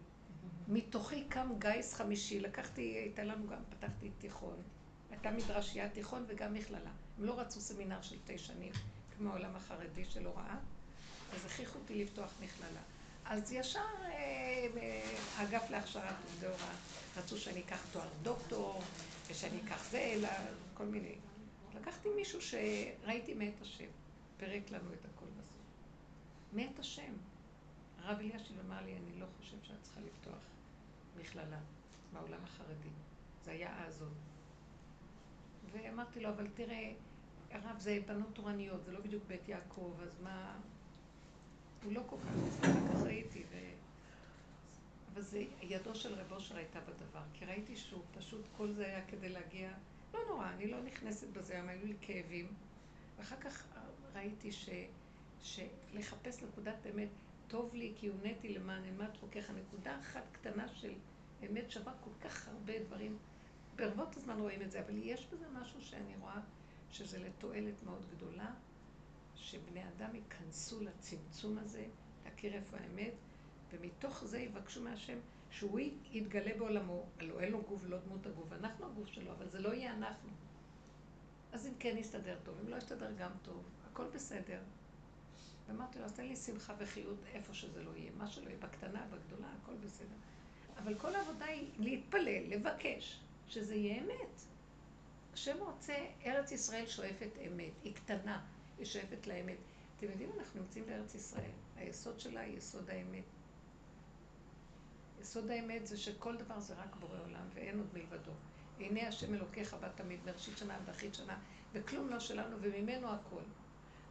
מתוכי קם גיס חמישי, לקחתי, הייתה לנו גם, פתחתי תיכון. הייתה מדרשייה תיכון וגם מכללה. הם לא רצו סמינר של תשע שנים, כמו העולם החרדי של הוראה, אז הכריחו אותי לפתוח מכללה. אז ישר אה, האגף להכשרת עובדי הוראה רצו שאני אקח תואר דוקטור, ושאני אקח זה, אלא כל מיני. לקחתי מישהו שראיתי מאת השם, פירק לנו את הכל בסוף. מאת השם. הרב אלישיב אמר לי, אני לא חושב שאת צריכה לפתוח מכללה בעולם החרדי. זה היה אז עוד. ואמרתי לו, אבל תראה, הרב, זה בנות תורניות, זה לא בדיוק בית יעקב, אז מה... הוא לא כל כך, כך ראיתי, ו... אבל זה, ידו של רב אושר הייתה בדבר, כי ראיתי שהוא פשוט, כל זה היה כדי להגיע לא נורא, אני לא נכנסת בזה, הם היו לי כאבים. ואחר כך ראיתי ש, שלחפש נקודת אמת, טוב לי כי הונאתי למען אימת חוקיך. נקודה אחת קטנה של אמת שווה כל כך הרבה דברים. ברבות הזמן רואים את זה, אבל יש בזה משהו שאני רואה שזה לתועלת מאוד גדולה, שבני אדם ייכנסו לצמצום הזה, להכיר איפה האמת, ומתוך זה יבקשו מהשם שהוא יתגלה בעולמו, הלוא אין לו גוף ולא דמות הגוף, אנחנו הגוף שלו, אבל זה לא יהיה אנחנו. אז אם כן יסתדר טוב, אם לא יסתדר גם טוב, הכל בסדר. ואמרתי לו, אז תן לי שמחה וחיות איפה שזה לא יהיה, מה שלא יהיה, בקטנה, בגדולה, הכל בסדר. אבל כל העבודה היא להתפלל, לבקש, שזה יהיה אמת. השם רוצה, ארץ ישראל שואפת אמת, היא קטנה, היא שואפת לאמת. אתם יודעים, אנחנו נמצאים בארץ ישראל, היסוד שלה היא יסוד האמת. יסוד האמת זה שכל דבר זה רק בורא עולם ואין עוד מלבדו. הנה השם אלוקיך בא תמיד מראשית שנה עד אחרית שנה, וכלום לא שלנו וממנו הכל.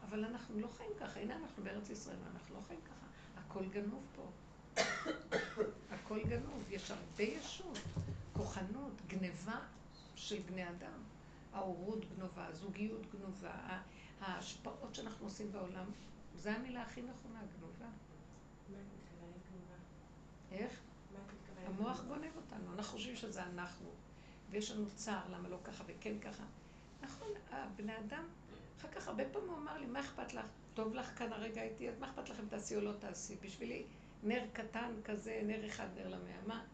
אבל אנחנו לא חיים ככה, הנה אנחנו בארץ ישראל, אנחנו לא חיים ככה. הכל גנוב פה. הכל גנוב, יש הרבה ישות, כוחנות, גניבה של בני אדם. ההורות גנובה, הזוגיות גנובה, ההשפעות שאנחנו עושים בעולם, זו המילה הכי נכונה, גנובה. איך? המוח גונב אותנו, אנחנו חושבים שזה אנחנו, ויש לנו צער, למה לא ככה וכן ככה. נכון, הבני אדם, אחר כך הרבה פעמים הוא אמר לי, מה אכפת לך? טוב לך כאן הרגע איתי, אז מה אכפת לך אם תעשי או לא תעשי? בשבילי נר קטן כזה, נר אחד, נר למאה. מה?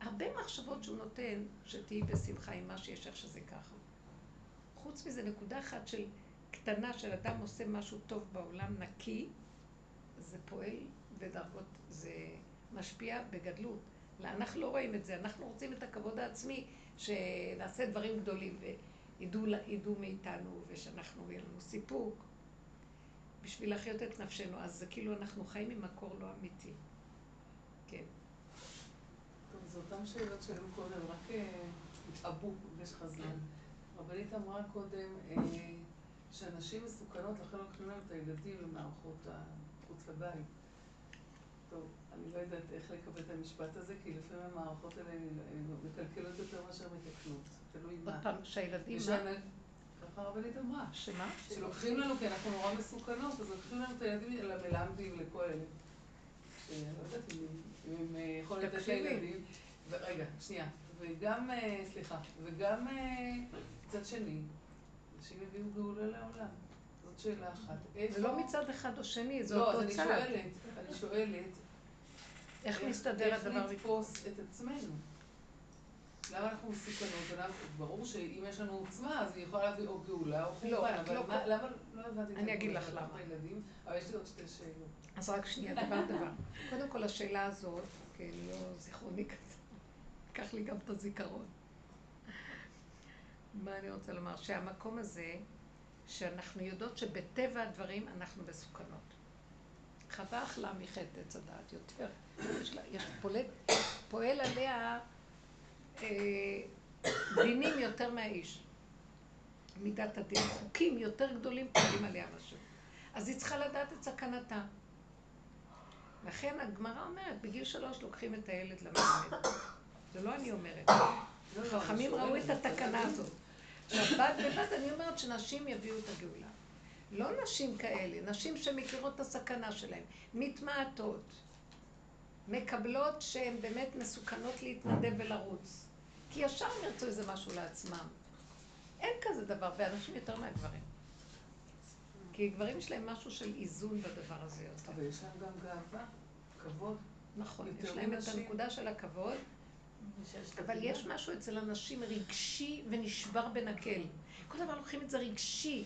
הרבה מחשבות שהוא נותן, שתהיי בשמחה עם מה שיש איך שזה ככה. חוץ מזה, נקודה אחת של קטנה של אדם עושה משהו טוב בעולם נקי, זה פועל בדרגות, זה משפיע בגדלות. אנחנו לא רואים את זה, אנחנו רוצים את הכבוד העצמי, שנעשה דברים גדולים וידעו מאיתנו ושאנחנו, יהיה לנו סיפוק. בשביל להחיות את נפשנו, אז זה כאילו אנחנו חיים ממקור לא אמיתי. כן. טוב, זה אותן שאלות שהיו קודם, רק אה, התעבו ויש לך זמן. רבנית אמרה קודם אה, שאנשים מסוכנות, לכן לוקחים להם את הילדים למערכות החוץ לבית. טוב, אני לא יודעת איך לקבל את המשפט הזה, כי לפעמים המערכות האלה מקלקלות יותר מאשר מתקנות. תלוי מה. עוד פעם, שהילדים... ככה הרבנית אמרה. שמה? שלוקחים לנו, כי אנחנו נורא מסוכנות, אז לוקחים לנו את הילדים למלמדים, לכל אלה. אני לא יודעת אם הם אה, יכולים לתת לילדים. רגע, שנייה. וגם, אה, סליחה, וגם מצד אה, שני, אנשים הביאו גאולה לעולם. זאת שאלה אחת. זה לא מצד אחד או שני, זה אותו צד. לא, אז אני שואלת, אני שואלת, איך מסתדר הדבר? איך לתפוס את עצמנו? למה אנחנו מסוכנות? ברור שאם יש לנו עוצמה, אז היא יכולה להביא או גאולה או לא, חורבן, אבל לא למה לא הבנתי את אני אגיד לך למה. אבל יש לי עוד שתי שאלות. אז רק שנייה, דבר דבר. קודם כל, השאלה הזאת, כן, לא זיכרוני כזה, לקח לי גם את הזיכרון. מה אני רוצה לומר? שהמקום הזה, שאנחנו יודעות שבטבע הדברים אנחנו מסוכנות. חווה אכלה מחטא עץ הדעת יותר. יש, לה, יש פולט, פועל עליה אה, דינים יותר מהאיש. מידת הדין. חוקים יותר גדולים פועלים עליה משהו. אז היא צריכה לדעת את סכנתה. לכן הגמרא אומרת, בגיל שלוש לוקחים את הילד למלמד. זה לא אני אומרת. לא, לא, חכמים ראו את התקנה הזאת. עכשיו, בד בבד אני אומרת שנשים יביאו את הגאולה. לא נשים כאלה, נשים שמכירות את הסכנה שלהן, מתמעטות, מקבלות שהן באמת מסוכנות להתנדב ולרוץ. כי ישר הם ירצו איזה משהו לעצמם. אין כזה דבר, ואנשים יותר מהגברים. כי גברים יש להם משהו של איזון בדבר הזה יותר. אבל יש להם גם גאווה, כבוד. נכון, יש להם את הנקודה של הכבוד, אבל יש משהו אצל אנשים רגשי ונשבר בנקל. כל דבר לוקחים את זה רגשי.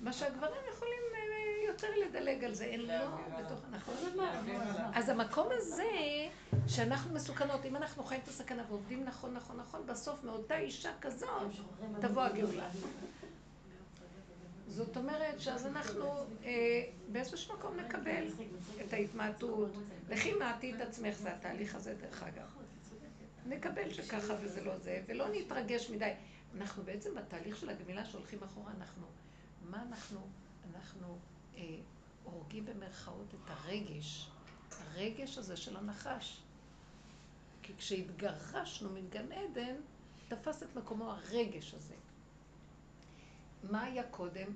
מה שהגברים יכולים אה, יותר לדלג על זה, אין לא בתוך הנכון. אז המקום הזה, שאנחנו מסוכנות, אם אנחנו חיים את הסכנה ועובדים נכון, נכון, נכון, בסוף מאותה אישה כזאת תבוא הגאולה. זאת אומרת שאז אנחנו אה, באיזשהו מקום נקבל את ההתמעטות. לכי מעטי את עצמך, זה התהליך הזה דרך אגב. נקבל שככה וזה לא זה, ולא נתרגש מדי. אנחנו בעצם בתהליך של הגמילה שהולכים אחורה, אנחנו, מה אנחנו, אנחנו אה, הורגים במרכאות את הרגש, הרגש הזה של הנחש. כי כשהתגרשנו מגן עדן, תפס את מקומו הרגש הזה. מה היה קודם?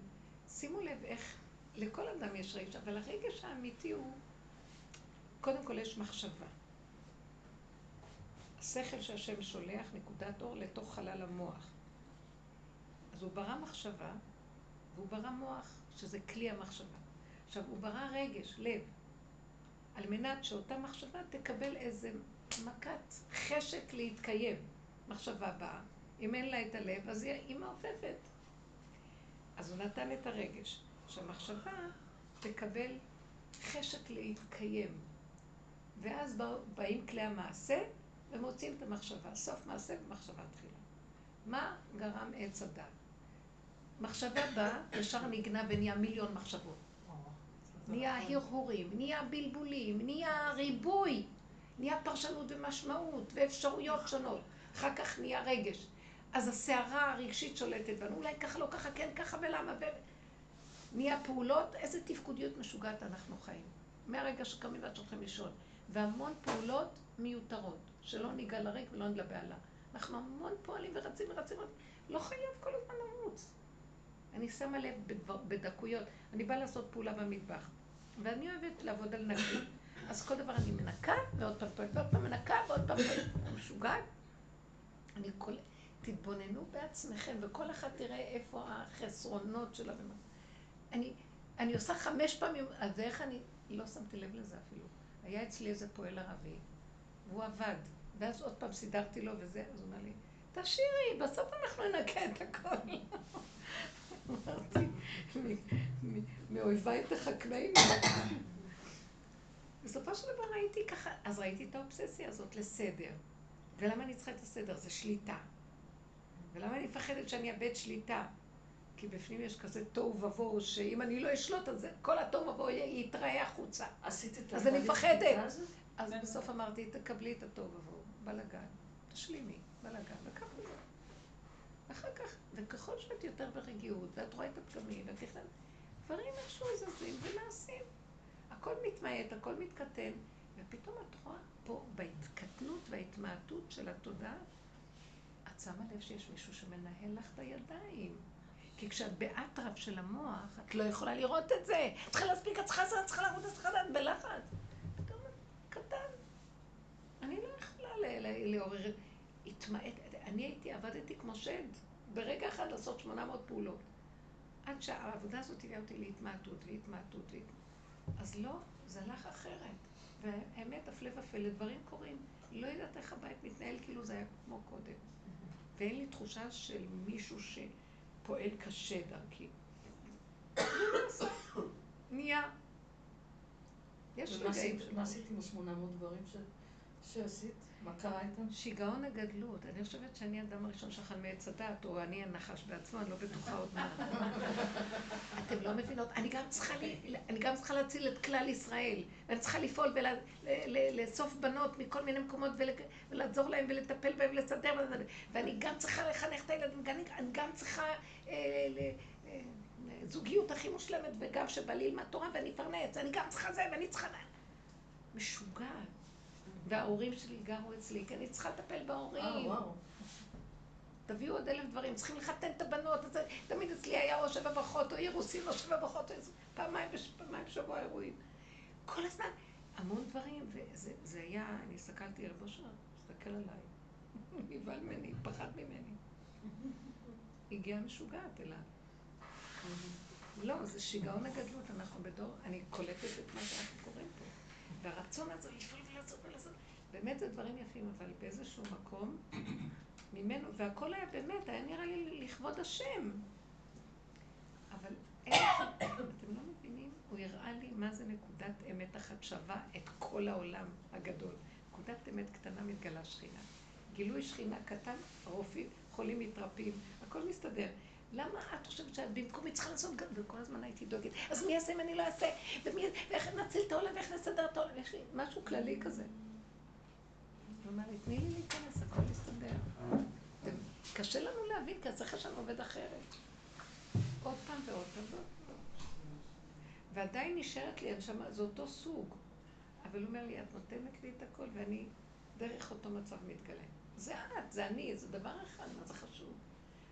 שימו לב איך לכל אדם יש רגש, אבל הרגש האמיתי הוא, קודם כל יש מחשבה. השכל שהשם שולח נקודת אור לתוך חלל המוח. אז הוא ברא מחשבה, והוא ברא מוח, שזה כלי המחשבה. עכשיו, הוא ברא רגש, לב, על מנת שאותה מחשבה תקבל איזה מכת חשק להתקיים. מחשבה באה. אם אין לה את הלב, אז היא מעופפת. אז הוא נתן את הרגש. שהמחשבה תקבל חשק להתקיים. ואז באים כלי המעשה ומוצאים את המחשבה. סוף מעשה ומחשבה תחילה. מה גרם עץ הדת? מחשבה באה, ישר נגנה ונהיה מיליון מחשבות. נהיה הרהורים, נהיה בלבולים, נהיה ריבוי, נהיה פרשנות ומשמעות ואפשרויות שונות. אחר כך נהיה רגש. אז הסערה הרגשית שולטת בנו, אולי ככה לא ככה, כן ככה ולמה. ו... נהיה פעולות, איזה תפקודיות משוגעת אנחנו חיים. מהרגע שקמים ועד שהולכים לישון. והמון פעולות מיותרות, שלא ניגע לריק ולא נדלה בעלה. אנחנו המון פועלים ורצים ורצים, לא חייב כל הזמן לרוץ. אני שמה לב בדקויות. אני באה לעשות פעולה במטבח, ואני אוהבת לעבוד על נקי. אז כל דבר אני מנקה, ועוד פעם פועלת, ועוד פעם מנקה, ועוד פעם פועלת. משוגעת. אני כל... תתבוננו בעצמכם, וכל אחד תראה איפה החסרונות שלה. אני, אני עושה חמש פעמים, אז איך אני... לא שמתי לב לזה אפילו. היה אצלי איזה פועל ערבי, והוא עבד. ואז עוד פעם סידרתי לו וזה, אז הוא אמר לי, תשאירי, בסוף אנחנו ננקה את הכל. אמרתי, מאויביי תחכמי בסופו של דבר ראיתי ככה, אז ראיתי את האובססיה הזאת לסדר. ולמה אני צריכה את הסדר? זה שליטה. ולמה אני מפחדת שאני אאבד שליטה? כי בפנים יש כזה תוהו ובוהו, שאם אני לא אשלוט, אז כל התוהו ובוהו יתראה החוצה. עשית את אז אני מפחדת. אז בסוף אמרתי, תקבלי את התוהו ובוהו, בלאגן, תשלימי, בלאגן, וככה זה. אחר כך, וככל שאת יותר ברגיעות, ואת רואה את הפגמים, ואת נכנסת, דברים איכשהו זזים ונעשים. הכל מתמעט, הכל מתקטן, ופתאום את רואה פה בהתקטנות וההתמעטות של התודעה, את שמה לב שיש מישהו שמנהל לך את הידיים. כי כשאת באטרף של המוח, את לא יכולה לראות את זה. את צריכה להספיק, את צריכה לעשות, את צריכה לעבוד, את צריכה לדעת בלחץ. פתאום קטן. אני לא יכולה לעורר... התמעט... אני הייתי, עבדתי כמו שד. ברגע אחד לעשות 800 פעולות. עד שהעבודה הזאת הביאה אותי להתמעטות והתמעטות והתמעטות. אז לא, זה הלך אחרת. והאמת, הפלא ופלא, דברים קורים. לא יודעת איך הבית מתנהל כאילו זה היה כמו קודם. ואין לי תחושה של מישהו ש... פועל קשה דרכי. נהיה. יש רגעים. מה עשית עם השמונה מאות דברים שעשית? מה קרה איתם? שיגעון הגדלות. אני חושבת שאני האדם הראשון שאכל מעץ הדת, או אני הנחש בעצמו, אני לא בטוחה עוד מה. אתם לא מבינות. אני גם צריכה, לי, אני גם צריכה להציל את כלל ישראל. ואני צריכה לפעול ולאסוף בנות מכל מיני מקומות ולעזור להם ולטפל בהם ולסדר. ואני גם צריכה לחנך את הילדים. אני גם צריכה אה, אה, זוגיות הכי מושלמת, וגם שבא לי ללמד תורה ואני אפרנס. אני גם צריכה זה ואני צריכה... משוגעת. וההורים שלי גרו אצלי, כי אני צריכה לטפל בהורים. אה. תביאו עוד אלף דברים, צריכים לחתן את הבנות, תמיד אצלי היה או שבע ברכות, או אירוסין, או שבע ברכות, פעמיים בשבוע אירועים. כל הזמן, המון דברים, וזה היה, אני הסתכלתי, רבו אושר, הסתכל עליי, נבהל ממני, פחד ממני. הגיעה משוגעת אליו. לא, זה שיגעון הגדלות, אנחנו בדור, אני קולטת את מה שאנחנו קוראים פה. והרצון הזה לפעול באמת זה דברים יפים, אבל באיזשהו מקום ממנו, והכל היה באמת, היה נראה לי לכבוד השם. אבל איך, אתם לא מבינים? הוא הראה לי מה זה נקודת אמת אחת שווה את כל העולם הגדול. נקודת אמת קטנה מתגלה שכינה. גילוי שכינה קטן, רופאים, חולים מתרפאים, הכל מסתדר. למה את חושבת שאת במקומי צריכה לעשות גם, וכל הזמן הייתי דואגת, אז מי יעשה אם אני לא אעשה, ומי, ואיך נציל את העולם, ואיך נסדר את העולם, יש לי משהו כללי כזה. הוא אמר לי, תני לי להיכנס, הכל יסתדר. קשה לנו להבין, כי השכל שלנו עובד אחרת. עוד פעם ועוד פעם ועוד פעם. ועדיין נשארת לי הנשמה, זה אותו סוג. אבל הוא אומר לי, את נותנת לי את הכל, ואני דרך אותו מצב מתגלה. זה את, זה אני, זה דבר אחד, מה זה חשוב?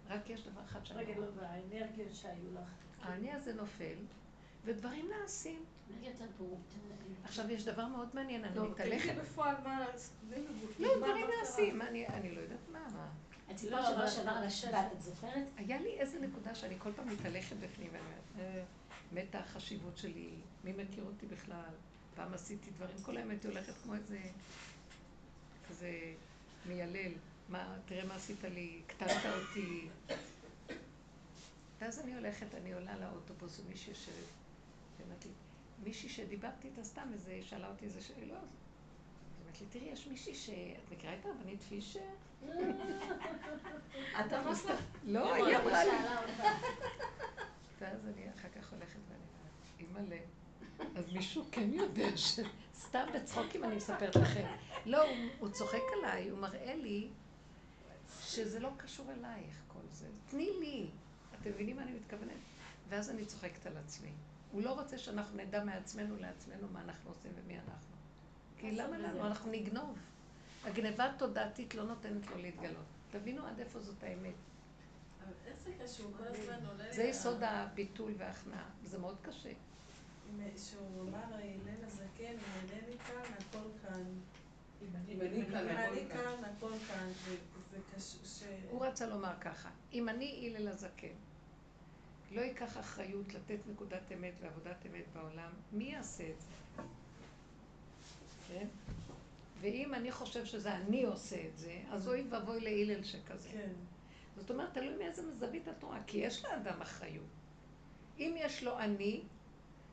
רק יש דבר אחד שאני... רגע, לא, והאנרגיות שהיו לך. האני הזה נופל, ודברים נעשים. עכשיו, יש דבר מאוד מעניין, אני לא, מתהלכת... לא, בפועל מה... לא, דברים נעשים, אני לא יודעת מה. את סיפרת שבוע שעבר על השבת, את זוכרת? היה לי איזה נקודה שאני כל פעם מתהלכת בפנים, ואני אומרת, אה, מתה החשיבות שלי, מי מכיר אותי בכלל? פעם עשיתי דברים, כל היום הייתי הולכת כמו איזה... כזה מיילל, מה, תראה מה עשית לי, קטנת אותי. ואז אני הולכת, אני עולה לאוטובוס, ומישהי יושבת, ואומרת לי, מישהי שדיברתי איתה סתם, וזה שאלה אותי איזה שאלות. אז אמרת לי, תראי, יש מישהי שאת מכירה את הרבנית פישר? את אמרת לה? לא, היא אמרה לי. ואז אני אחר כך הולכת ואני אומרת, אימא'לה, אז מישהו כן יודע ש... סתם בצחוקים אני מספרת לכם. לא, הוא צוחק עליי, הוא מראה לי שזה לא קשור אלייך כל זה. תני לי. אתם מבינים מה אני מתכוונת? ואז אני צוחקת על עצמי. הוא לא רוצה שאנחנו נדע מעצמנו לעצמנו מה אנחנו עושים ומי אנחנו. כי למה לנו? אנחנו נגנוב. הגניבה התודעתית לא נותנת לו להתגלות. תבינו עד איפה זאת האמת. איך זה קשור? כל הזמן עולה לי... זה יסוד הביטול וההכנעה, זה מאוד קשה. שהוא אמר הלל הזקן, אם אינני כאן, הכל כאן. אם אני כאן, הכל כאן. הוא רצה לומר ככה, אם אני הלל הזקן לא ייקח אחריות לתת נקודת אמת ועבודת אמת בעולם, מי יעשה את זה? כן? ואם אני חושב שזה אני עושה את זה, אז אוי ואבוי להלל שכזה. כן. זאת אומרת, תלוי מאיזה זווית התורה, כי יש לאדם אחריות. אם יש לו אני,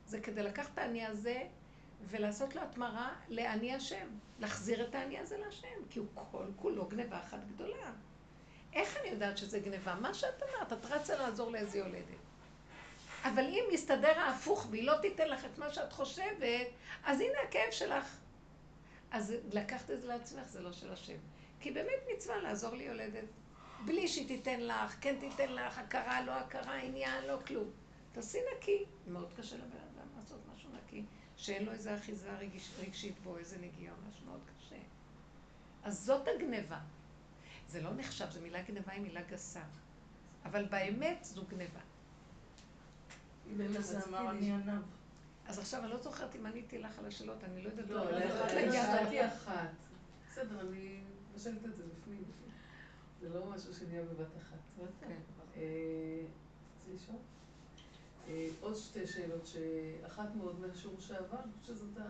זה כדי לקחת את האני הזה ולעשות לו התמרה לאני השם. להחזיר את האני הזה להשם, כי הוא כל כולו גניבה אחת גדולה. איך אני יודעת שזה גניבה? מה שאת אמרת, את רצה לעזור לאיזה יולדת. אבל אם יסתדר ההפוך והיא לא תיתן לך את מה שאת חושבת, אז הנה הכאב שלך. אז לקחת את זה לעצמך, זה לא של השם. כי באמת מצווה לעזור ליולדת. בלי שהיא תיתן לך, כן תיתן לך, הכרה, לא הכרה, עניין, לא כלום. תעשי נקי. מאוד קשה לבן אדם לעשות משהו נקי, שאין לו איזה אחיזה רגש, רגשית בו, איזה נגיעה, משהו מאוד קשה. אז זאת הגניבה. זה לא נחשב, זו מילה גניבה היא מילה גסה. אבל באמת זו גניבה. זה אמר אני. אז עכשיו אני לא זוכרת אם עניתי לך על השאלות, אני לא יודעת לא, לא להגיע שאלתי אחת. בסדר, אני משלת את זה בפנים. זה לא משהו שנהיה בבת אחת. כן. אה, רציתי לשאול? אה, עוד שתי שאלות, שאחת מאוד מהשיעור שעבר, אני חושבת שזה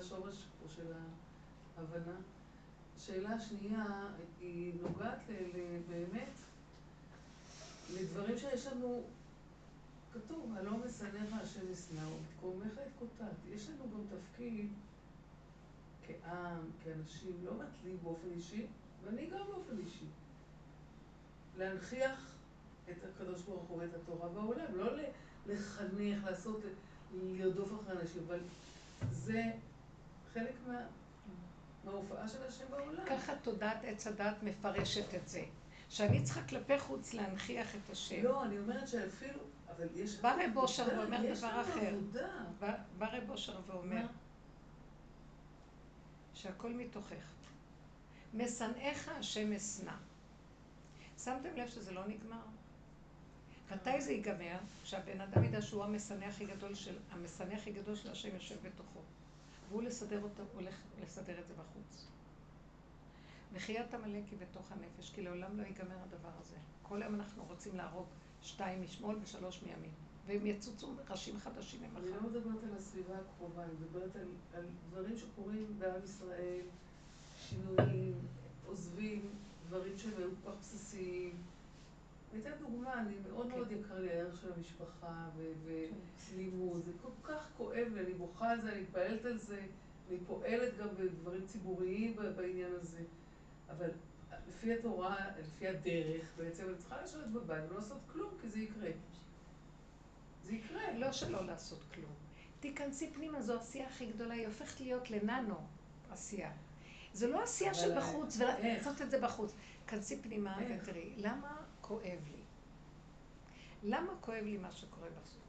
השורש פה של ההבנה. שאלה שנייה, היא נוגעת ל- ל- באמת לדברים שיש לנו, כתוב, הלא משנאך השם ישנאו, קומך את קוטט. יש לנו גם תפקיד כעם, כאנשים, לא רק לי באופן אישי, ואני גם באופן אישי. להנכיח את הקדוש ברוך הוא ואת התורה בעולם, לא לחנך, לעשות, לרדוף אחרי אנשים, אבל זה חלק מה, מההופעה של השם בעולם. ככה תודעת עץ הדת מפרשת את זה. שאני צריכה כלפי חוץ להנכיח את השם. לא, אני אומרת שאפילו, אבל יש... בא רב אושר ואומר דבר אחר. בא רב אושר ואומר שהכל מתוכך. משנאיך השם אשנא. שמתם לב שזה לא נגמר? מתי זה ייגמר? שהבן אדם ידע שהוא המשנא הכי גדול של, המשנא הכי גדול של השם יושב בתוכו. והוא לסדר אותו, הולך לסדר את זה בחוץ. מחיית עמלק היא בתוך הנפש, כי לעולם לא ייגמר הדבר הזה. כל היום אנחנו רוצים להרוג שתיים משמאל ושלוש מימין. והם יצוצו ראשים חדשים אני ממחר. לא מדברת על הסביבה הקרובה, אני מדברת על, על דברים שקורים בעם ישראל, שינויים, עוזבים, דברים שהם היו כל כך בסיסיים. אני אתן דוגמה, אני מאוד כן. מאוד יקר לי הערך של המשפחה ו- ולימוד, זה כל כך כואב לי, אני בוכה על זה, אני מתפעלת על זה, אני פועלת גם בדברים ציבוריים בעניין הזה. אבל לפי התורה, לפי הדרך, בעצם אני צריכה לשבת בבית ולא לעשות כלום, כי זה יקרה. זה יקרה. לא שלא לעשות כלום. תיכנסי פנימה, זו העשייה הכי גדולה, היא הופכת להיות לננו עשייה. זה לא עשייה שבחוץ, איך? ולעשות את זה בחוץ. כנסי פנימה איך? ותראי, למה כואב לי? למה כואב לי מה שקורה בסוף?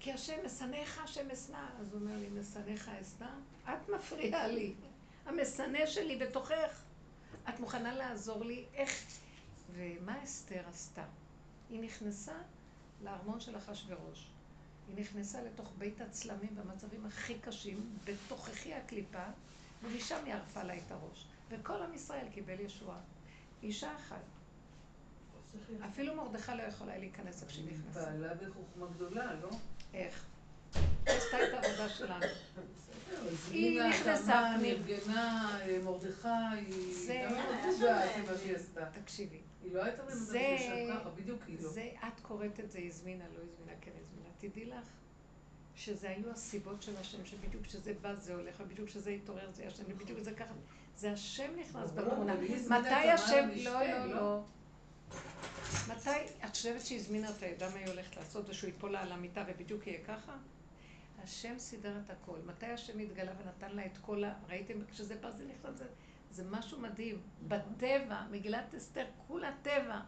כי השם משנאיך, השם אשנא. אז הוא אומר לי, משנאיך אשנא? את מפריעה לי. המשנא שלי בתוכך. את מוכנה לעזור לי? איך? ומה אסתר עשתה? היא נכנסה לארמון של אחשורוש. היא נכנסה לתוך בית הצלמים במצבים הכי קשים, בתוככי הקליפה, ומשם היא ערפה לה את הראש. וכל עם ישראל קיבל ישועה. אישה אחת. אפילו מרדכי לא יכול היה להיכנס איך שהיא נכנסה. פעלה בחוכמה גדולה, לא? איך? היא עשתה את העבודה שלנו. היא נכנסה פנימה. נרגנה, מרדכי, זה... תקשיבי. היא לא הייתה במצב שישב ככה, בדיוק היא לא. זה, את קוראת את זה, הזמינה, לא הזמינה, כן הזמינה. תדעי לך שזה היו הסיבות של השם, שבדיוק כשזה בא זה הולך, ובדיוק כשזה התעורר זה השם, ובדיוק זה ככה. זה השם נכנס בתמונה. מתי השם... לא, לא, לא. מתי, את חושבת שהיא הזמינה אותה, ידעה מה היא הולכת לעשות, ושהוא ייפול לה על המיטה ובדיוק יהיה ככה? השם סידר את הכל. מתי השם התגלה ונתן לה את כל ה... ראיתם, כשזה בא זה נכנס, זה, זה משהו מדהים. בטבע, מגילת אסתר, כולה טבע.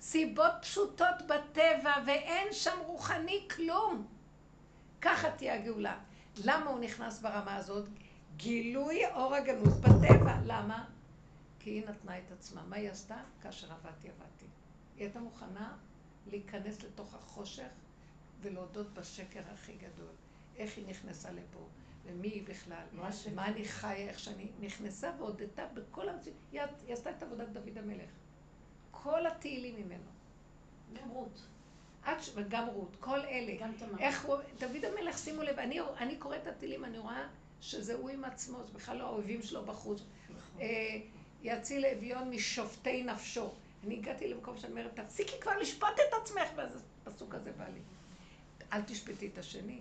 סיבות פשוטות בטבע, ואין שם רוחני כלום. ככה תהיה הגאולה. למה הוא נכנס ברמה הזאת? גילוי אור הגנוז בטבע. למה? כי היא נתנה את עצמה. מה היא עשתה? כאשר עבדתי, עבדתי. היא הייתה מוכנה להיכנס לתוך החושך ולהודות בשקר הכי גדול. איך היא נכנסה לפה, ומי היא בכלל, מה, אני חיה, איך שאני נכנסה והודתה בכל המציאות. היא, היא עשתה את עבודת דוד המלך. כל התהילים ממנו. גם רות. וגם רות, כל אלה. גם תמר. איך הוא, דוד המלך, שימו לב, אני, אני קוראת את התהילים, אני רואה שזה הוא עם עצמו, זה בכלל לא האויבים שלו בחוץ. נכון. אה, יציל אביון משופטי נפשו. אני הגעתי למקום שאני אומרת, תפסיקי כבר לשפוט את עצמך, ואז הפסוק הזה בא לי. אל תשפטי את השני,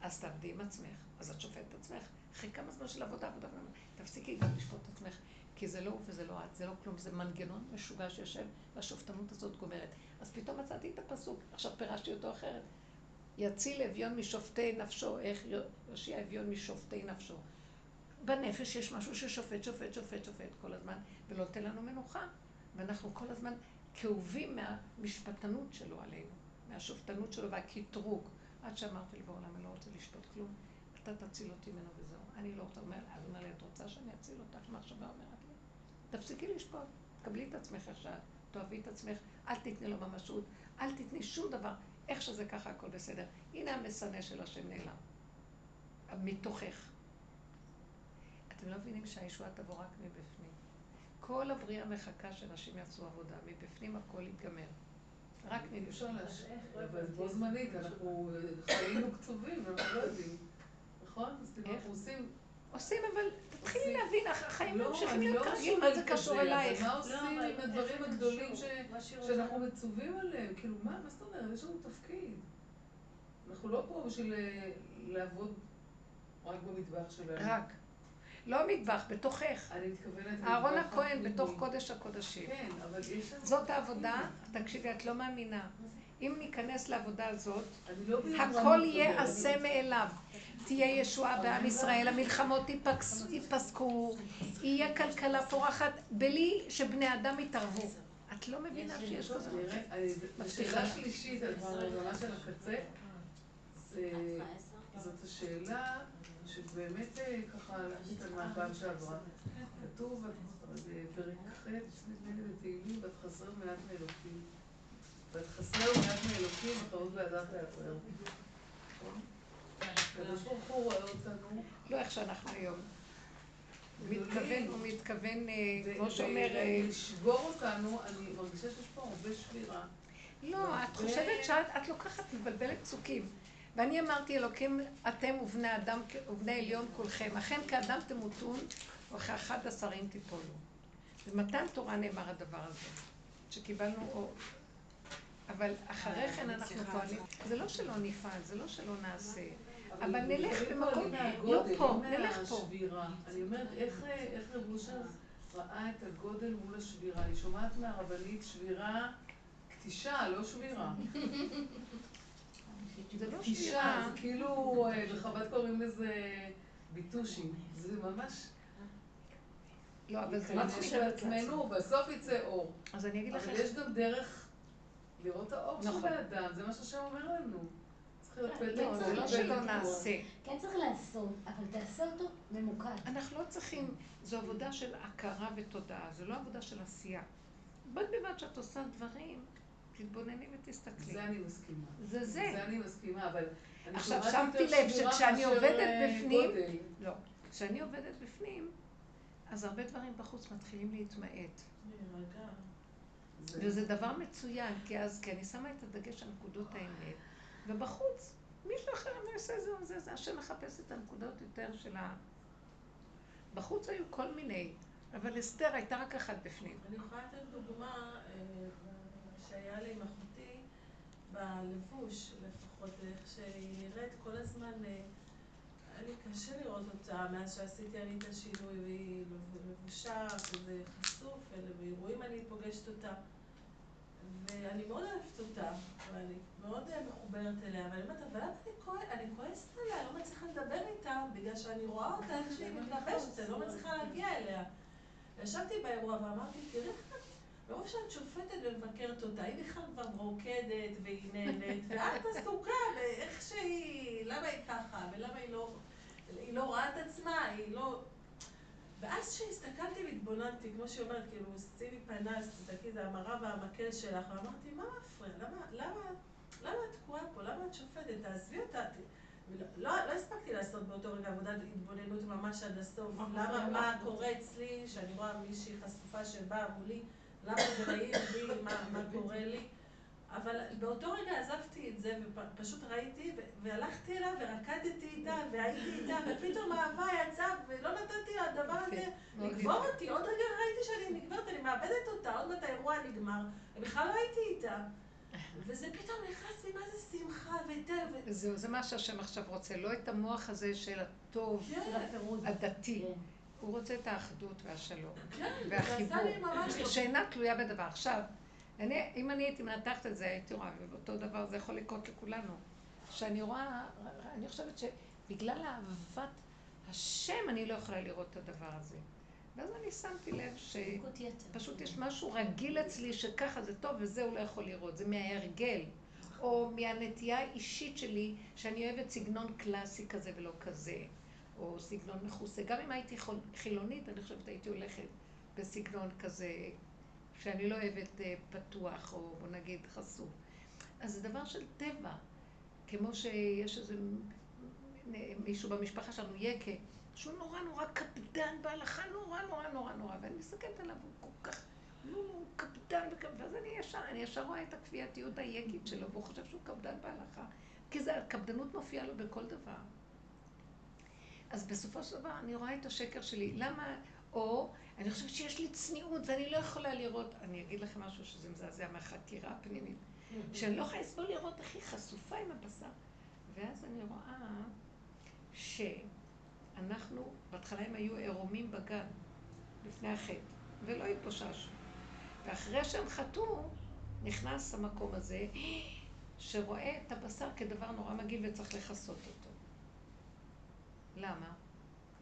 אז תעבדי עם עצמך, אז את שופטת עצמך. אחרי כמה זמן של עבודה, עבודה, עבודה, תפסיקי גם לשפוט את עצמך, כי זה לא הוא וזה לא את, זה לא כלום, זה מנגנון משוגע שיושב, והשופטנות הזאת גומרת. אז פתאום מצאתי את הפסוק, עכשיו פירשתי אותו אחרת. יציל אביון משופטי נפשו, איך יושיע אביון משופטי נפשו. בנפש יש משהו ששופט, שופט, שופט, שופט כל הזמן, ולא נותן לנו מנוחה. ואנחנו כל הזמן כאובים מהמשפטנות שלו עלינו, מהשופטנות שלו והקטרוג. עד שאמרתי עולם, אני לא רוצה לשפוט כלום, אתה תציל אותי ממנו וזהו. אני לא רוצה, אז אומר לי, את רוצה שאני אציל אותך? מחשבה אומרת לי, תפסיקי לשפוט, תקבלי את עצמך איך שאת, תאהבי את עצמך, אל תתני לו ממשות, אל תתני שום דבר, איך שזה ככה הכל בסדר. הנה המסנא של השם נעלם. מתוכך. אתם לא מבינים שהישועה תבוא רק מבפנים. כל הבריאה מחכה שאנשים יעשו עבודה, מבפנים הכל יתגמר. רק מבפנים. אבל בו זמנית, אנחנו חיינו קצובים ואנחנו לא יודעים. נכון? אז כאילו אנחנו עושים... עושים, אבל תתחילי להבין, החיים לא, ממשיכים להיות לא כרגיל, מה זה קשור אלייך? מה עושים עם הדברים הגדולים שאנחנו מצווים עליהם? כאילו, מה זאת אומרת? יש לנו תפקיד. אנחנו לא פה בשביל אה, לעבוד רק במטבח שלנו. רק. לא מטבח, בתוכך. אני מתכוונת... אהרון הכהן בתוך קודש הקודשים. כן, אבל יש... זאת העבודה, תקשיבי, את לא מאמינה. אם ניכנס לעבודה הזאת, לא הכל ייעשה מאליו. תהיה ישועה בעם ישראל, המלחמות ייפסקו, יהיה כלכלה פורחת, בלי שבני אדם יתערבו. את לא מבינה שיש כזה מבטיחה. שלישית, את ממש על הקצה, זאת השאלה שבאמת אה, ככה הלכתי כאן מהפעם שעברה. כתוב בפרק ח', נדמה לי בתהילים, ואת חסר מעט מאלוקים. ואת חסר מעט מאלוקים, וחרות באדם לעצר. הקדוש ברוך הוא רואה אותנו. לא איך שאנחנו היום. הוא מתכוון, הוא מתכוון, אה, כמו שאומר... אה, לשבור אותנו, אני מרגישה שיש פה הרבה שבירה. לא, את חושבת שאת לוקחת, מבלבלת פסוקים. ואני אמרתי, אלוקים, אתם ובני אדם ובני עליון כולכם, אכן כאדם תמותון, וכאחד השרים תיפולו. במתן תורה נאמר הדבר הזה, שקיבלנו אור. אבל אחרי כן אנחנו פועלים, זה לא שלא נפעל, זה לא שלא נעשה, אבל נלך במקום, לא פה, נלך פה. אני אומרת, איך רב אושר ראה את הגודל מול השבירה? אני שומעת מהרבנית שבירה, קטישה, לא שבירה. זה לא שבירה. זה כאילו, אה, בחב"ד קוראים לזה ביטושים. זה ממש... לא, אבל זה לא של עצמנו, בסוף יצא אור. אז אני אגיד לך... אבל יש גם דרך לראות את האור של נכון. האדם, זה מה שהשם אומר לנו. זה לא שלא נעשה. כן צריך לעשות, אבל תעשה אותו ממוקד. אנחנו לא צריכים, זו עבודה של הכרה ותודעה, זו לא עבודה של עשייה. בד בבד שאת עושה דברים, תתבונני ותסתכלי. זה אני מסכימה. זה זה. זה אני מסכימה, אבל... עכשיו, שמתי לב שכשאני עובדת אה, בפנים... לא. כשאני עובדת בפנים, אז הרבה דברים בחוץ מתחילים להתמעט. וזה דבר מצוין, כי אז, כי אני שמה את הדגש על נקודות האמת, ובחוץ מישהו אחר לא יעשה זה או זה, זה השם מחפש את הנקודות יותר של ה... בחוץ היו כל מיני, אבל אסתר הייתה רק אחת בפנים. אני יכולה לתת דוגמה אה, שהיה לי עם אחותי בלבוש לפחות, איך שהיא נראית כל הזמן, אה, היה לי קשה לראות אותה מאז שעשיתי אני את השינוי, והיא לבושה כזה חשוף, ובאירועים אני פוגשת אותה. ואני מאוד אוהבת אותה, ואני מאוד אה, מחוברת אליה, ואני אומרת, אבל אני כועסת עליה, לא מצליחה לדבר איתה, בגלל שאני רואה אותה איך שהיא מתלבשת, אני לא מצליחה להגיע אליה. ישבתי באירוע ואמרתי, תראי איך את, מרוב שאת שופטת ומבקרת אותה, היא בכלל כבר רוקדת והיא נהנית, ואת עסוקה באיך שהיא, למה היא ככה, ולמה היא לא, היא לא רואה את עצמה, היא לא... ואז כשהסתכלתי והתבוננתי, כמו שהיא אומרת, כאילו, שימי פנס, תסתכלי, זה המראה והמקל שלך, ואמרתי, מה מפריע? למה, למה, למה את תקועה פה? למה את שופטת? תעזבי אותה. לא, לא הספקתי לעשות באותו רגע עבודת התבוננות ממש עד הסוף. למה, מה קורה אצלי, שאני רואה מישהי חשופה שבאה מולי, למה זה רעיל לי, מה קורה לי. אבל באותו רגע עזבתי את זה, ופשוט ראיתי, והלכתי אליו, ורקדתי איתה, והייתי איתה, ופתאום האהבה יצאה, ולא נתתי לדבר הזה לגבור אותי. עוד רגע ראיתי שאני נגמרת, אני מאבדת אותה, עוד מעט האירוע נגמר, ובכלל לא הייתי איתה. וזה פתאום נכנס לי, מה זה שמחה וטבע. זהו, זה מה שהשם עכשיו רוצה, לא את המוח הזה של הטוב, כן. הדתי. הוא רוצה את האחדות והשלום. כן, והחיבור, שאינה תלויה בדבר. עכשיו, אני, אם אני הייתי מנתחת את זה, הייתי רואה, ואותו דבר זה יכול לקרות לכולנו. שאני רואה, אני חושבת שבגלל אהבת השם אני לא יכולה לראות את הדבר הזה. ואז אני שמתי לב שפשוט יש משהו רגיל אצלי שככה זה טוב וזה הוא לא יכול לראות, זה מההרגל. או מהנטייה האישית שלי, שאני אוהבת סגנון קלאסי כזה ולא כזה, או סגנון מכוסה. גם אם הייתי חילונית, אני חושבת הייתי הולכת בסגנון כזה שאני לא אוהבת אה, פתוח, או בוא נגיד חשוף. אז זה דבר של טבע. כמו שיש איזה מישהו במשפחה שלנו, יקה, שהוא נורא נורא קפדן בהלכה, נורא נורא נורא נורא, ואני מסתכלת עליו, הוא כל כך, נו, הוא קפדן, ואז אני ישר, אני ישר רואה את הכפייתיות היקית שלו, והוא חושב שהוא קפדן בהלכה. כי זה, הקפדנות מופיעה לו בכל דבר. אז בסופו של דבר אני רואה את השקר שלי. למה, או אני חושבת שיש לי צניעות ואני לא יכולה לראות, אני אגיד לכם משהו שזה מזעזע מהחקירה הפנימית, שאני לא יכולה לסבול לראות היא חשופה עם הבשר. ואז אני רואה שאנחנו, בהתחלה הם היו עירומים בגן, לפני החטא, ולא התפוששו. ואחרי שהם חטאו, נכנס המקום הזה, שרואה את הבשר כדבר נורא מגעיל וצריך לכסות אותו. למה?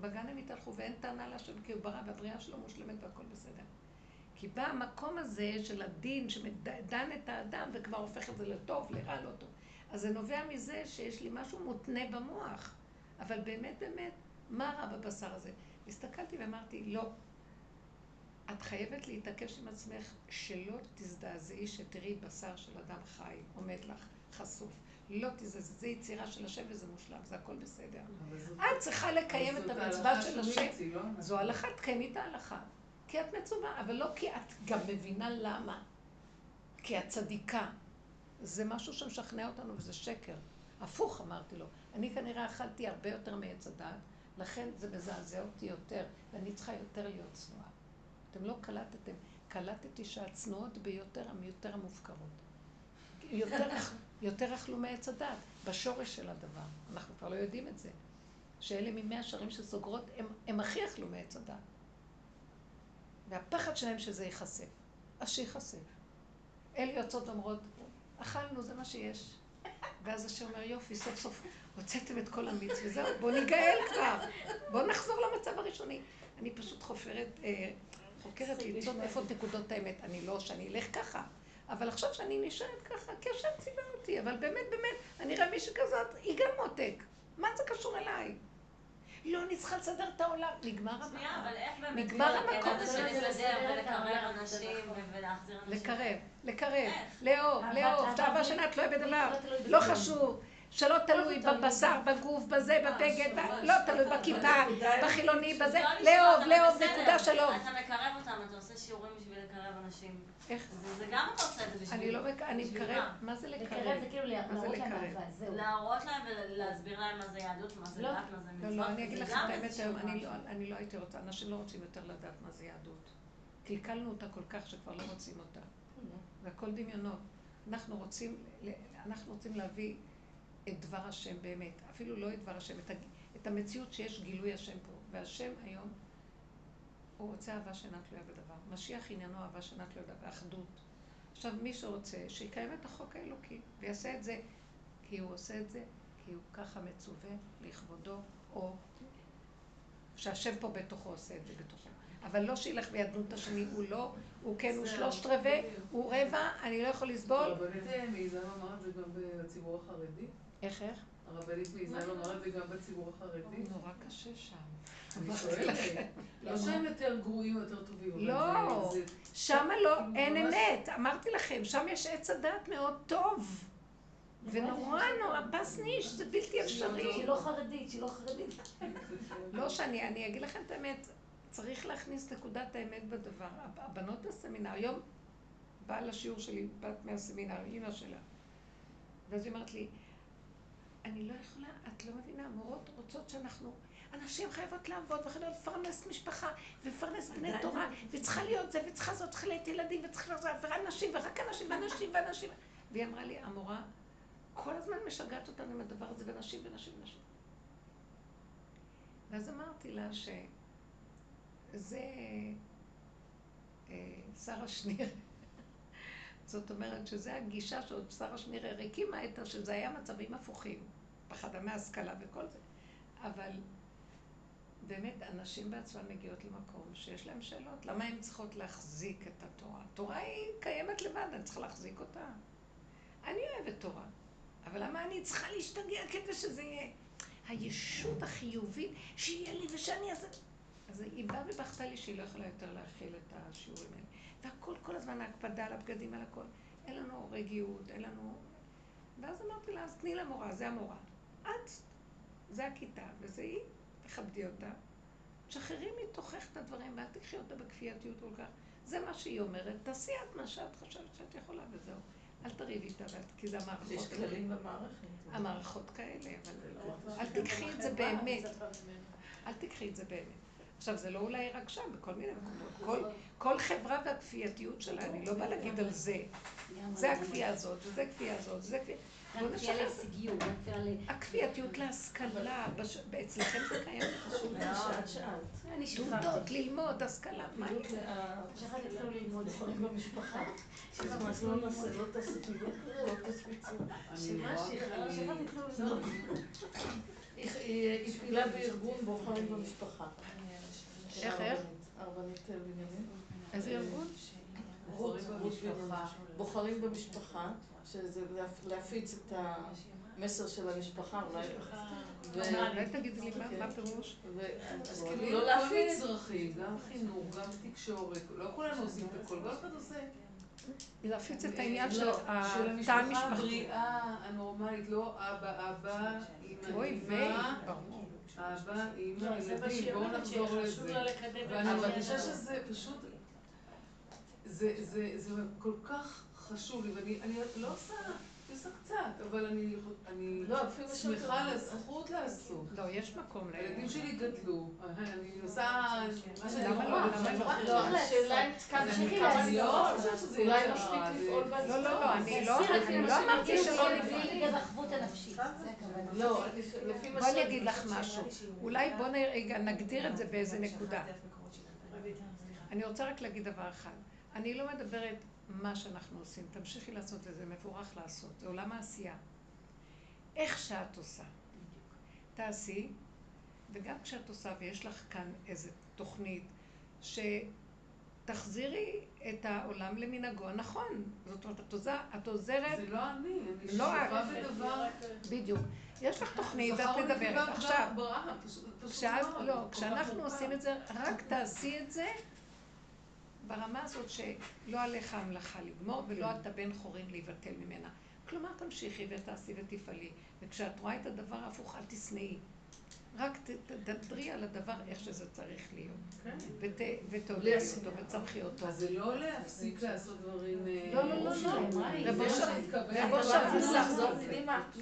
בגן הם התהלכו ואין טענה להשם כי הוא ברא והבריאה שלו מושלמת והכל בסדר. כי בא המקום הזה של הדין שמדן את האדם וכבר הופך את זה לטוב, לרע, לא טוב. אז זה נובע מזה שיש לי משהו מותנה במוח. אבל באמת באמת, מה רע בבשר הזה? הסתכלתי ואמרתי, לא. את חייבת להתעקש עם עצמך שלא תזדעזעי שתראי בשר של אדם חי עומד לך חשוף. לא תזז, זה יצירה של השם וזה מושלם, זה הכל בסדר. את צריכה לקיים את המצווה של השם. לא זו הלכה, תקיימי את ההלכה. כי את מצווה, אבל לא כי את גם מבינה למה. כי את צדיקה. זה משהו שמשכנע אותנו וזה שקר. הפוך אמרתי לו. אני כנראה אכלתי הרבה יותר מעץ הדעת, לכן זה מזעזע אותי יותר, ואני צריכה יותר להיות צנועה. אתם לא קלטתם. קלטתי שהצנועות ביותר הן יותר המופקרות. יותר יותר אכלו מעץ הדת, בשורש של הדבר. אנחנו כבר לא יודעים את זה. שאלה ממאה שערים שסוגרות, הם, הם הכי אכלו מעץ הדת. והפחד שלהם שזה ייחשף. אז שייחשף. אלה יוצאות ואומרות, אכלנו, זה מה שיש. ואז השם אומר, יופי, סוף סוף הוצאתם את כל המיץ וזהו, בואו ניגאל כבר. בואו נחזור למצב הראשוני. אני פשוט חופרת, אה, חוקרת למצוא איפה נקודות האמת. אני לא שאני אלך ככה. אבל עכשיו שאני נשארת ככה, כי השם ציווה אותי, אבל באמת, באמת, אני רואה מישהי כזאת, היא גם מותק. מה זה קשור אליי? לא, אני צריכה לסדר את העולם. נגמר המקום. שנייה, אבל איך באמת... נגמר המקום הזה. לסדר ולקרב אנשים ולהחזיר אנשים. לקרב, לקרב, לאהוב, לאהוב. תאווה שנה את לא אוהבת דבר. לא חשוב. שלא תלוי בבשר, בגוף, בזה, בבגד, לא תלוי בכיפה, בחילוני, בזה, לאהוב, לאהוב, נקודה של אהוב. אתה מקרב אותם, אתה עושה שיעורים בשביל לקרב אנשים. איך? זה גם אתה עושה את זה בשביל... אני לא, אני מקרב, מה זה לקרב? לקרב זה כאילו להראות להם אהבה, זהו. להראות להם ולהסביר להם מה זה יהדות, מה זה דת, מה זה מצוות. לא, לא, אני אגיד לך את האמת היום, אני לא הייתי רוצה, אנשים לא רוצים יותר לדעת מה זה יהדות. קלקלנו אותה כל כך שכבר לא רוצים אותה. והכל דמיונות. אנחנו רוצים, אנחנו רוצים להביא את דבר השם באמת, אפילו לא את דבר השם, את, את המציאות שיש גילוי השם פה. והשם היום, הוא רוצה אהבה שאינה תלויה בדבר. משיח עניינו אהבה שאינה תלויה בדבר, ואחדות. עכשיו, מי שרוצה, שיקיים את החוק האלוקי, ויעשה את זה, כי הוא עושה את זה, כי הוא ככה מצווה לכבודו, או שהשם פה בתוכו עושה את זה בתוכו. אבל לא שילך בידנות השני, הוא לא, הוא כן, הוא שלושת רבעי, הוא רבע, אני לא יכול לסבול. הרבנית מיזם אמר את זה גם בציבור החרדי? איך, איך? הרבנית מיזם אמר את זה גם בציבור החרדי? נורא קשה שם. אני שואלת, לא שהם יותר גרועים או יותר טובים. לא, שם לא, אין אמת. אמרתי לכם, שם יש עץ הדעת מאוד טוב. ונורא נורא פס ניש, זה בלתי אפשרי. שהיא לא חרדית, שהיא לא חרדית. לא שאני, אני אגיד לכם את האמת, צריך להכניס נקודת האמת בדבר. הבנות בסמינר, היום באה לשיעור שלי, בת מהסמינר, אימא שלה. ואז היא אומרת לי, אני לא יכולה, את לא מבינה, המורות רוצות שאנחנו, הנשים חייבות לעבוד וחייבות לפרנס משפחה ולפרנס בני תורה, וצריכה להיות זה, וצריכה זאת, צריכה להיות ילדים, וצריכה להיות זה, ואנשים, ורק אנשים, ואנשים, ואנשים. והיא אמרה לי, המורה כל הזמן משגעת אותנו עם הדבר הזה, ונשים, ונשים, ונשים. ואז אמרתי לה ש... זה אה, שרה שניר. זאת אומרת שזה הגישה שעוד שרה שניר הקימה את שזה היה מצבים הפוכים, פחדה מהשכלה וכל זה. אבל באמת, הנשים בעצמן מגיעות למקום שיש להן שאלות. למה הן צריכות להחזיק את התורה? התורה היא קיימת לבד, אני צריכה להחזיק אותה. אני אוהבת תורה, אבל למה אני צריכה להשתגע כדי שזה יהיה? הישות החיובית, שיהיה לי ושאני אעשה... אז היא באה ובכתה לי שהיא לא יכולה יותר להכיל את השיעורים האלה. והכל, כל הזמן ההקפדה על הבגדים, על הכל. אין לנו רגיעות, אין לנו... ואז אמרתי לה, אז תני למורה, זה המורה. את, זה הכיתה, וזה היא, תכבדי אותה. תשחררי מתוכך את הדברים, ואל תקחי אותה בכפייתיות כל כך. זה מה שהיא אומרת, תעשי את מה שאת חושבת שאת יכולה, וזהו. אל תריבי איתה, כי זה המערכות. יש כללים במערכת. המערכות כאלה, אבל לא אל תקחי את זה באמת. אל תקחי את זה באמת. עכשיו, זה לא אולי רק שם, בכל מיני מקומות. כל, כל חברה והכפייתיות שלה, אני לא באה להגיד על זה. זה הכפייה הזאת, וזה הכפייה הזאת, וזה כפייה... גם כפייה להישגיות, גם כפייה ל... הכפייתיות להשכלה, אצלכם זה קיים חשוב מאוד. תעודות, ללמוד, השכלה, מה ללמוד דברים במשפחה. שכחת לא לא לא תספיצו. שמה שכחת התחילו ללמוד. היא פעילה בארגון בוחרים במשפחה. איך, איך? הרבנית בנימין. איזה ארגון? בוחרים במשפחה, שזה להפיץ את המסר של המשפחה, אולי... אולי תגידי לי מה הפירוש? כאילו, לא להפיץ צרכים, גם חינוך, גם תקשורת, לא כולנו עושים את הכל, כל אחד עושה. להפיץ את העניין של התא המשפחתי. של המשפחה הבריאה, הנורמלית, לא אבא, אבא, אמא, אמא. אבא, אימא, ילדים, בואו נחזור לזה. ואני מרגישה שזה פשוט, זה כל כך חשוב לי, ואני לא עושה... עושה קצת, אבל אני לא, שמחה על הזכות לעשות. לא, יש מקום לילדים. הילדים שלי גדלו, אני עושה מה שאני יכולה. לא, השאלה אם תמשיכי לעשות. אולי מספיק לפעול בעצמך. לא, לא, לא, אני לא אמרתי שלא הנפשית. לא, לפי מה בואי אני אגיד לך משהו. אולי בואו נגדיר את זה באיזה נקודה. אני רוצה רק להגיד דבר אחד. אני לא מדברת מה שאנחנו עושים. תמשיכי לעשות את זה, מבורך לעשות. זה עולם העשייה. איך שאת עושה. תעשי, וגם כשאת עושה, ויש לך כאן איזו תוכנית, שתחזירי את העולם למנהגו הנכון. זאת אומרת, את, עוזר, את עוזרת... זה לא אני, אני לא שווה בדבר... בדיוק. יש לך תוכנית ואת מדברת. עכשיו, לא, כשאנחנו עושים את זה, רק תעשי את זה ברמה הזאת שלא עליך המלאכה לגמור ולא אתה בן חורין להיבטל ממנה. כלומר, תמשיכי ותעשי ותפעלי. וכשאת רואה את הדבר ההפוך, אל תשנאי. רק תדברי על הדבר איך שזה צריך להיות. כן. ותעודדי אותו וצמחי אותו. אז זה לא להפסיק לעשות דברים... אה, לא, לא, לא, לא.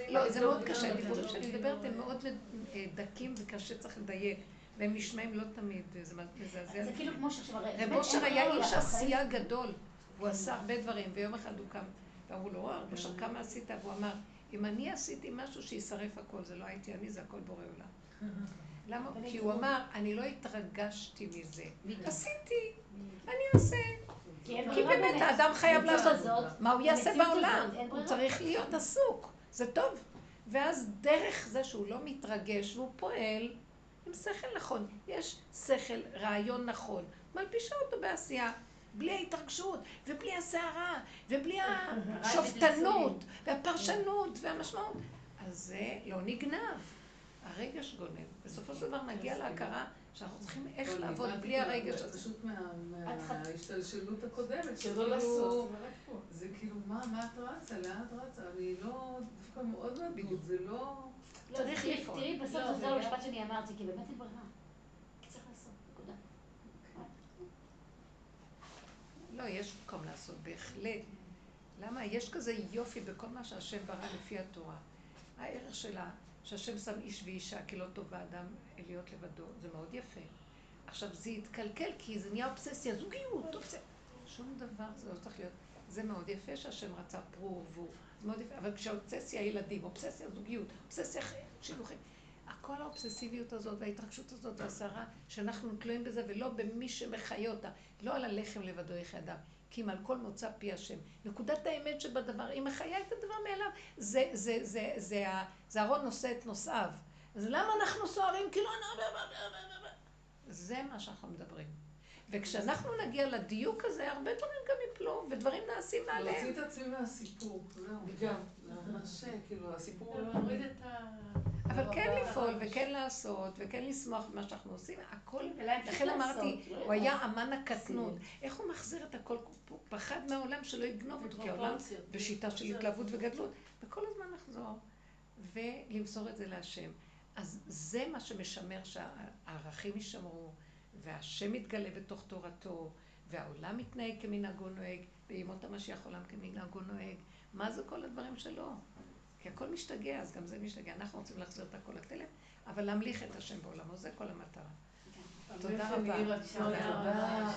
לא, זה מאוד קשה. הדיבורים שאני מדברת הם מאוד אה, דקים וקשה, צריך לדייק. והם נשמעים לא תמיד, זה מזעזע. זה כאילו כמו שעכשיו... רב אושר היה איש עשייה גדול. הוא עשה הרבה דברים, ויום אחד הוא קם, ואמרו לו, רב אושר, כמה עשית? והוא אמר, אם אני עשיתי משהו שישרף הכל, זה לא הייתי אני, זה הכל בורא עולם. למה? כי הוא אמר, אני לא התרגשתי מזה. עשיתי, אני אעשה. כי באמת האדם חייב לעשות, מה הוא יעשה בעולם? הוא צריך להיות עסוק, זה טוב. ואז דרך זה שהוא לא מתרגש והוא פועל עם שכל נכון. יש שכל, רעיון נכון. מלבישה אותו בעשייה. בלי ההתרגשות, ובלי הסערה, ובלי השופטנות, והפרשנות, והמשמעות. אז זה לא נגנב. הרגש גונב. בסופו של דבר נגיע להכרה שאנחנו צריכים איך לעבוד בלי הרגש הזה. פשוט מההשתלשלות הקודמת, שלא לעשות. זה כאילו, מה את רצה? לאן את רצה? אני לא, דווקא מאוד מדוד, זה לא... צריך לפעול. תראי, בסוף זה זהו המשפט שאני אמרתי, כי באמת אין ברירה. צריך לעשות, נקודה. לא, יש מקום לעשות, בהחלט. למה? יש כזה יופי בכל מה שהשם ברא לפי התורה. הערך שלה, שהשם שם איש ואישה, כי לא טוב באדם להיות לבדו, זה מאוד יפה. עכשיו, זה יתקלקל כי זה נהיה אובססיה, זוגיות, אובססיה. שום דבר זה לא צריך להיות. זה מאוד יפה שהשם רצה פרו ורבו, זה מאוד יפה, אבל כשהאובססיה ילדים, אובססיה זוגיות, אובססיה שילוחים, כל האובססיביות הזאת וההתרגשות הזאת והסערה, שאנחנו תלויים בזה ולא במי שמחיה אותה, לא על הלחם לבדו יחי אדם. כי אם על כל מוצא פי השם. נקודת האמת שבדבר, היא מחיה את הדבר מאליו. זה, זה, זה, זה, זה אהרון נושא את נושאיו. אז למה אנחנו סוערים כאילו... זה מה שאנחנו מדברים. וכשאנחנו נגיע לדיוק הזה, הרבה דברים גם יפלו, ודברים נעשים מעליהם. להוציא את עצמי מהסיפור, זהו. גם. ממש, כאילו, הסיפור לא מוריד את ה... אבל כן לפעול, וכן לעשות, וכן לשמוח במה שאנחנו עושים, הכל, לכן אמרתי, הוא היה אמן הקטנות. איך הוא מחזיר את הכל? הוא פחד מהעולם שלא יגנוב אותו, כי העולם בשיטה של התלהבות וגדלות. וכל הזמן לחזור, ולמסור את זה להשם. אז זה מה שמשמר שהערכים יישמרו, והשם מתגלה בתוך תורתו, והעולם מתנהג כמנהגו נוהג, וימות המשיח עולם כמנהגו נוהג. מה זה כל הדברים שלו? כי הכל משתגע, אז גם זה משתגע. אנחנו רוצים להחזיר את הכל לתלם, אבל להמליך את השם בעולמו, זה כל המטרה. תודה רבה. תודה רבה.